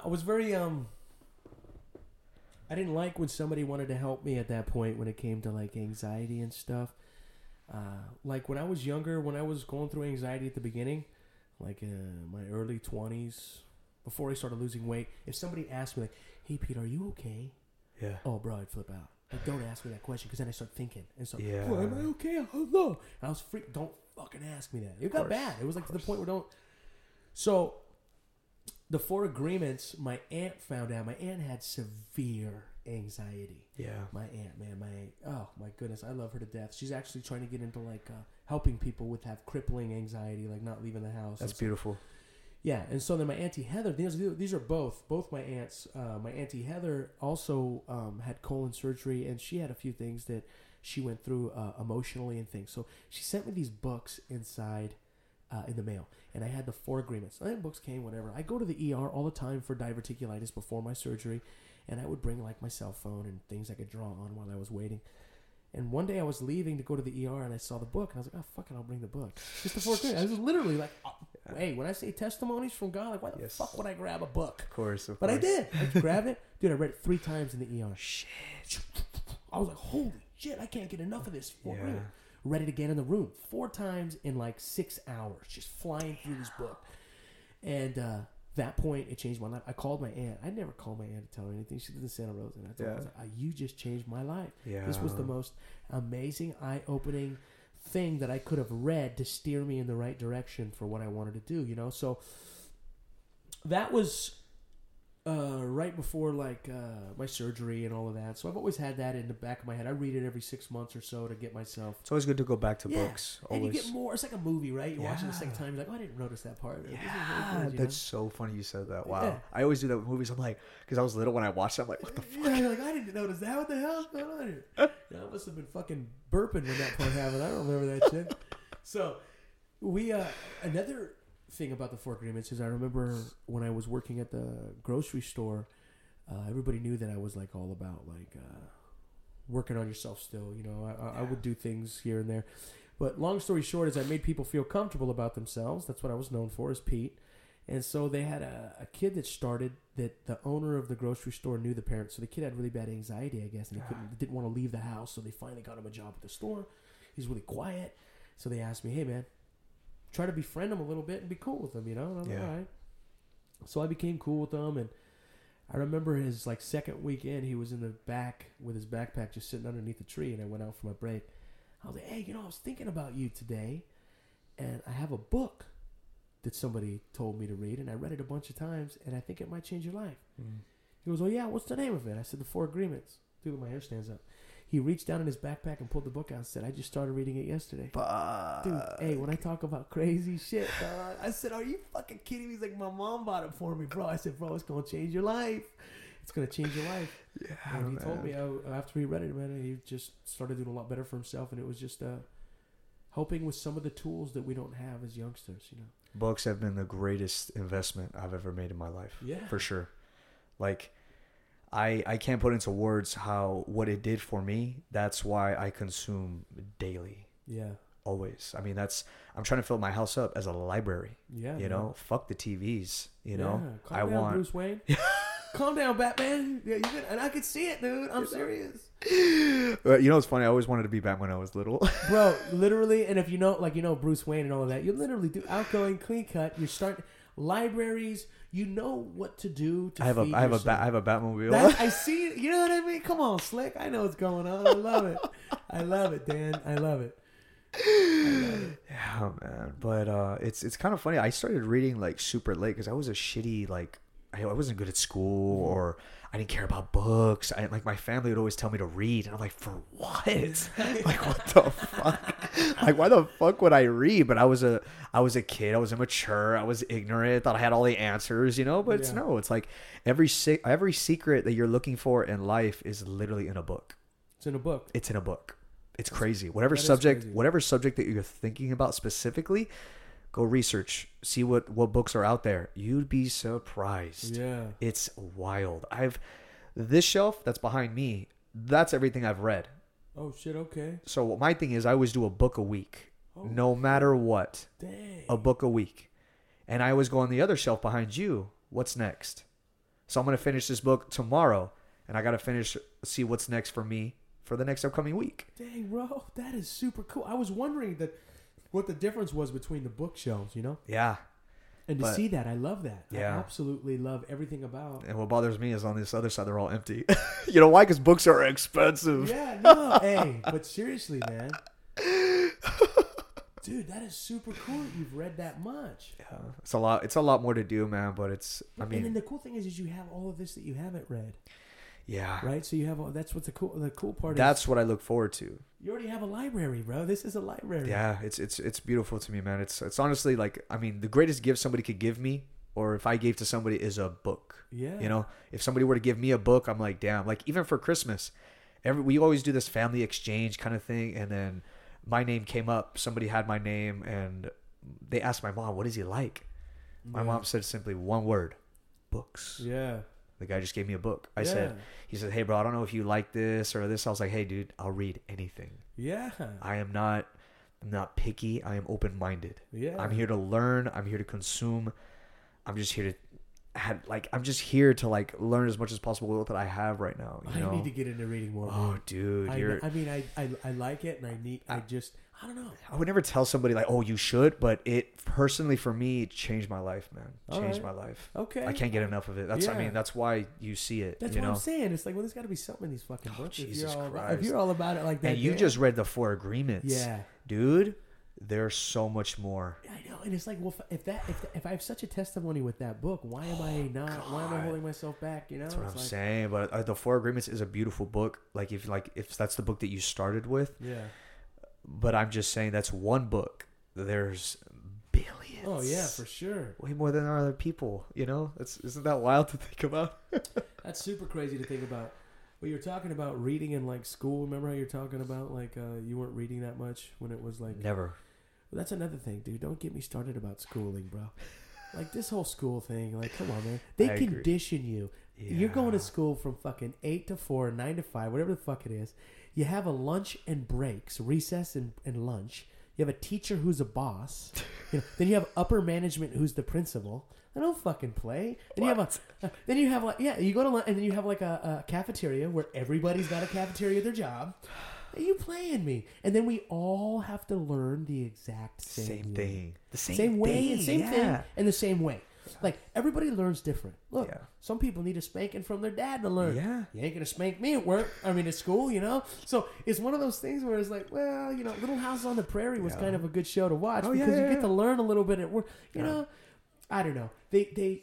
I was very um. I didn't like when somebody wanted to help me at that point when it came to like anxiety and stuff. Uh, like when I was younger, when I was going through anxiety at the beginning, like uh, my early twenties, before I started losing weight, if somebody asked me like, "Hey, Pete, are you okay?" Yeah. Oh, bro, I'd flip out. Like, don't ask me that question because then I start thinking. And so, Yeah. well, am I okay? I don't know. And I was freak. Don't fucking ask me that. It got course, bad. It was like to the point where don't. So, the four agreements. My aunt found out. My aunt had severe anxiety. Yeah. My aunt, man, my aunt, oh my goodness, I love her to death. She's actually trying to get into like uh, helping people with have crippling anxiety, like not leaving the house. That's beautiful. yeah, and so then my auntie Heather. These these are both both my aunts. Uh, my auntie Heather also um, had colon surgery, and she had a few things that she went through uh, emotionally and things. So she sent me these books inside uh, in the mail, and I had the four agreements. And the books came whenever I go to the ER all the time for diverticulitis before my surgery, and I would bring like my cell phone and things I could draw on while I was waiting. And one day I was leaving to go to the ER and I saw the book and I was like, oh, fuck it, I'll bring the book. Just the four agreements. I was literally like, oh, hey, when I say testimonies from God, like, why the Yes. fuck would I grab a book? Of course. Of But I did. I [LAUGHS] grabbed it. Dude, I read it three times in the ER. Shit. I was like, holy shit, I can't get enough of this. Four Yeah. Read it again in the room four times in like six hours, just flying through this book. And uh, that point, it changed my life. I called my aunt. I never called my aunt to tell her anything. She lived in Santa Rosa. And I told her, I Yeah. like, "Ah, you just changed my life. Yeah. This was the most amazing, eye opening thing that I could have read to steer me in the right direction for what I wanted to do, you know? So that was uh, right before like uh, my surgery and all of that. So I've always had that in the back of my head. I read it every six months or so to get myself. It's always good to go back to Yeah. books. And you get more. It's like a movie, right? You watch it the second time. You're like, oh, I didn't notice that part. Is really Yeah, good, you know? that's so funny you said that. Wow. Yeah. I always do that with movies. I'm like, because I was little when I watched it, I'm like, what the fuck? Yeah, you're like, I didn't notice that. What the hell's going on here? [LAUGHS] yeah, I must have been fucking burping when that part happened. I don't remember that shit. So, we, uh, another thing about the four agreements is I remember when I was working at the grocery store, uh, everybody knew that I was like all about like, uh, working on yourself still. You know, I, I, I would do things here and there. But long story short is I made people feel comfortable about themselves. That's what I was known for as Pete. And so they had a, a kid that started that the owner of the grocery store knew the parents. So the kid had really bad anxiety, I guess, and he couldn't didn't want to leave the house. So they finally got him a job at the store. He's really quiet. So they asked me, "Hey man, try to befriend them a little bit and be cool with them, you know? And I'm like, "All right." So I became cool with them and I remember his like second weekend, he was in the back with his backpack, just sitting underneath a tree, and I went out for my break. I was like, "Hey, you know, I was thinking about you today, and I have a book." that somebody told me to read, and I read it a bunch of times, and I think it might change your life. Hmm. He goes, "Oh yeah, what's the name of it?" I said, "The Four Agreements." Dude, my hair stands up. He reached down in his backpack and pulled the book out and said, "I just started reading it yesterday." Fuck. Dude, hey, when I talk about crazy shit, dog, I said, "Are you fucking kidding me?" He's like, "My mom bought it for me, bro." I said, "Bro, it's gonna change your life. It's gonna change your life." Yeah, And he told me uh, after he read it, man, he just started doing a lot better for himself, and it was just uh, helping with some of the tools that we don't have as youngsters, you know. Books have been the greatest investment I've ever made in my life. Yeah. For sure. Like I I can't put into words how what it did for me. That's why I consume daily. Yeah. Always. I mean that's I'm trying to fill my house up as a library. Yeah. you man. know, fuck the TVs. You know, Yeah, calm I down, want. Bruce Wayne. [LAUGHS] calm down, Batman. Yeah, you can, and I could see it, dude. I'm serious, [LAUGHS] Uh, you know, it's funny. I always wanted to be Batman when I was little. [LAUGHS] bro. Literally, and if you know, like you know, Bruce Wayne and all of that, you literally do outgoing, clean cut. You start libraries. You know what to do. To I have a I have a ba- I have a Batmobile. That, I [LAUGHS] see it. You know what I mean? Come on, Slick. I know what's going on. I love it. I love it, Dan. I love it. Yeah, man. But uh, it's it's kind of funny. I started reading like super late because I was a shitty like I, I wasn't good at school Mm-hmm. or I didn't care about books. I like my family would always tell me to read, and I'm like, for what? [LAUGHS] like what the fuck? like why the fuck would I read? But I was a I was a kid. I was immature. I was ignorant. Thought I had all the answers, you know. But it's no. It's like every se- every secret that you're looking for in life is literally in a book. It's in a book. It's in a book. It's crazy. Whatever that subject, crazy. whatever subject that you're thinking about specifically, Go research, see what what books are out there. You'd be surprised. Yeah. It's wild. I've this shelf that's behind me. That's everything I've read. Oh shit. Okay. So my thing is, I always do a book a week, Oh, no matter what. Dang. A book a week, and I always go on the other shelf behind you. What's next? So I'm gonna finish this book tomorrow, and I gotta finish see what's next for me for the next upcoming week. Dang, bro, that is super cool. I was wondering that what the difference was between the bookshelves, you know, Yeah. and to But- see that, I love that. I Yeah. absolutely love everything about. And what bothers me is on this other side they're all empty. [LAUGHS] you know why? Because books are expensive. Yeah, no, hey, but seriously, man, [LAUGHS] dude, that is super cool. You've read that much. Yeah, it's a lot. It's a lot more to do, man. But it's. I mean, and then the cool thing is, is you have all of this that you haven't read, yeah. right? So you have all. That's what the cool. The cool part That's what I look forward to. You already have a library, bro. This is a library. Yeah, it's it's it's beautiful to me, man. It's it's honestly like I mean, the greatest gift somebody could give me, or if I gave to somebody, is a book. Yeah. You know, if somebody were to give me a book, I'm like, damn. Like even for Christmas, every we always do this family exchange kind of thing, and then my name came up. Somebody had my name, and they asked my mom, "What is he like?" My Yeah. mom said simply one word: books. Yeah. The guy just gave me a book. I Yeah. said, he said, "Hey, bro, I don't know if you like this or this." I was like, "Hey, dude, I'll read anything. Yeah. I am not, I'm not picky. I am open minded. Yeah. I'm here to learn. I'm here to consume. I'm just here to." Had like I'm just here to like learn as much as possible with what I have right now. You I know? need to get into reading more. oh, dude, I, you're. I mean, I, I I like it, and I need. I just. I don't know. I would never tell somebody like, "Oh, you should," but it personally for me it changed my life, man. All Changed right. my life. Okay. I can't get enough of it. That's I mean, that's why you see it. That's what know? I'm saying. It's like, well, there's got to be something in these fucking Oh, books. if, Jesus you're all about, if you're all about it like that, and you yeah. just read the four agreements. yeah. dude there's so much more I know, and it's like, well, if that, if if I have such a testimony with that book, why am I not? Why am I holding myself back? You know, that's what It's i'm like, saying but uh, the four agreements is a beautiful book like if like if that's the book that you started with Yeah. But i'm just saying that's one book there's billions Oh yeah, for sure. way more than there are other people you know that's isn't that wild to think about [LAUGHS] That's super crazy to think about. But you're talking about reading in like school. Remember how you're talking about like uh, you weren't reading that much when it was like. never That's another thing, dude. Don't get me started about schooling, bro. Like this whole school thing. Like, come on, man. They I agree. condition you. You're going to school from fucking eight to four, nine to five, whatever the fuck it is. You have a lunch and breaks, recess and, and lunch. You have a teacher who's a boss. You know, then you have upper management who's the principal. They don't fucking play. And you have a, [LAUGHS] then you have like yeah, you go to lunch and then you have like a, a cafeteria where everybody's got a cafeteria at their job. Are you playing me? And then we all have to learn the exact same, same thing the same, Same, way thing, and same yeah. thing and the same way. Like everybody learns different. Look, Yeah. some people need a spanking from their dad to learn. Yeah. You ain't gonna spank me at work. I mean, at school, you know. So it's one of those things where it's like, well, you know, Little House on the Prairie was Yeah. kind of a good show to watch Oh, yeah, because you get yeah. to learn a little bit at work. You Yeah. know, I don't know. They they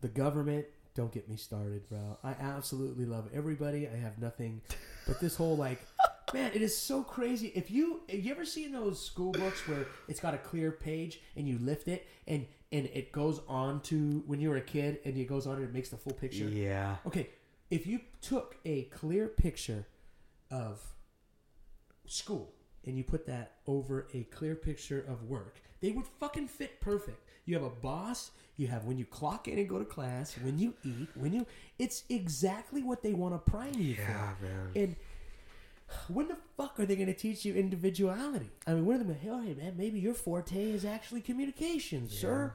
the government. Don't get me started, bro. I absolutely love everybody. I have nothing, but this whole like, [LAUGHS] man, it is so crazy. If you have you ever seen those school books where it's got a clear page and you lift it and and it goes on to when you were a kid and it goes on and it makes the full picture. yeah Okay, if you took a clear picture of school and you put that over a clear picture of work, they would fucking fit perfect. You have a boss, you have when you clock in and go to class, when you eat, when you it's exactly what they want to prime you yeah for. man And when the fuck are they going to teach you individuality? I mean, when are they going to, hey man, maybe your forte is actually communication, sir.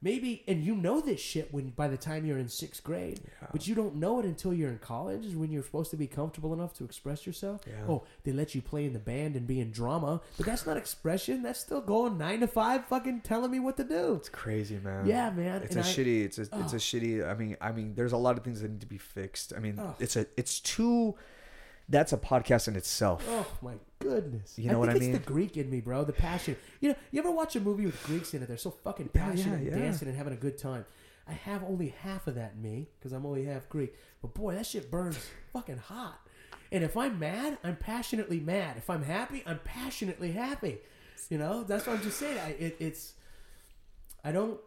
Maybe, and you know this shit when by the time you're in sixth grade, but you don't know it until you're in college, is when you're supposed to be comfortable enough to express yourself. Yeah. Oh, they let you play in the band and be in drama, but that's not expression. That's still going nine to five, fucking telling me what to do. it's crazy man Yeah, man. It's and a I- shitty. It's a it's Oh. a shitty. I mean, I mean, there's a lot of things that need to be fixed. I mean, Oh. it's a it's too. That's a podcast in itself. Oh my goodness! You know I what I it's mean? the Greek in me, bro. The passion. You know, you ever watch a movie with Greeks in it? They're so fucking Yeah, passionate, yeah, and yeah. dancing, and having a good time. I have only half of that in me because I'm only half Greek. But boy, that shit burns fucking hot. And if I'm mad, I'm passionately mad. If I'm happy, I'm passionately happy. You know, that's what I'm just saying. I, it, it's, I don't,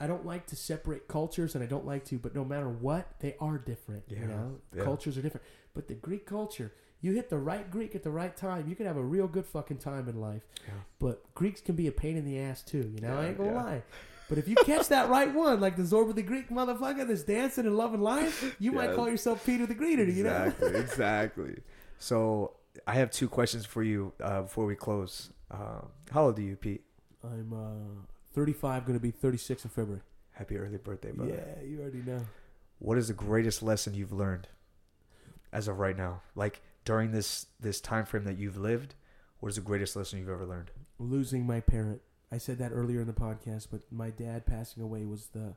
I don't like to separate cultures, and I don't like to. But no matter what, they are different. Yeah, you know, yeah. cultures are different. But the Greek culture, you hit the right Greek at the right time, you can have a real good fucking time in life. Yeah. But Greeks can be a pain in the ass too. You know, I ain't gonna yeah. lie. But if you catch that right one, like the Zorba the Greek motherfucker that's dancing and loving life, you might call yourself Peter the Greeter. You know. Exactly, [LAUGHS] exactly. So I have two questions for you uh, before we close. Um, how old are you, Pete? I'm uh, 35, going to be 36 in February. Happy early birthday, brother. Yeah, you already know. What is the greatest lesson you've learned as of right now? Like during this this time frame that you've lived, what is the greatest lesson you've ever learned? Losing my parent. I said that earlier in the podcast, but my dad passing away was the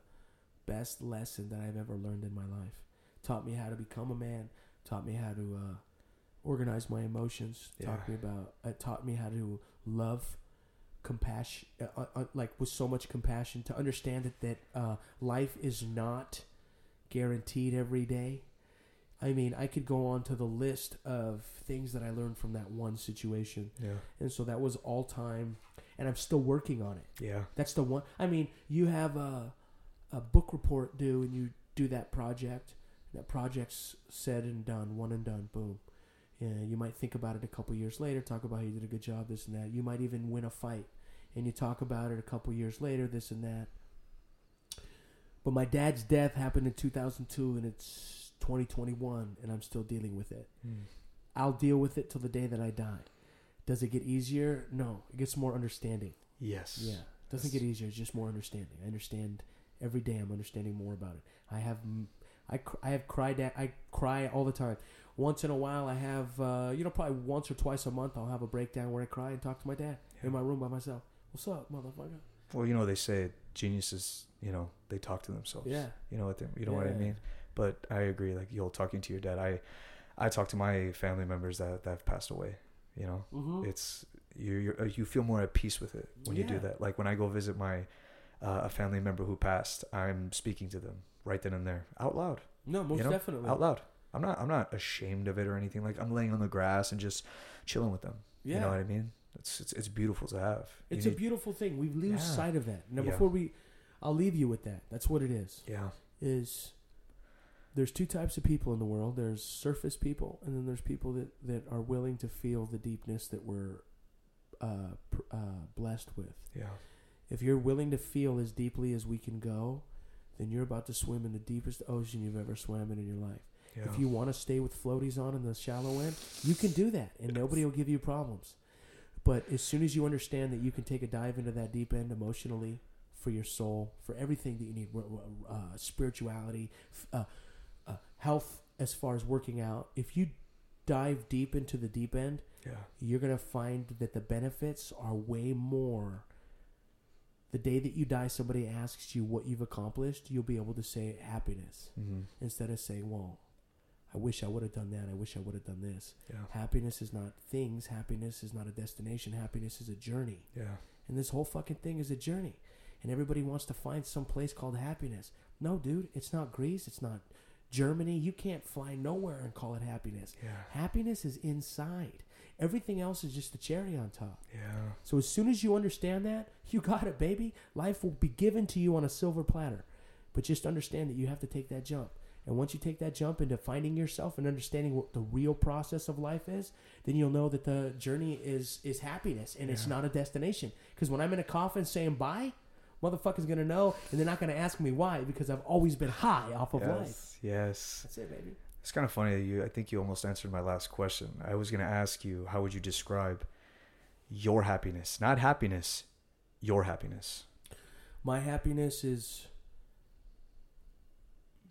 best lesson that I've ever learned in my life. Taught me how to become a man. Taught me how to uh, organize my emotions. Taught me about. It taught me how to love, compassion, uh, uh, uh, like with so much compassion. To understand that that uh, life is not guaranteed every day. I mean, I could go on to the list of things that I learned from that one situation. Yeah, And so that was all time, and I'm still working on it. yeah, That's the one. I mean, you have a, a book report due, and you do that project. That project's said and done, one and done, boom. Yeah, you might think about it a couple years later, talk about how you did a good job, this and that. You might even win a fight, and you talk about it a couple years later, this and that. But my dad's death happened in 2002, and it's 2021, and I'm still dealing with it. Hmm. I'll deal with it till the day that I die. Does it get easier? No, it gets more understanding. yes, Yeah, doesn't get easier. It's just more understanding. I understand every day. I'm understanding more about it. I have, I, cr- I have cried. At, I cry all the time. Once in a while, I have, uh, you know, probably once or twice a month, I'll have a breakdown where I cry and talk to my dad Yeah. in my room by myself. What's up, motherfucker? Well, you know they say geniuses, you know, they talk to themselves. Yeah, You know what they, you know what I mean? But I agree. Like you're talking to your dad. I I talk to my family members that that have passed away. You know, mm-hmm. it's you you you feel more at peace with it when you do that. Like when I go visit my uh, a family member who passed, I'm speaking to them right then and there out loud. no, most you know, definitely. Out loud. I'm not I'm not ashamed of it or anything. Like I'm laying on the grass and just chilling with them. Yeah, You know what I mean? It's it's, it's beautiful to have. You it's a beautiful thing. We lose Yeah. sight of that. Now, Yeah. before we, I'll leave you with that. That's what it is. yeah is there's two types of people in the world. There's surface people, and then there's people that, that are willing to feel the deepness that we're uh, pr- uh, blessed with. yeah If you're willing to feel as deeply as we can go, then you're about to swim in the deepest ocean you've ever swam in in your life. yeah. If you want to stay with floaties on in the shallow end, you can do that, and nobody will give you problems. But as soon as you understand that you can take a dive into that deep end emotionally, for your soul, for everything that you need, uh, spirituality, uh, health, as far as working out, if you dive deep into the deep end, yeah you're gonna find that the benefits are way more. The day that you die, somebody asks you what you've accomplished, you'll be able to say happiness hmm instead of saying, "Well, I wish I would have done that. I wish I would have done this." yeah Happiness is not things. Happiness is not a destination. Happiness is a journey, yeah and this whole fucking thing is a journey. And everybody wants to find some place called happiness. No, dude, it's not Greece. It's not Germany. You can't fly nowhere and call it happiness. yeah Happiness is inside. Everything else is just the cherry on top. yeah So as soon as you understand that, you [LAUGHS] got it, baby. Life will be given to you on a silver platter. But just understand that you have to take that jump. And once you take that jump into finding yourself and understanding what the real process of life is, then you'll know that the journey is is happiness and it's not a destination. Because when I'm in a coffin saying bye, motherfucker's gonna know, and they're not gonna ask me why because I've always been high off of life. yes yes That's it, baby. It's kind of funny that you. I think you almost answered my last question. I was to ask you, how would you describe your happiness? Not happiness, your happiness. My happiness is.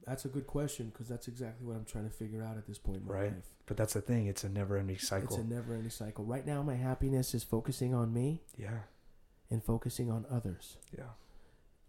That's a good question because that's exactly what I'm trying to figure out at this point in my Right. life. But that's the thing. It's a never-ending cycle. It's a never ending cycle. Right now, my happiness is focusing on me yeah, and focusing on others. yeah,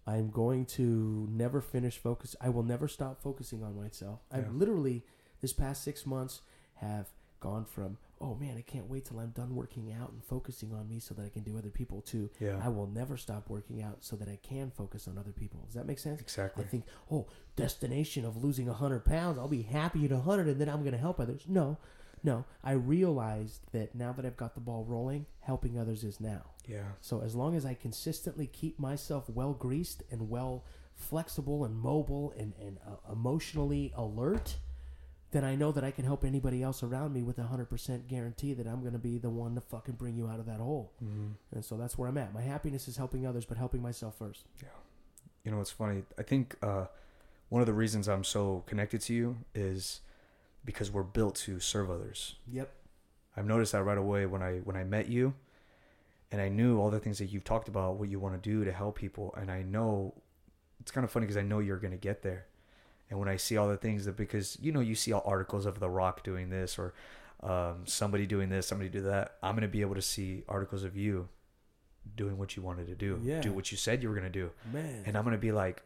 I'm going to never finish focus. I will never stop focusing on myself. I've literally, this past six months, have gone from, oh man, I can't wait till I'm done working out and focusing on me so that I can do other people too. yeah. I will never stop working out so that I can focus on other people. Does that make sense? exactly. I think, oh, destination of losing 100 pounds, I'll be happy at 100 and then I'm going to help others. No, no. I realized that now that I've got the ball rolling, helping others is now. Yeah, So as long as I consistently keep myself well greased and well flexible and mobile and, and uh, emotionally alert, then I know that I can help anybody else around me with a hundred percent guarantee that I'm going to be the one to fucking bring you out of that hole. Mhm. And so that's where I'm at. My happiness is helping others, but helping myself first. Yeah. You know, it's funny. I think uh, one of the reasons I'm so connected to you is because we're built to serve others. Yep. I've noticed that right away when I when I met you, and I knew all the things that you've talked about, what you want to do to help people, and I know it's kind of funny because I know you're gonna get there, and when I see all the things that because you know you see all articles of The Rock doing this or um, somebody doing this, somebody do that, I'm gonna be able to see articles of you doing what you wanted to do, Yeah. do what you said you were gonna do, Man. and I'm gonna be like.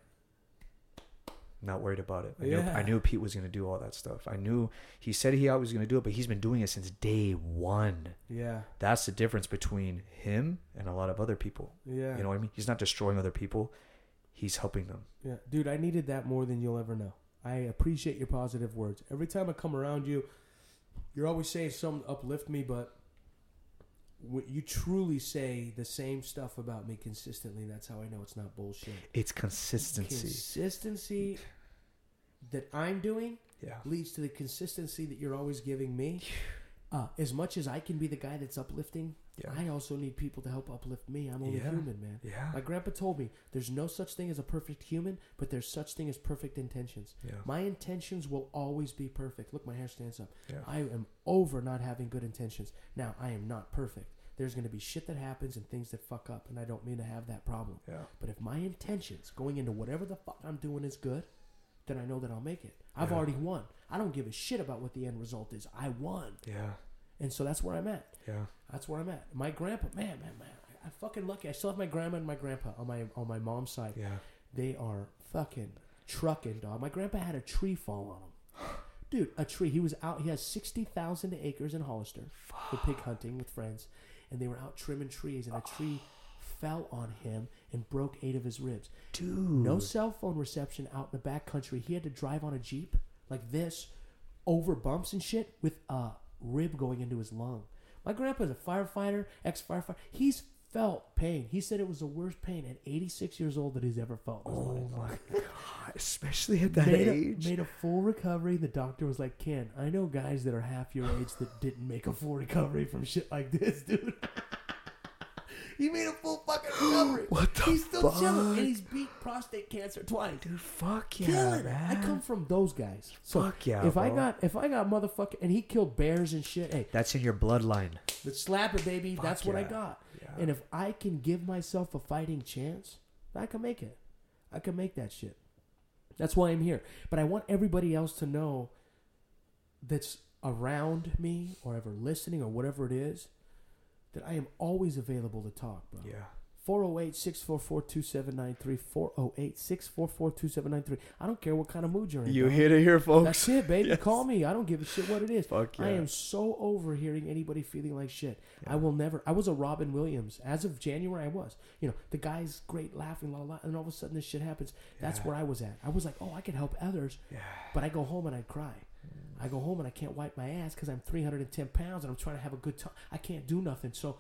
Not worried about it. I, knew, Yeah. I knew Pete was gonna do all that stuff. I knew he said he was gonna do it, but he's been doing it since day one yeah. that's the difference between him and a lot of other people. Yeah. You know what I mean? He's not destroying other people; he's helping them. Yeah, dude, I needed that more than you'll ever know. I appreciate your positive words. Every time I come around you, you're always saying something to uplift me, but you truly say the same stuff about me consistently. That's how I know it's not bullshit. It's consistency. Consistency that I'm doing Yeah, leads to the consistency that you're always giving me. Uh, as much as I can be the guy that's uplifting, yeah, I also need people to help uplift me. I'm only Yeah. human, man. yeah, My grandpa told me there's no such thing as a perfect human, but there's such thing as perfect intentions. yeah, My intentions will always be perfect. Look, my hair stands up. yeah. I am over not having good intentions. Now, I am not perfect. There's going to be shit that happens and things that fuck up, and I don't mean to have that problem. yeah. But if my intentions going into whatever the fuck I'm doing is good, then I know that I'll make it. I've Yeah. already won. I don't give a shit about what the end result is. I won. Yeah, And so that's where I'm at. yeah, That's where I'm at. My grandpa, man, man, man. I'm fucking lucky. I still have my grandma and my grandpa on my on my mom's side. yeah. They are fucking trucking, dog. My grandpa had a tree fall on him. [SIGHS] Dude, a tree. He was out. He has 60,000 acres in Hollister for pig [SIGHS] hunting with friends. And they were out trimming trees, and a tree fell on him and broke eight of his ribs. Dude, No cell phone reception out in the back country. He had to drive on a Jeep like this over bumps and shit with a rib going into his lung. My grandpa's a firefighter, ex firefighter. He's felt pain. He said it was the worst pain at 86 years old that he's ever felt. Oh life. my god! Especially at that made age. A, made a full recovery. The doctor was like, Ken, I know guys that are half your age that didn't make a full recovery from shit like this, dude. [LAUGHS] he made a full fucking [GASPS] recovery. What the He's still chilling. fuck? And he's beat prostate cancer twice. Dude, fuck yeah, Killing it. man. I come from those guys. So Fuck yeah, if I bro. got if I got motherfucking and he killed bears and shit, hey, That's in your bloodline. let's slap it, baby. That's what I yeah. got. Yeah. And if I can give myself a fighting chance, I can make it. I can make that shit. That's why I'm here. But I want everybody else to know that's around me or ever listening or whatever it is that I am always available to talk, bro. yeah. 408 644 2793. 408 644 2793. I don't care what kind of mood you're in. You hit it here, folks. That's it, baby. [LAUGHS] Yes. Call me. I don't give a shit what it is. Fuck yeah. I am so over hearing anybody feeling like shit. Yeah. I will never. I was a Robin Williams. As of January, I was. You know, the guy's great laughing, la la, la, and all of a sudden this shit happens. That's Yeah. where I was at. I was like, oh, I can help others, Yeah. but I go home and I cry. I go home and I can't wipe my ass because I'm 310 pounds and I'm trying to have a good time. I can't do nothing. So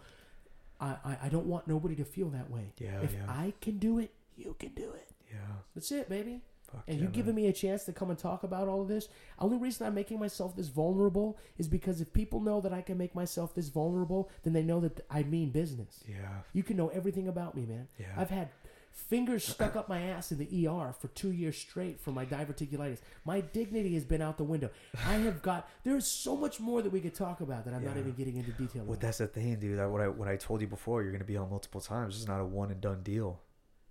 I, I, I don't want nobody to feel that way. Yeah, if yeah. I can do it, you can do it. Yeah. That's it, baby. Fuck And yeah, you giving man. me a chance to come and talk about all of this. Only reason I'm making myself this vulnerable is because if people know that I can make myself this vulnerable, then they know that I mean business. Yeah. You can know everything about me, man. Yeah. I've had fingers stuck up my ass in the ER for two years straight for my diverticulitis. My dignity has been out the window. I have got. There's so much more that we could talk about that I'm not even getting into detail. Well, about. that's the thing, dude. That what I what I told you before. You're gonna be on multiple times. It's not a one and done deal.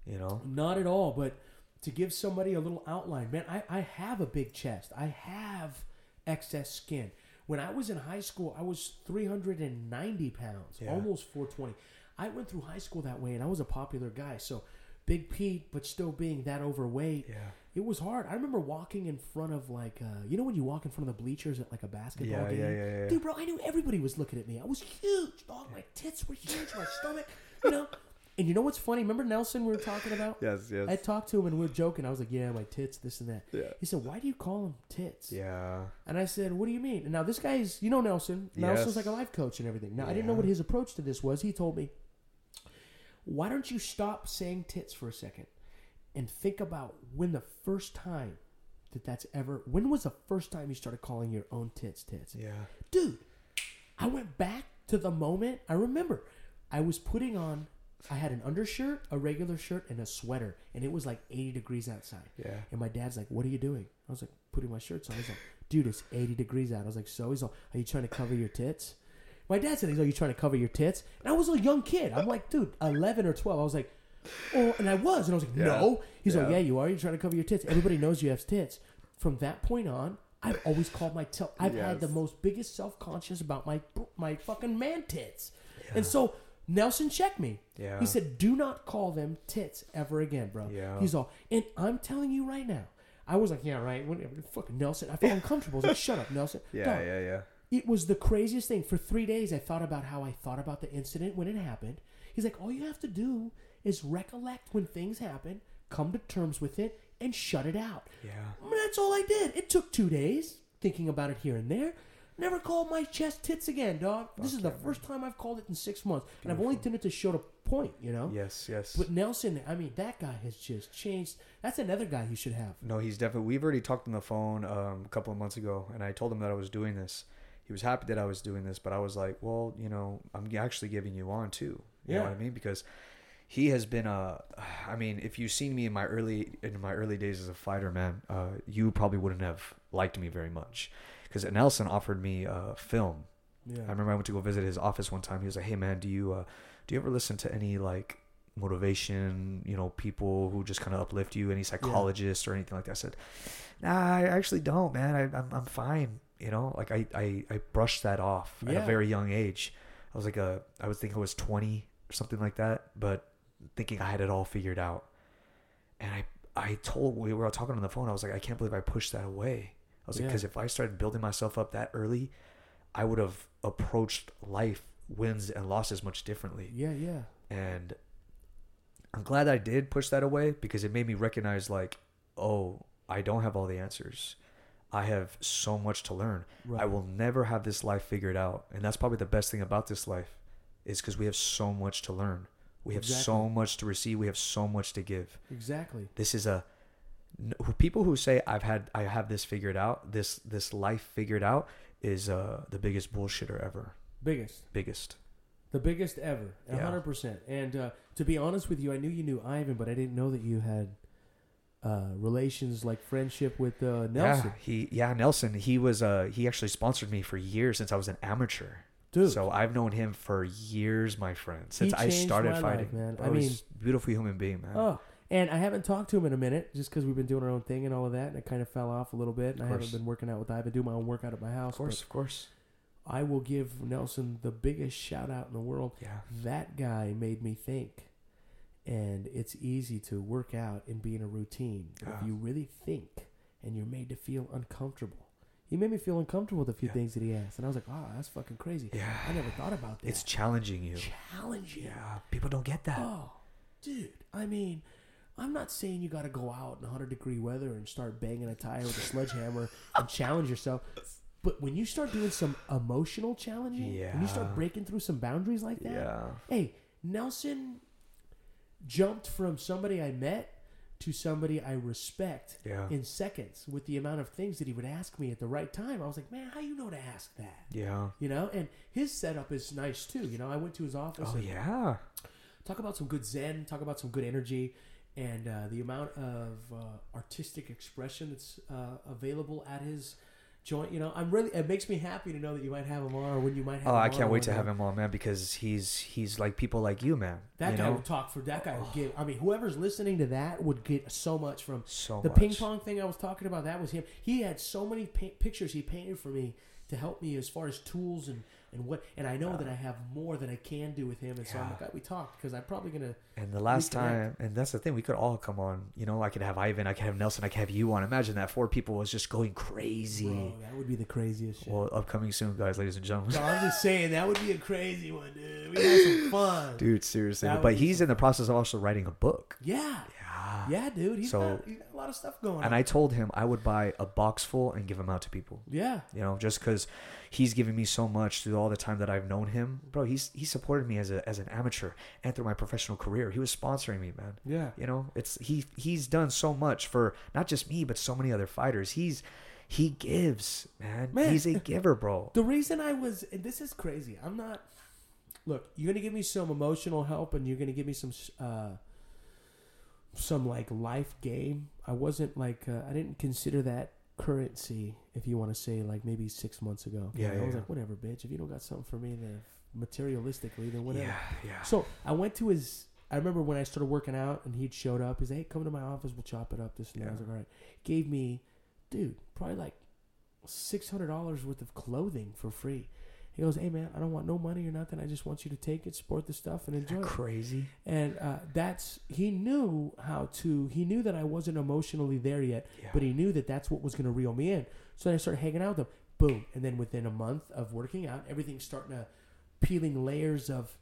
You know. Not at all, but to give somebody a little outline, man, I, I have a big chest. I have excess skin. When I was in high school, I was 390 pounds, Yeah. almost 420. I went through high school that way, and I was a popular guy. So, Big Pete, but still being that overweight, Yeah. it was hard. I remember walking in front of like, uh, you know, when you walk in front of the bleachers at like a basketball Yeah, game. yeah, yeah, yeah. Dude, bro, I knew everybody was looking at me. I was huge, dog. My tits were huge, my stomach, you know. [LAUGHS] And you know what's funny? Remember Nelson we were talking about? Yes. Yes. I talked to him and we were joking. I was like, "Yeah, my tits, this and that." yeah. He said, "Why do you call them tits?" Yeah. And I said, "What do you mean?" And now this guy's, you know, Nelson. Nelson's Yes. like a life coach and everything. Now I didn't know what his approach to this was. He told me, "Why don't you stop saying tits for a second and think about when the first time that that's ever. When was the first time you started calling your own tits tits? Yeah. dude, I went back to the moment. I remember I was putting on, I had an undershirt, a regular shirt, and a sweater, and it was like 80 degrees outside. Yeah. And my dad's like, What are you doing? I was like, Putting my shirts on. He's like, Dude, it's 80 degrees out. I was like, So? He's like, Are you trying to cover your tits? My dad said, He's like, Are you trying to cover your tits? And I was a young kid. I'm like, Dude, 11 or 12. I was like, Oh, and I was. And I was like, Yeah. No. He's like, Yeah. Yeah, you are. You're trying to cover your tits. Everybody knows you have tits. From that point on, I've always called my tel- I've had Yes. the most biggest self conscious about my my fucking man tits, and so Nelson checked me. Yeah. He said, "Do not call them tits ever again, bro." Yeah. He's all, and I'm telling you right now, I was like, "Yeah, right." When, fucking Nelson, I felt uncomfortable. I was like, "Shut up, Nelson." Yeah, Dog, yeah, yeah. It was the craziest thing. For three days, I thought about how I thought about the incident when it happened. He's like, all you have to do is recollect when things happen, come to terms with it, and shut it out. Yeah. I mean, that's all I did. It took two days thinking about it here and there. Never called my chest tits again, dog. This is the first time I've called it in six months, and I've only done it to show the point, you know. Yes, yes. But Nelson, I mean, that guy has just changed. That's another guy you should have. No, he's definitely. We've already talked on the phone um, a couple of months ago, and I told him that I was doing this. He was happy that I was doing this, but I was like, well, you know, I'm actually giving you on too. You know what I mean? Because he has been a. I mean, if you've seen me in my early in my early days as a fighter, man, uh, you probably wouldn't have liked me very much. Because Nelson offered me a film. Yeah. I remember I went to go visit his office one time. He was like, "Hey, man, do you uh, do you ever listen to any like motivation? You know, people who just kind of uplift you, any psychologists or anything like that?" I said, "Nah, I actually don't, man. I, I'm I'm fine. You know, like I I, I brushed that off at a very young age. I was like a I was thinking I was 20 or something like that, but thinking I had it all figured out. And I I told we were talking on the phone. I was like, I can't believe I pushed that away. I was like, Yeah. because if I started building myself up that early, I would have approached life wins and losses much differently. Yeah, yeah. And I'm glad I did push that away because it made me recognize like, oh, I don't have all the answers. I have so much to learn. Right. I will never have this life figured out. And that's probably the best thing about this life is because we have so much to learn. We have so much to receive. We have so much to give. Exactly. This is a people who say I've had I have this figured out. This this life figured out is uh the biggest bullshitter ever. Biggest. Biggest. The biggest ever. Hundred percent. And uh, to be honest with you, I knew you knew Ivan, but I didn't know that you had uh, relations like friendship with uh, Nelson. Yeah, he yeah Nelson. He was uh he actually sponsored me for years since I was an amateur. Dude. So I've known him for years, my friend, since I started fighting. life, man. Oh, I a beautiful human being, man. Oh, and I haven't talked to him in a minute just because we've been doing our own thing and all of that, and it kind of fell off a little bit. And I haven't been working out with I have been doing my own workout at my house. of course, of course. I will give Nelson the biggest shout out in the world. Yeah. That guy made me think, and it's easy to work out and be in a routine. But Yeah. if ah. you really think and you're made to feel uncomfortable, he made me feel uncomfortable with a few Yeah. things that he asked, and I was like, "Wow, that's fucking crazy." Yeah. I never thought about that. It's challenging you. challenging. Yeah. People don't get that. Oh, dude. I mean, I'm not saying you got to go out in 100 degree weather and start banging a tire with a sledgehammer and challenge yourself. But when you start doing some emotional challenging, when you start breaking through some boundaries like that, Yeah. hey, Nelson jumped from somebody I met to somebody I respect Yeah. in seconds with the amount of things that he would ask me at the right time. I was like, man, how you know to ask that? Yeah. You know, and his setup is nice too. You know, I went to his office. Oh yeah. talk about some good zen talk about some good energy and uh, the amount of uh, artistic expression that's uh, available at his joint you know i'm really it makes me happy to know that you might have him on or when you might have Oh, I can't wait to have him on, man, because he's he's like people like you, man. that you guy know? would talk for that guy would oh. give i mean whoever's listening to that would get so much from so the much. ping pong thing i was talking about that was him he had so many pa- pictures he painted for me to help me as far as tools and and what and i know that uh, i have more than i can do with him and so i'm Yeah. like we talked because i'm probably gonna And the last reconnect. time, and that's the thing, we could all come on. You know, I could have Ivan, I could have Nelson, I could have you on. Imagine that four people was just going crazy. bro, that would be the craziest shit Well, upcoming soon, guys, ladies and gentlemen. No, I'm just [LAUGHS] saying that would be a crazy one, dude. We had some fun. Dude, seriously. That But he's in the process of also writing a book. Yeah, Yeah. Yeah, dude. He's, So- got, he's got a lot of stuff going on. And I told him I would buy a box full and give them out to people. yeah. You know, just because he's given me so much through all the time that I've known him, bro. He's he supported me as a as an amateur and through my professional career. He was sponsoring me, man. Yeah. You know, it's he he's done so much for not just me but so many other fighters. He's he gives, man. Man. He's a giver, bro. [LAUGHS] The reason I was and this is crazy. I'm not. Look, you're gonna give me some emotional help, and you're gonna give me some uh, some like life game. I wasn't like uh, I didn't consider that currency, if you want to say like maybe six months ago. Yeah, I was yeah. like, whatever, bitch. If you don't got something for me, then materialistically, then whatever. Yeah, yeah. So I went to his. I remember when I started working out and he'd showed up. He's like, "Hey, come to my office. We'll chop it up." This and that. I was like, "All right." Gave me, dude, probably like six hundred dollars worth of clothing for free. He goes, "Hey man, I don't want no money or nothing. I just want you to take it, support the stuff, and enjoy it." Crazy. And uh, that's he knew how to. He knew that I wasn't emotionally there yet, Yeah. but he knew that that's what was going to reel me in. So I started hanging out with him. Boom, and then within a month of working out, everything's starting to peeling layers of,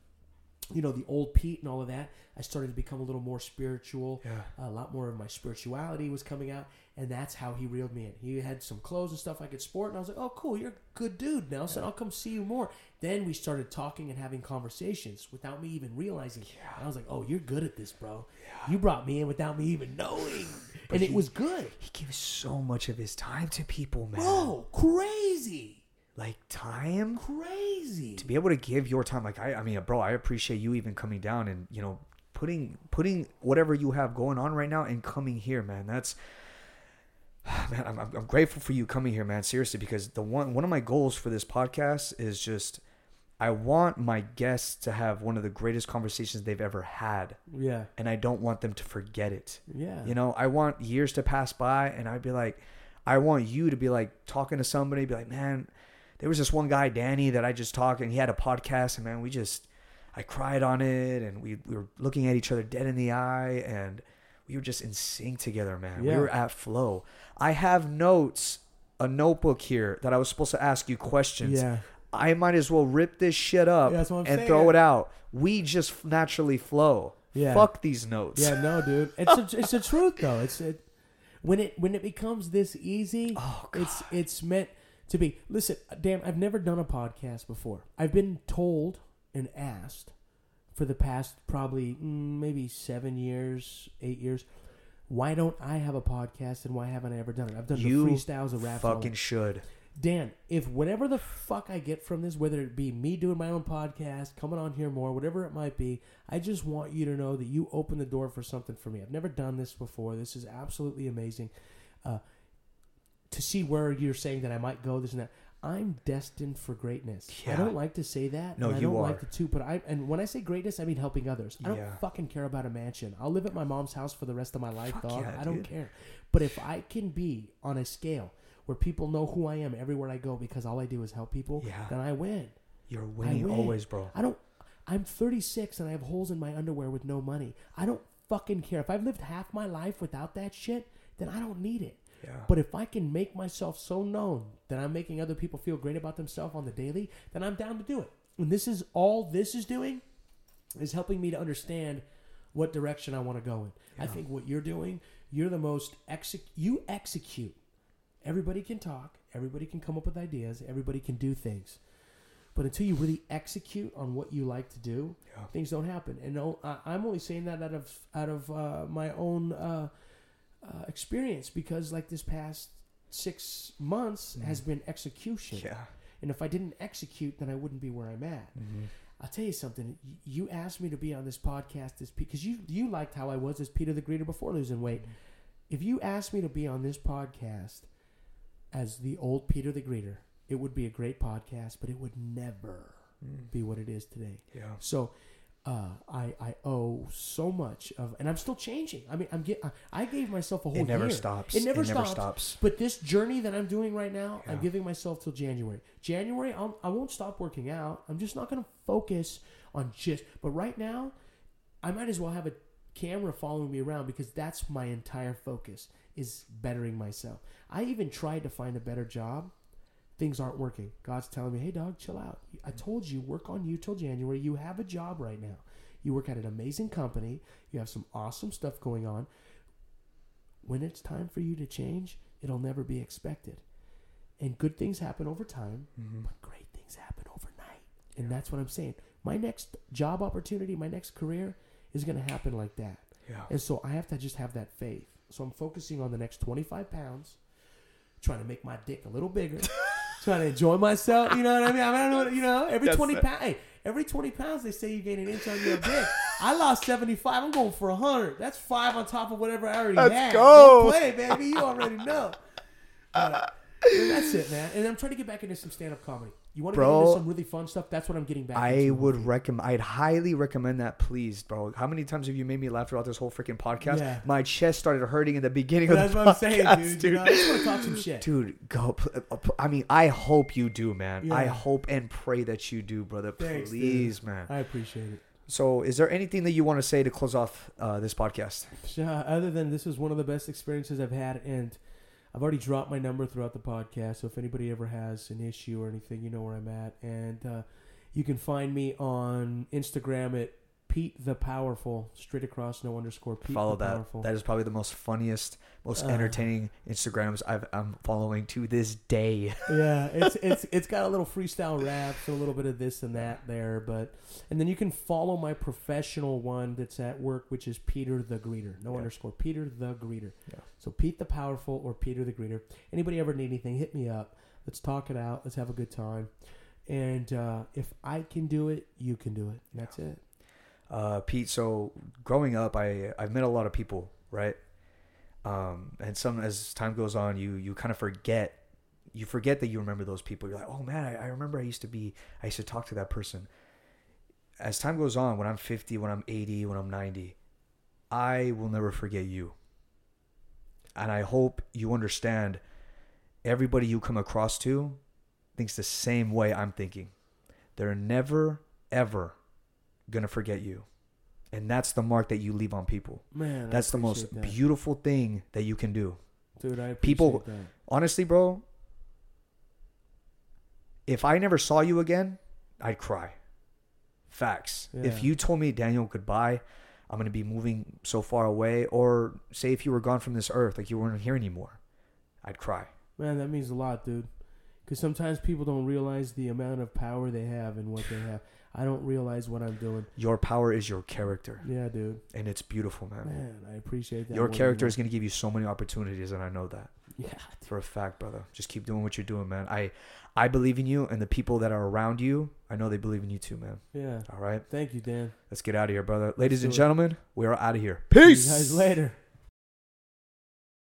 you know, the old Pete and all of that. I started to become a little more spiritual. Yeah. A lot more of my spirituality was coming out, and that's how he reeled me in. He had some clothes and stuff I could sport, and I was like, "Oh, cool, you're a good dude, Nelson. I'll come see you more." Then we started talking and having conversations without me even realizing. Yeah. And I was like, "Oh, you're good at this, bro. Yeah. You brought me in without me even knowing, and it was good, He gives so much of his time to people, man. bro. Crazy, Like time? Crazy. to be able to give your time like I I mean bro I appreciate you even coming down and you know putting putting whatever you have going on right now and coming here man. That's [SIGHS] man I'm, I'm grateful for you coming here man. Seriously because the one one of my goals for this podcast is just I want my guests to have one of the greatest conversations they've ever had. Yeah, and I don't want them to forget it. Yeah. you know, I want years to pass by and I'd be like, I want you to be like talking to somebody, be like, man, there was this one guy, Danny, that I just talked and he had a podcast and man, we just, I cried on it and we, we were looking at each other dead in the eye and we were just in sync together, man. Yeah. We were at flow. I have notes, a notebook here that I was supposed to ask you questions. Yeah. I might as well rip this shit up Yeah, that's what I'm and saying. throw it out. We just naturally flow. Yeah. Fuck these notes. Yeah, no, dude. [LAUGHS] It's a, it's the truth though. It's it when it when it becomes this easy. Oh, it's it's meant to be. Listen, Dan, I've never done a podcast before. I've been told and asked for the past probably mm, maybe seven years, eight years. Why don't I have a podcast and why haven't I ever done it? I've done You the freestyles, of rap. Fucking should. Dan, if whatever the fuck I get from this, whether it be me doing my own podcast, coming on here more, whatever it might be, I just want you to know that you open the door for something for me. I've never done this before. This is absolutely amazing. Uh, to see where you're saying that I might go, this and that. I'm destined for greatness. Yeah. I don't like to say that. No, and I you don't are. like to toot, but I and when I say greatness, I mean helping others. I don't Yeah. fucking care about a mansion. I'll live at my mom's house for the rest of my life, Fuck dog. yeah, I don't dude. care. But if I can be on a scale where people know who I am everywhere I go because all I do is help people, Yeah. then I win. You're winning win. always, bro. I don't. I'm 36 and I have holes in my underwear with no money. I don't fucking care. If I've lived half my life without that shit, then I don't need it. Yeah. But if I can make myself so known that I'm making other people feel great about themselves on the daily, then I'm down to do it. And this is all this is doing is helping me to understand what direction I want to go in. I think what you're doing, you're the most exec- you execute. Everybody can talk, everybody can come up with ideas, everybody can do things. But until you really execute on what you like to do, Yeah. things don't happen. And no, I- I'm only saying that out of out of uh, my own uh, uh, experience because, like this past six months, has been execution. Mm. Yeah. And if I didn't execute, then I wouldn't be where I'm at. Mhm. I'll tell you something. You asked me to be on this podcast this because you you liked how I was as Peter the Greeter before losing weight. If you asked me to be on this podcast as the old Peter the Greeter, it would be a great podcast, but it would never Mm. be what it is today. Yeah. So uh, I I owe so much of, and I'm still changing. I mean, I'm get, I gave myself a whole It never year. stops. It never, It never stops. stops. But this journey that I'm doing right now, I'm giving myself till January. January, I'll, I won't stop working out. I'm just not going to focus on just. But right now, I might as well have a camera following me around because that's my entire focus is bettering myself. I even tried to find a better job. Things aren't working. God's telling me, "Hey, dog, chill out. I told you work on you till January. You have a job right now. You work at an amazing company. You have some awesome stuff going on. when it's time for you to change, it'll never be expected. And good things happen over time, Mhm. but great things happen overnight. And that's what I'm saying. My next job opportunity, my next career is going to happen like that. Yeah. And so I have to just have that faith. So I'm focusing on the next 25 pounds, trying to make my dick a little bigger, [LAUGHS] trying to enjoy myself. You know what I mean? I, mean, I don't know. You know, every Yes, 20 pounds, hey, every 20 pounds they say you gain an inch on your dick. I lost 75. I'm going for 100. That's five on top of whatever I already Let's had. go. Play, baby. You already know. But, and that's it, man. And I'm trying to get back into some stand-up comedy. You want to get Bro, into some really fun stuff? That's what I'm getting back. I into. would recommend. I'd highly recommend that, please, bro. How many times have you made me laugh throughout this whole freaking podcast? Yeah. My chest started hurting in the beginning That's of the what I'm podcast, saying, dude. dude. You know, I just want to talk some shit. Dude, go. uh, I mean, I hope you do, man. I hope and pray that you do, brother. Thanks, dude. Please, man. I appreciate it. So, is there anything that you want to say to close off uh, this podcast? Yeah, other than this was one of the best experiences I've had, and I've already dropped my number throughout the podcast. So if anybody ever has an issue or anything, you know where I'm at, and uh, you can find me on Instagram at Pete the Powerful, straight across, no underscore. Pete Follow the that. Powerful. That is probably the most funniest, most Uh. entertaining Instagrams I've, I'm following to this day. [LAUGHS] yeah, it's it's it's got a little freestyle rap, so a little bit of this and that there, but and then you can follow my professional one that's at work, which is Peter the Greeter, no Yeah. underscore Peter the Greeter. Yeah. So Pete the Powerful or Peter the Greeter. Anybody ever need anything, hit me up. Let's talk it out. Let's have a good time. And uh, if I can do it, you can do it. And that's it. Uh, Pete. So growing up, I I've met a lot of people, right? Um, and some as time goes on, you you kind of forget. You forget that you remember those people. You're like, oh man, I, I remember I used to be. I used to talk to that person. As time goes on, when I'm 50, when I'm 80, when I'm 90, I will never forget you. And I hope you understand. Everybody you come across to thinks the same way I'm thinking. They're never ever gonna forget you. And that's the mark that you leave on people. Man, That's the most that. beautiful thing that you can do. Dude, I appreciate people- that. Honestly, bro, if I never saw you again, I'd cry. Facts. Yeah. If you told me, Daniel, goodbye, I'm to be moving so far away, or say if you were gone from this earth, like you weren't here anymore, I'd cry. Man, that means a lot, dude. Because sometimes people don't realize the amount of power they have and what they have. I don't realize what I'm doing. Your power is your character, Yeah, dude. and it's beautiful, man. Man, I appreciate that. Your character is going to give you so many opportunities, and I know that. Yeah, for a fact, brother. Just keep doing what you're doing, man. I I believe in you, and the people that are around you, I know they believe in you too, man. yeah. All right, Thank you, Dan. let's get out of here, brother. Ladies and gentlemen, we are out of here. See you Peace. guys later.